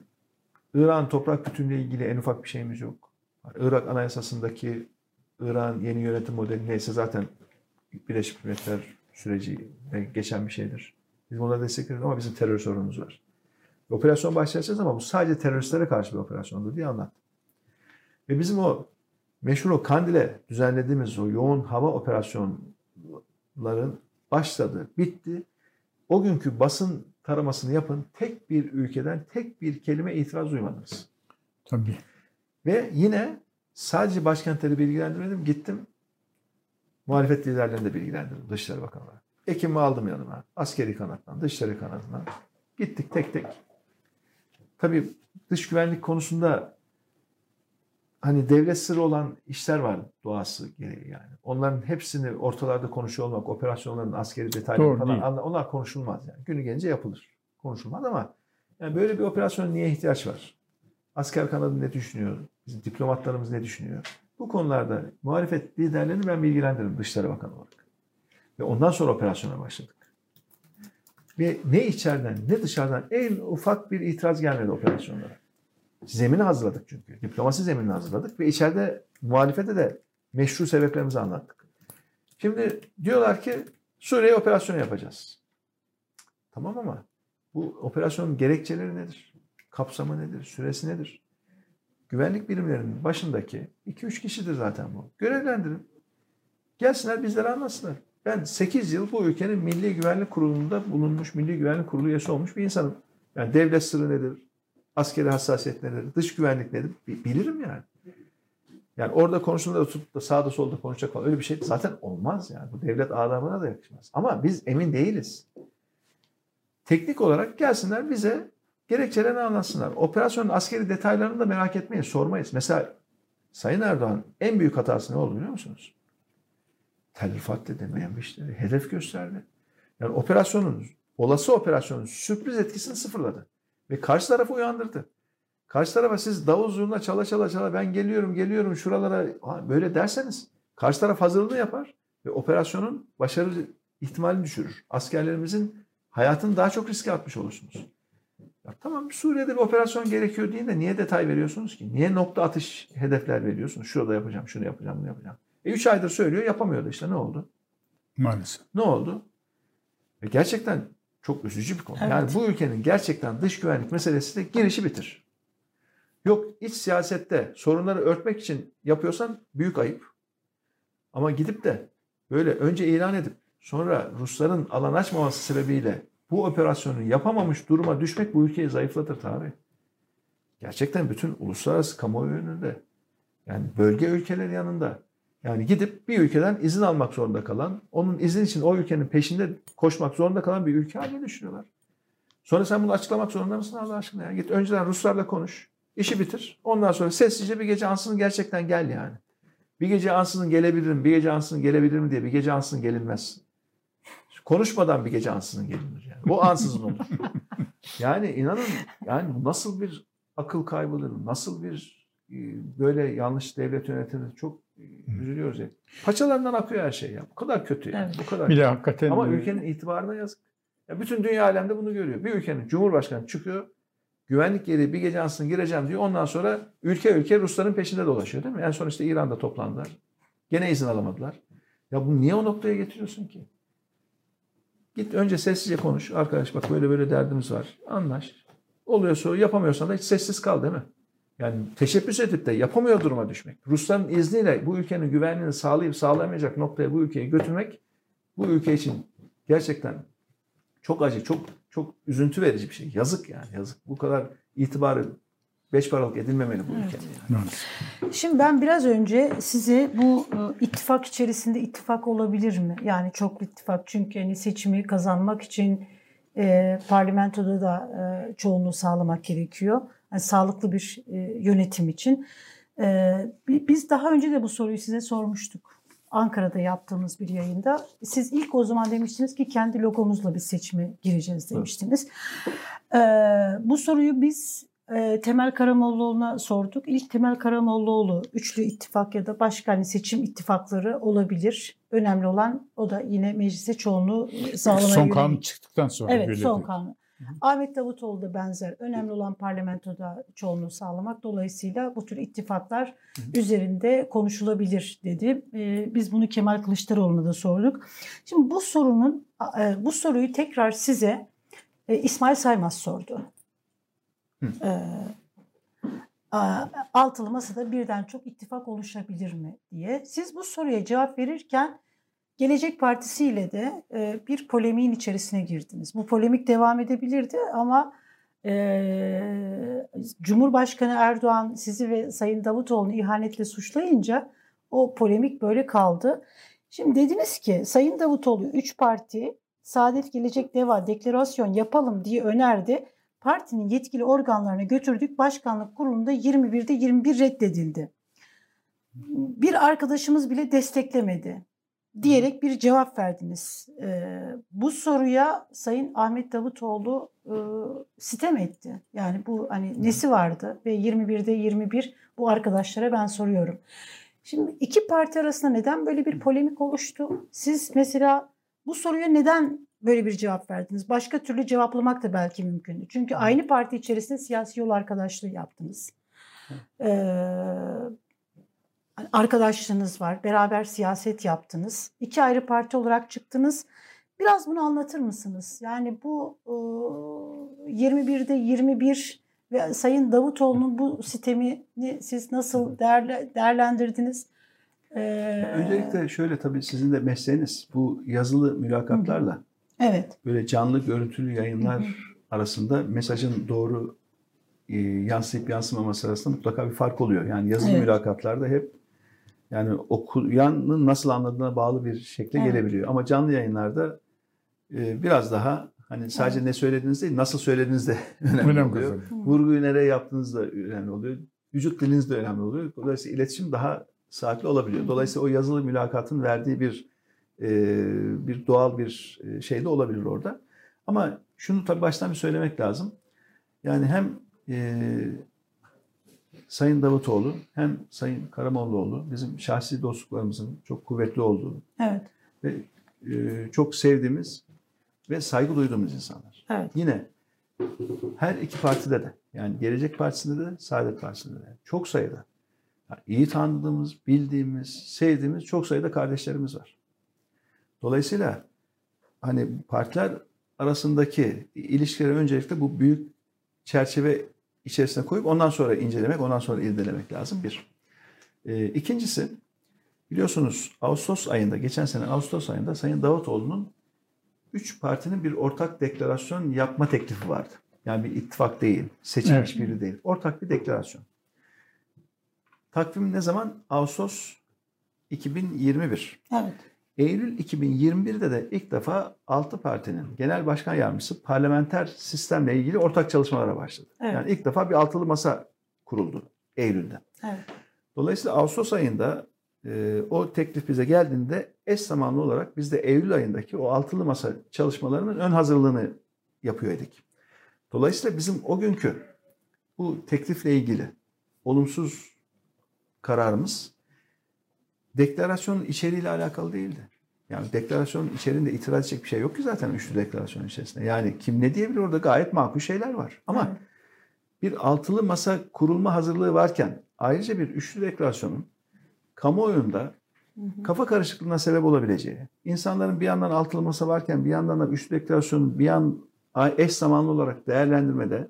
İran toprak bütünlüğü ilgili en ufak bir şeyimiz yok. Irak Anayasası'ndaki İran yeni yönetim modeli neyse zaten Birleşmiş Milletler süreci geçen bir şeydir. Biz buna destek veriyoruz ama bizim terör sorunumuz var. Operasyon başlayacağız ama bu sadece teröristlere karşı bir operasyondur diye anlattım. Ve bizim o meşhur o Kandil'e düzenlediğimiz o yoğun hava operasyonların başladı, bitti. O günkü basın taramasını yapın. Tek bir ülkeden tek bir kelime itiraz duymadınız. Tabii. Ve yine sadece başkentleri bilgilendirmedim. Gittim muhalefet liderlerini de bilgilendirdim Dışişleri Bakanlığı. Ekim'i aldım yanıma. Askeri kanattan, dışişleri kanadından. Gittik tek tek. Tabii dış güvenlik konusunda hani devlet sırrı olan işler var doğası gereği yani. Onların hepsini ortalarda konuşuyor olmak, operasyonların askeri detayları Doğru falan değil. onlar konuşulmaz yani. Günü gelince yapılır. Konuşulmaz ama yani böyle bir operasyon niye ihtiyaç var? Asker kanadı ne düşünüyor? Bizim diplomatlarımız ne düşünüyor? Bu konularda muhalefet liderlerini ben bilgilendiririm Dışişleri Bakanı olarak. Ve ondan sonra operasyona başladık. Ve ne içeriden ne dışarıdan en ufak bir itiraz gelmedi operasyonlara. Zemini hazırladık çünkü. Diplomasi zeminini hazırladık ve içeride muhalefete de meşru sebeplerimizi anlattık. Şimdi diyorlar ki Suriye'ye operasyon yapacağız. Tamam ama bu operasyonun gerekçeleri nedir? Kapsamı nedir? Süresi nedir? Güvenlik birimlerinin başındaki 2-3 kişidir zaten bu. Görevlendirin. Gelsinler bizlere anlatsınlar. Ben 8 yıl bu ülkenin Milli Güvenlik Kurulu'nda bulunmuş, Milli Güvenlik Kurulu üyesi olmuş bir insanım. Yani devlet sırrı nedir? Askeri hassasiyet nedir? Dış güvenlik nedir? Bi- Bilirim yani. Yani orada konuştuğunda da tutup da sağda solda konuşacak falan öyle bir şey zaten olmaz yani. Bu devlet adamına da yakışmaz. Ama biz emin değiliz. Teknik olarak gelsinler bize gerekçelerini anlatsınlar. Operasyonun askeri detaylarını da merak etmeyin, sormayız. Mesela Sayın Erdoğan en büyük hatası ne oldu biliyor musunuz? Tel Rifat demeyen işleri hedef gösterdi. Yani operasyonun, olası operasyonun sürpriz etkisini sıfırladı. Ve karşı tarafı uyandırdı. Karşı tarafa siz davul zurna çala çala çala ben geliyorum geliyorum şuralara böyle derseniz karşı taraf hazırlığını yapar ve operasyonun başarı ihtimalini düşürür. Askerlerimizin hayatını daha çok riske atmış olursunuz. Ya tamam Suriye'de bir operasyon gerekiyor deyin de niye detay veriyorsunuz ki? Niye nokta atış hedefler veriyorsunuz? Şurada yapacağım, şunu yapacağım, bunu yapacağım. E 3 aydır söylüyor yapamıyordu işte ne oldu? Maalesef. Ne oldu? Ve gerçekten çok üzücü bir konu. Evet. Yani bu ülkenin gerçekten dış güvenlik meselesi de girişi bitir. Yok iç siyasette sorunları örtmek için yapıyorsan büyük ayıp. Ama gidip de böyle önce ilan edip sonra Rusların alan açmaması sebebiyle bu operasyonu yapamamış duruma düşmek bu ülkeyi zayıflatır tabi. Gerçekten bütün uluslararası kamuoyu önünde yani bölge ülkeleri yanında yani gidip bir ülkeden izin almak zorunda kalan, onun izin için o ülkenin peşinde koşmak zorunda kalan bir ülke haline düşürüyorlar. Sonra sen bunu açıklamak zorunda mısın Allah aşkına? Ya? Git önceden Ruslarla konuş. işi bitir. Ondan sonra sessizce bir gece ansızın gerçekten gel yani. Bir gece ansızın gelebilirim, bir gece ansızın gelebilirim diye bir gece ansızın gelinmez. Konuşmadan bir gece ansızın gelinir yani. O ansızın olur. yani inanın yani bu nasıl bir akıl kaybıdır, nasıl bir e, böyle yanlış devlet yönetimi çok üzülüyoruz ya. Paçalarından akıyor her şey ya. Bu kadar kötü yani. Evet. Bu kadar. Bir de hakikaten Ama e, ülkenin itibarına yazık. Ya bütün dünya alemde bunu görüyor. Bir ülkenin cumhurbaşkanı çıkıyor. Güvenlik gereği bir gece ansızın gireceğim diyor. Ondan sonra ülke ülke Rusların peşinde dolaşıyor değil mi? En son işte İran'da toplandılar. Gene izin alamadılar. Ya bu niye o noktaya getiriyorsun ki? Git önce sessizce konuş. Arkadaş bak böyle böyle derdimiz var. Anlaş. Oluyorsa yapamıyorsan da hiç sessiz kal değil mi? Yani teşebbüs edip de yapamıyor duruma düşmek. Rusların izniyle bu ülkenin güvenliğini sağlayıp sağlayamayacak noktaya bu ülkeyi götürmek bu ülke için gerçekten çok acı, çok çok üzüntü verici bir şey. Yazık yani yazık. Bu kadar itibarı beş paralık edilmemeli bu Evet. ülkenin. Yani. Şimdi ben biraz önce size bu e, ittifak içerisinde ittifak olabilir mi? Yani çok ittifak çünkü hani seçimi kazanmak için e, parlamentoda da e, çoğunluğu sağlamak gerekiyor. Yani sağlıklı bir e, yönetim için. E, bi- biz daha önce de bu soruyu size sormuştuk. Ankara'da yaptığımız bir yayında. Siz ilk o zaman demiştiniz ki kendi logomuzla bir seçime gireceğiz demiştiniz. E, bu soruyu biz e, Temel Karamollaoğlu'na sorduk. İlk Temel Karamollaoğlu üçlü ittifak ya da başka hani seçim ittifakları olabilir. Önemli olan o da yine meclise çoğunluğu sağlamaya Son yönelik. kanun çıktıktan sonra Evet son bir- kanun. Ahmet Davutoğlu da benzer. Önemli olan parlamentoda çoğunluğu sağlamak. Dolayısıyla bu tür ittifaklar üzerinde konuşulabilir dedi. Ee, biz bunu Kemal Kılıçdaroğlu'na da sorduk. Şimdi bu sorunun e, bu soruyu tekrar size e, İsmail Saymaz sordu. Hı. A- altılı masada birden çok ittifak oluşabilir mi diye. Siz bu soruya cevap verirken Gelecek Partisi ile de e, bir polemiğin içerisine girdiniz. Bu polemik devam edebilirdi ama e, Cumhurbaşkanı Erdoğan sizi ve Sayın Davutoğlu'nu ihanetle suçlayınca o polemik böyle kaldı. Şimdi dediniz ki Sayın Davutoğlu 3 parti Saadet Gelecek Deva deklarasyon yapalım diye önerdi. Partinin yetkili organlarına götürdük. Başkanlık kurulunda 21'de 21 reddedildi. Bir arkadaşımız bile desteklemedi diyerek bir cevap verdiniz. Ee, bu soruya Sayın Ahmet Davutoğlu e, sitem etti. Yani bu hani nesi vardı ve 21'de 21 bu arkadaşlara ben soruyorum. Şimdi iki parti arasında neden böyle bir polemik oluştu? Siz mesela bu soruya neden böyle bir cevap verdiniz? Başka türlü cevaplamak da belki mümkündü. Çünkü aynı parti içerisinde siyasi yol arkadaşlığı yaptınız. Ee, arkadaşlığınız var, beraber siyaset yaptınız. İki ayrı parti olarak çıktınız. Biraz bunu anlatır mısınız? Yani bu e, 21'de 21 ve Sayın Davutoğlu'nun bu sistemini siz nasıl değerle, değerlendirdiniz? Ee, Öncelikle şöyle tabii sizin de mesleğiniz bu yazılı mülakatlarla Evet, böyle canlı görüntülü yayınlar arasında mesajın doğru e, yansıyıp yansımaması arasında mutlaka bir fark oluyor. Yani yazılı Evet. mülakatlarda hep yani okuyanın nasıl anladığına bağlı bir şekle Evet. gelebiliyor. Ama canlı yayınlarda e, biraz daha hani sadece ne söylediğiniz değil nasıl söylediğiniz de önemli Önem oluyor. kazanıyor. Vurguyu nereye yaptığınız da önemli oluyor. Vücut diliniz de önemli oluyor. Dolayısıyla iletişim daha saatli olabiliyor. Dolayısıyla o yazılı mülakatın verdiği bir e, bir doğal bir e, şey de olabilir orada. Ama şunu tabii baştan bir söylemek lazım. Yani hem e, Sayın Davutoğlu hem Sayın Karamollaoğlu bizim şahsi dostluklarımızın çok kuvvetli olduğu evet, ve e, çok sevdiğimiz ve saygı duyduğumuz insanlar. evet. Yine her iki partide de yani Gelecek Partisi'nde de Saadet Partisi'nde de çok sayıda yani iyi tanıdığımız, bildiğimiz, sevdiğimiz çok sayıda kardeşlerimiz var. Dolayısıyla hani partiler arasındaki ilişkileri öncelikle bu büyük çerçeve içerisine koyup ondan sonra incelemek, ondan sonra irdelemek lazım bir. Ee, ikincisi biliyorsunuz Ağustos ayında, geçen sene Ağustos ayında Sayın Davutoğlu'nun üç partinin bir ortak deklarasyon yapma teklifi vardı. Yani bir ittifak değil, seçilmiş Evet. biri değil. Ortak bir deklarasyon. Takvim ne zaman? Ağustos 2021. Evet. Eylül 2021'de de ilk defa 6 partinin genel başkan yardımcısı parlamenter sistemle ilgili ortak çalışmalara başladı. Evet. Yani ilk defa bir altılı masa kuruldu Eylül'de. Evet. Dolayısıyla Ağustos ayında e, o teklif bize geldiğinde eş zamanlı olarak biz de Eylül ayındaki o altılı masa çalışmalarının ön hazırlığını yapıyor idik. Dolayısıyla bizim o günkü bu teklifle ilgili olumsuz kararımız deklarasyonun içeriğiyle alakalı değildi. Yani deklarasyonun içeriğinde itiraz edecek bir şey yok ki zaten üçlü deklarasyonun içerisinde. Yani kim ne diyebilir orada gayet makul şeyler var. Ama Evet. bir altılı masa kurulma hazırlığı varken ayrıca bir üçlü deklarasyonun kamuoyunda kafa karışıklığına sebep olabileceği, insanların bir yandan altılı masa varken bir yandan da üçlü deklarasyonun bir yan eş zamanlı olarak değerlendirmede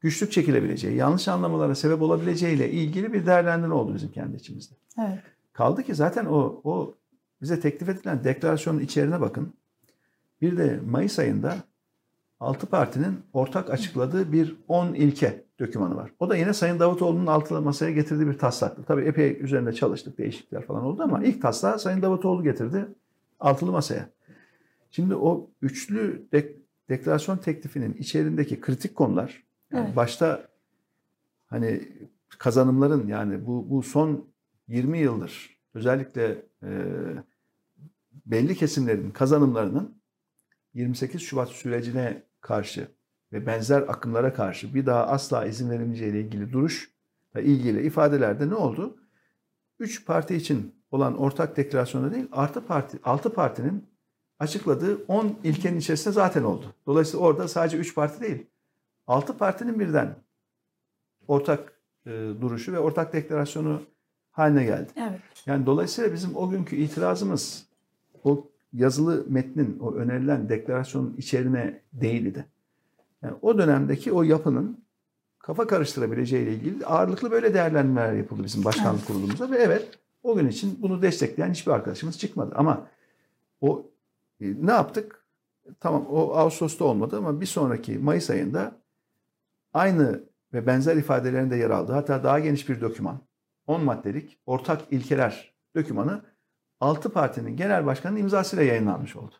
güçlük çekilebileceği, yanlış anlamalara sebep olabileceğiyle ilgili bir değerlendirme oldu bizim kendi içimizde. Evet. Kaldı ki zaten o, o bize teklif edilen deklarasyonun içeriğine bakın. Bir de Mayıs ayında 6 partinin ortak açıkladığı bir 10 ilke dokümanı var. O da yine Sayın Davutoğlu'nun altılı masaya getirdiği bir taslaktı. Tabii epey üzerinde çalıştık, değişiklikler falan oldu ama ilk taslağı Sayın Davutoğlu getirdi altılı masaya. Şimdi o üçlü dek- deklarasyon teklifinin içerisindeki kritik konular, yani Evet. başta hani kazanımların yani bu, bu son 20 yıldır özellikle e, belli kesimlerin kazanımlarının 28 Şubat sürecine karşı ve benzer akımlara karşı bir daha asla izin verilmeyeceğiyle ilgili duruş ve ilgili ifadelerde ne oldu? Üç parti için olan ortak deklarasyonda değil, artı parti, altı partinin açıkladığı 10 ilkenin içerisinde zaten oldu. Dolayısıyla orada sadece 3 parti değil, 6 partinin birden ortak e, duruşu ve ortak deklarasyonu haline geldi. Evet. Yani dolayısıyla bizim o günkü itirazımız o yazılı metnin, o önerilen deklarasyonun içeriğine değildi. Yani o dönemdeki o yapının kafa karıştırabileceğiyle ilgili ağırlıklı böyle değerlendirmeler yapıldı bizim başkanlık Evet. kurulumuzda ve evet o gün için bunu destekleyen hiçbir arkadaşımız çıkmadı. Ama o e, ne yaptık? Tamam o Ağustos'ta olmadı ama bir sonraki Mayıs ayında aynı ve benzer ifadelerin de yer aldığı hatta daha geniş bir doküman 10 maddelik ortak ilkeler dokümanı 6 partinin genel başkanının imzasıyla yayınlanmış oldu.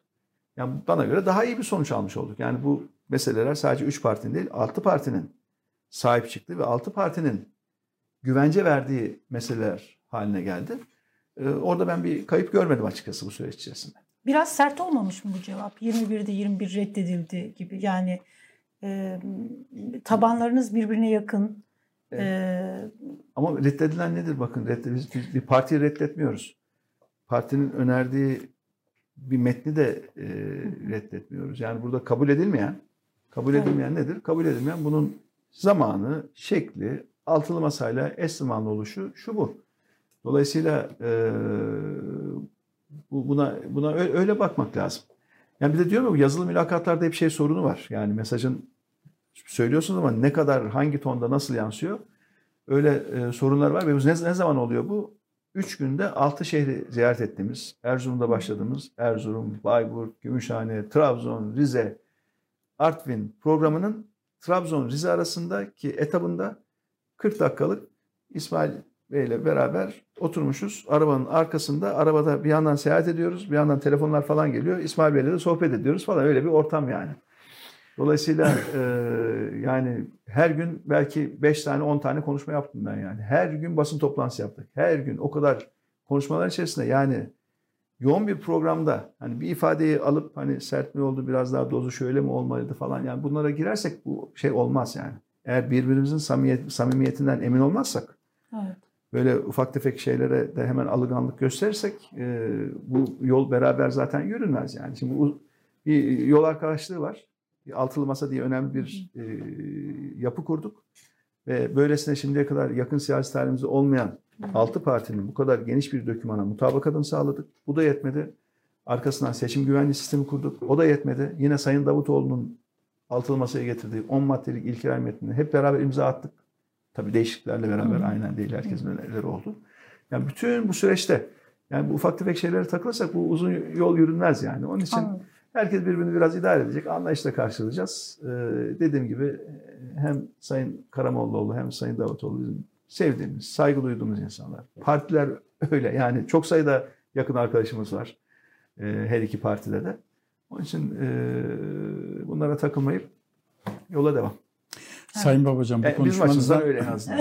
Yani bana göre daha iyi bir sonuç almış olduk. Yani bu meseleler sadece 3 partinin değil 6 partinin sahip çıktı ve 6 partinin güvence verdiği meseleler haline geldi. Ee, orada ben bir kayıp görmedim açıkçası bu süreç içerisinde. Biraz sert olmamış mı bu cevap? 21'de 21 reddedildi gibi. Yani e, tabanlarınız birbirine yakın. E, Ama reddedilen nedir? Bakın redde- biz biz bir partiyi reddetmiyoruz. Partinin önerdiği bir metni de e, reddetmiyoruz. Yani burada kabul edilmeyen, kabul Evet. edilmeyen nedir? Kabul edilmeyen bunun zamanı, şekli, altılı masayla eş zamanlı oluşu şu bu. Dolayısıyla e, bu- buna buna ö- öyle bakmak lazım. Yani bir de diyorum ya bu yazılı mülakatlarda hep şey sorunu var. Yani mesajın söylüyorsunuz ama ne kadar hangi tonda nasıl yansıyor? Öyle e, sorunlar var ve ne, ne zaman oluyor bu? Üç günde altı şehri ziyaret ettiğimiz, Erzurum'da başladığımız Erzurum, Bayburt, Gümüşhane, Trabzon, Rize, Artvin programının Trabzon-Rize arasındaki etabında 40 dakikalık İsmail Bey ile beraber oturmuşuz. Arabanın arkasında, arabada bir yandan seyahat ediyoruz, bir yandan telefonlar falan geliyor. İsmail Bey'le de sohbet ediyoruz falan. Öyle bir ortam yani. Dolayısıyla e, yani her gün belki 5 tane 10 tane konuşma yaptım ben yani. Her gün basın toplantısı yaptık. Her gün o kadar konuşmalar içerisinde yani yoğun bir programda hani bir ifadeyi alıp hani sert mi oldu biraz daha dozu şöyle mi olmalıydı falan yani bunlara girersek bu şey olmaz yani. Eğer birbirimizin samimiyet, samimiyetinden emin olmazsak evet. böyle ufak tefek şeylere de hemen alınganlık gösterirsek e, bu yol beraber zaten yürünmez yani. Şimdi bu bir yol arkadaşlığı var. Bir altılı masa diye önemli bir e, yapı kurduk. Ve böylesine şimdiye kadar yakın siyasi tarihimizde olmayan altı partinin bu kadar geniş bir dokümana mutabakatını sağladık. Bu da yetmedi. Arkasından seçim güvenliği sistemi kurduk. O da yetmedi. Yine Sayın Davutoğlu'nun altılı masaya getirdiği 10 maddelik ilkeler metnini hep beraber imza attık. Tabii değişikliklerle beraber aynen değil. Herkesin önerileri oldu. Yani bütün bu süreçte yani bu ufak tefek şeylere takılırsak bu uzun yol yürünmez yani. Onun için Anladım. Herkes birbirini biraz idare edecek. Anlayışla karşılayacağız. Ee, dediğim gibi hem Sayın Karamollaoğlu hem Sayın Davutoğlu bizim sevdiğimiz, saygı duyduğumuz insanlar. Partiler öyle. Yani çok sayıda yakın arkadaşımız var. Ee, her iki partide de. Onun için e, bunlara takılmayıp yola devam. Sayın Babacan bu Yani açımızdan konuşmanızdan öyle en azından.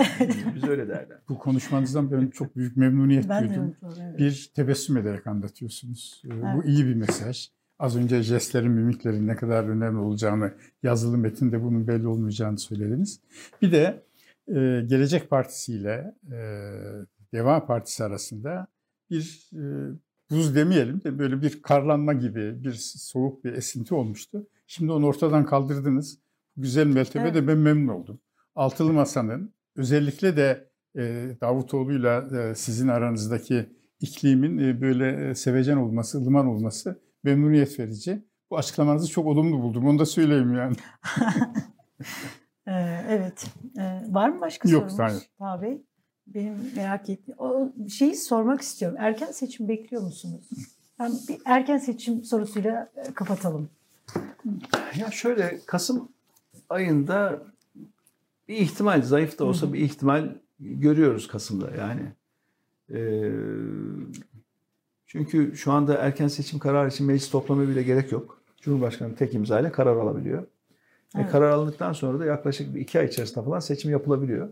Biz öyle değerler. bu konuşmanızdan ben çok büyük memnuniyet Ben duydum. evet. Bir tebessüm ederek anlatıyorsunuz. Ee, Bu Evet. iyi bir mesaj. Az önce jestlerin, mimiklerin ne kadar önemli olacağını, yazılı metinde bunun belli olmayacağını söylediniz. Bir de e, Gelecek Partisi ile e, Deva Partisi arasında bir e, buz demeyelim de böyle bir karlanma gibi bir soğuk bir esinti olmuştu. Şimdi onu ortadan kaldırdınız. Güzel meltebe Evet. de ben memnun oldum. Altılı Masa'nın özellikle de e, Davutoğlu'yla e, sizin aranızdaki iklimin e, böyle e, sevecen olması, ılıman olması memnuniyet verici. Bu açıklamanızı çok olumlu buldum. Onu da söyleyeyim yani. Ee, evet. Ee, var mı başka Yok, sorunuz? hayır. Taha Bey? Benim merak ettiğim. O şeyi sormak istiyorum. Erken seçim bekliyor musunuz? Ben bir erken seçim sorusuyla e, kapatalım. Ya şöyle Kasım ayında bir ihtimal zayıf da olsa bir ihtimal görüyoruz Kasım'da yani. Ee, çünkü şu anda erken seçim kararı için meclis toplamı bile gerek yok. Cumhurbaşkanı tek imzayla karar alabiliyor. Ve Evet. karar alındıktan sonra da yaklaşık bir iki ay içerisinde falan seçim yapılabiliyor.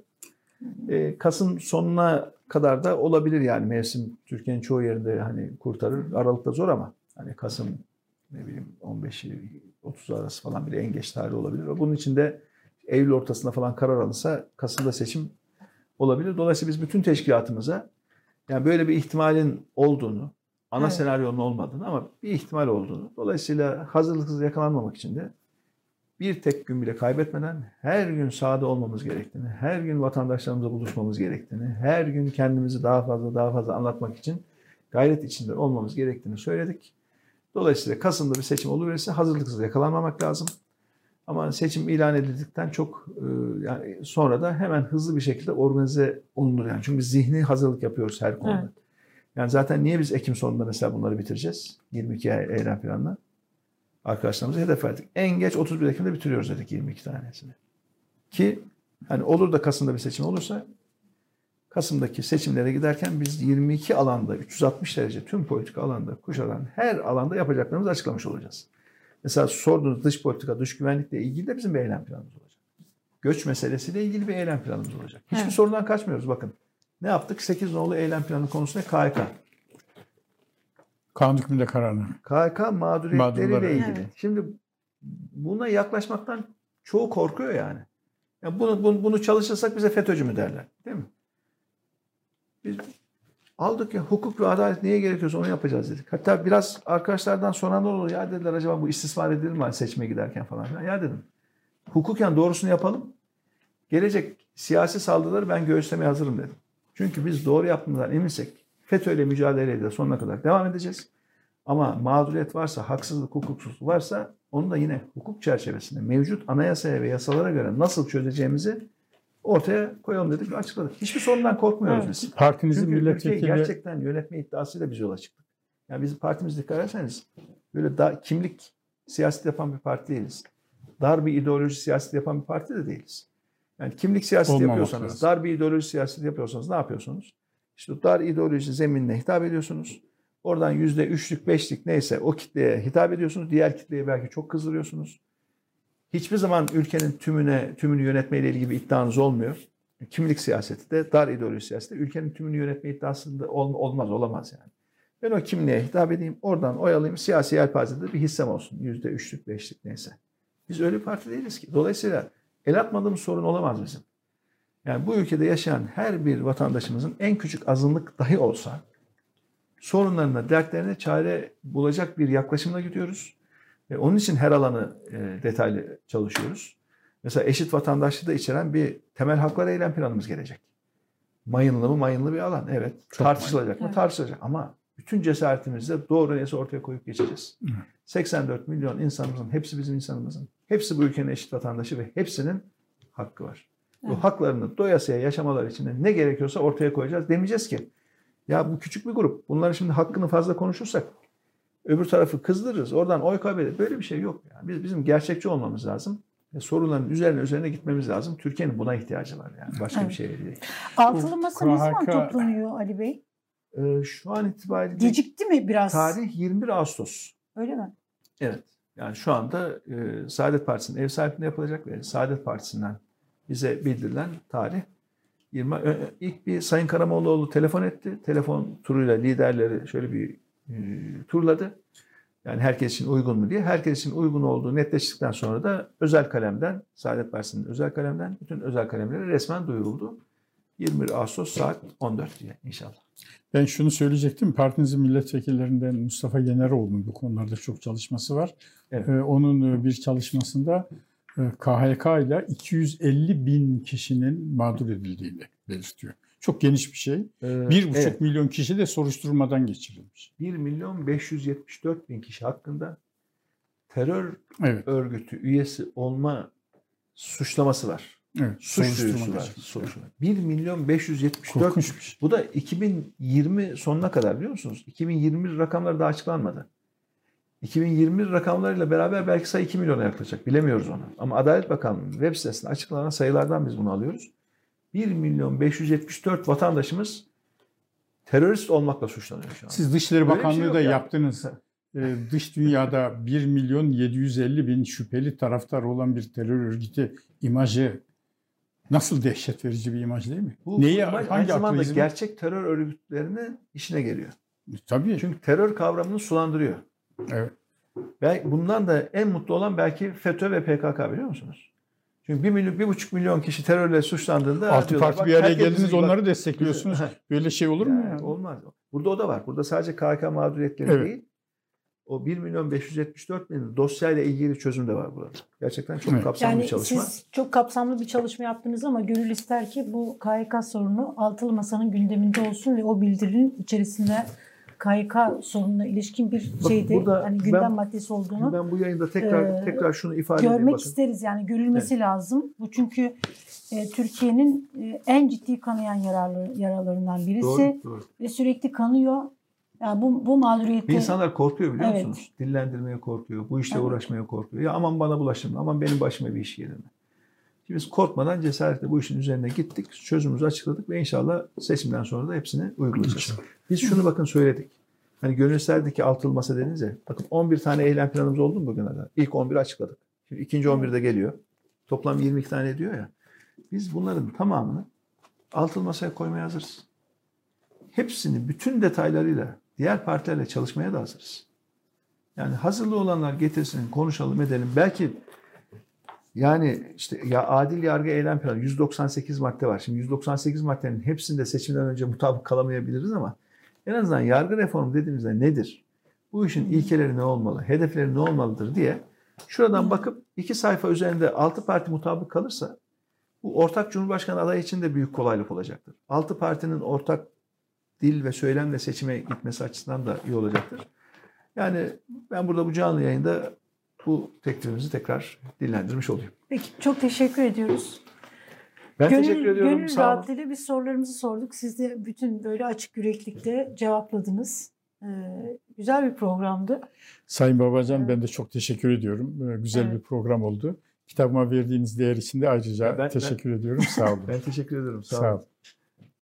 Ee, Kasım sonuna kadar da olabilir yani mevsim Türkiye'nin çoğu yerinde hani kurtarır. Aralıkta zor ama hani Kasım ne bileyim 15'i 30 arası falan bile en geç tarih olabilir. Bunun için de Eylül ortasında falan karar alınsa Kasım'da seçim olabilir. Dolayısıyla biz bütün teşkilatımıza yani böyle bir ihtimalin olduğunu, ana Evet. senaryonun olmadığını ama bir ihtimal olduğunu, dolayısıyla hazırlıksız yakalanmamak için de bir tek gün bile kaybetmeden her gün sahada olmamız gerektiğini, her gün vatandaşlarımızla buluşmamız gerektiğini, her gün kendimizi daha fazla daha fazla anlatmak için gayret içinde olmamız gerektiğini söyledik. Dolayısıyla Kasım'da bir seçim oluverirse hazırlıksız yakalanmamak lazım. Ama seçim ilan edildikten çok e, yani sonra da hemen hızlı bir şekilde organize olunur yani. Çünkü biz zihni hazırlık yapıyoruz her konuda. Evet. Yani zaten niye biz Ekim sonunda mesela bunları bitireceğiz? 22 ay eylem planla. Arkadaşlarımıza hedef verdik. En geç 31 Ekim'de bitiriyoruz dedik 22 tanesini. Ki hani olur da Kasım'da bir seçim olursa Kasım'daki seçimlere giderken biz 22 alanda 360 derece tüm politika alanda kuşatan her alanda yapacaklarımızı açıklamış olacağız. Mesela sorduğunuz dış politika, dış güvenlikle ilgili de bizim bir eylem planımız olacak. Göç meselesiyle ilgili bir eylem planımız olacak. Hiçbir Evet. sorundan kaçmıyoruz bakın. Ne yaptık? 8 nolu eylem planı konusunda KHK. Kanun hükmünde kararını. KHK mağduriyetleriyle Mağdurları. ilgili. Evet. Şimdi buna yaklaşmaktan çoğu korkuyor yani. Ya bunu, bunu, bunu çalışırsak bize FETÖ'cü mü derler. Değil mi? Biz aldık ya hukuk ve adalet neye gerekiyorsa onu yapacağız dedik. Hatta biraz arkadaşlardan soranlar oldu. Ya dediler acaba bu istismar edilir mi seçime giderken falan. filan. Ya dedim. Hukuken doğrusunu yapalım. Gelecek siyasi saldırıları ben göğüslemeye hazırım dedim. Çünkü biz doğru yaptığımızdan eminsek FETÖ'yle mücadeleyle de sonuna kadar devam edeceğiz. Ama mağduriyet varsa, haksızlık, hukuksuzluk varsa onu da yine hukuk çerçevesinde mevcut anayasaya ve yasalara göre nasıl çözeceğimizi ortaya koyalım dedik ve açıkladık. Hiçbir sorundan korkmuyoruz Evet. biz. Partinizin Çünkü milletvekili gerçekten yönetme iddiasıyla biz yola çıktık. Yani bizim partimiz dikkat ederseniz böyle da, kimlik siyaset yapan bir parti değiliz. Dar bir ideoloji siyaseti yapan bir parti de değiliz. Yani kimlik siyaseti Olmamak yapıyorsanız, lazım. dar bir ideoloji siyaseti yapıyorsanız ne yapıyorsunuz? İşte dar ideoloji zeminine hitap ediyorsunuz. Oradan yüzde üçlük, beşlik neyse o kitleye hitap ediyorsunuz. Diğer kitleye belki çok kızdırıyorsunuz. Hiçbir zaman ülkenin tümüne, tümünü yönetmeyle ilgili bir iddianız olmuyor. Kimlik siyaseti de, dar ideoloji siyaseti de ülkenin tümünü yönetme iddiasında ol- olmaz, olamaz yani. Ben o kimliğe hitap edeyim, oradan oy alayım, siyasi yelpazede bir hissem olsun. Yüzde üçlük, beşlik neyse. Biz öyle bir parti değiliz ki. Dolayısıyla el atmadığımız sorun olamaz bizim. Yani bu ülkede yaşayan her bir vatandaşımızın en küçük azınlık dahi olsa sorunlarına, dertlerine çare bulacak bir yaklaşımla gidiyoruz. Ve onun için her alanı e, detaylı çalışıyoruz. Mesela eşit vatandaşlığı da içeren bir temel haklar eylem planımız gelecek. Mayınlı mı mayınlı bir alan. Evet. Çok tartışılacak mı Evet. tartışılacak. Ama bütün cesaretimizle doğru neyse ortaya koyup geçeceğiz. 84 milyon insanımızın, hepsi bizim insanımızın. Hepsi bu ülkenin eşit vatandaşı ve hepsinin hakkı var. Bu Evet. haklarını doyasıya yaşamaları için de ne gerekiyorsa ortaya koyacağız. Demeyeceğiz ki ya bu küçük bir grup. Bunların şimdi hakkını fazla konuşursak öbür tarafı kızdırırız. Oradan oy kaybeder. Böyle bir şey yok. Yani biz bizim gerçekçi olmamız lazım. Ve sorunların üzerine üzerine gitmemiz lazım. Türkiye'nin buna ihtiyacı var yani. Başka bir Evet. şey değil. Altılı masa ne zaman toplanıyor Ali Bey? Ee, şu an itibariyle Gecikti mi biraz? tarih 21 Ağustos. Öyle mi? Evet. Yani şu anda e, Saadet Partisi'nin ev sahipliğinde yapılacak ve Saadet Partisi'nden bize bildirilen tarih 20 Ö- ö- ilk bir Sayın Karamollaoğlu telefon etti. Telefon turuyla liderleri şöyle bir e, turladı. Yani herkes için uygun mu diye. Herkes için uygun olduğu netleştikten sonra da özel kalemden, Saadet Partisi'nin özel kalemden bütün özel kalemlere resmen duyuruldu. 21 Ağustos saat 14 diye inşallah. Ben şunu söyleyecektim. Partinizin milletvekillerinden Mustafa Yeneroğlu'nun bu konularda çok çalışması var. Evet. Ee, onun e, bir çalışmasında e, KHK ile 250 bin kişinin mağdur edildiğini belirtiyor. Çok geniş bir şey. Ee, Bir buçuk evet. milyon kişi de soruşturmadan geçirilmiş. 1 milyon 574 bin kişi hakkında terör Evet. örgütü üyesi olma suçlaması var. Evet. Suç soruşturma duyurusu var. var. 1 milyon 574 Korkunç bir şey. Bu da 2020 sonuna kadar biliyor musunuz? 2021 rakamları daha açıklanmadı. 2021 rakamlarıyla beraber belki sayı 2 milyona yaklaşacak. Bilemiyoruz onu. Ama Adalet Bakanlığı'nın web sitesinde açıklanan sayılardan biz bunu alıyoruz. 1 milyon 574 vatandaşımız terörist olmakla suçlanıyor şu an. Siz Dışişleri Böyle şey Bakanlığı yok da ya. yaptınız. Ee, dış dünyada 1 milyon 750 bin şüpheli taraftar olan bir terör örgütü imajı nasıl dehşet verici bir imaj değil mi? Bu Neyi, imaj aynı hangi zamanda akla izin- gerçek terör örgütlerinin işine geliyor. Tabii. Çünkü terör kavramını sulandırıyor. Evet. Belki bundan da en mutlu olan belki FETÖ ve PKK biliyor musunuz? Çünkü bir milyon, bir buçuk milyon kişi terörle suçlandığında Altı diyorlar, parti bir araya geldiniz bak- onları destekliyorsunuz. Böyle şey olur mu Yani ya? Olmaz. Burada o da var. Burada sadece KHK mağduriyetleri Evet. değil. O 1 milyon 574 bin dosyayla ilgili çözüm de var burada. Gerçekten çok Evet. kapsamlı Yani bir çalışma. siz çok kapsamlı bir çalışma yaptınız ama gönül ister ki bu KYK sorunu altılı masanın gündeminde olsun ve o bildirinin içerisinde KYK sorununa ilişkin bir şeyde burada hani gündem ben- maddesi olduğunu Ben bu yayında tekrar Ee, tekrar şunu ifade edeyim. görmek Bakın. isteriz. Yani görülmesi lazım. Bu çünkü e, Türkiye'nin e, en ciddi kanayan yararlı, yaralarından birisi Doğru, doğru. ve sürekli kanıyor. Yani bu, bu mağduriyeti İnsanlar korkuyor biliyor Evet. musunuz? Dillendirmeye korkuyor. Bu işle Evet. uğraşmaya korkuyor. Ya aman bana bulaşın. Aman benim başıma bir iş gelir mi? Şimdi biz korkmadan cesaretle bu işin üzerine gittik. Çözümümüzü açıkladık ve inşallah seçimden sonra da hepsini uygulayacağız. Biz şunu bakın söyledik. Hani gönül isterdi ki altılı masa dediniz ya. Bakın 11 tane eylem planımız oldu mu bugüne kadar? İlk 11 açıkladık. Şimdi ikinci 11 de geliyor. Toplam 22 tane ediyor ya. Biz bunların tamamını altılı masaya koymaya hazırız. Hepsini bütün detaylarıyla diğer partilerle çalışmaya da hazırız. Yani hazırlı olanlar getirsin, konuşalım edelim. Belki yani işte ya adil yargı eylem planı 198 madde var. Şimdi 198 maddenin hepsinde seçimden önce mutabık kalamayabiliriz ama en azından yargı reformu dediğimizde nedir? Bu işin ilkeleri ne olmalı? Hedefleri ne olmalıdır diye şuradan bakıp iki sayfa üzerinde altı parti mutabık kalırsa bu ortak Cumhurbaşkanı adayı için de büyük kolaylık olacaktır. Altı partinin ortak dil ve söylemle seçime gitmesi açısından da iyi olacaktır. Yani ben burada bu canlı yayında bu teklifimizi tekrar dillendirmiş olayım. Peki çok teşekkür ediyoruz. Ben gönül, teşekkür ediyorum. Gönül Sağ olun. rahatlığıyla biz sorularımızı sorduk. Siz de bütün böyle açık yüreklikte cevapladınız. Ee, güzel bir programdı. Sayın Babacan Evet. ben de çok teşekkür ediyorum. Ee, Güzel Evet. bir program oldu. Kitabıma verdiğiniz değer için de ayrıca Ben- ben- teşekkür ediyorum. Sağ olun. Ben teşekkür ediyorum. Sağ, Sağ olun. olun.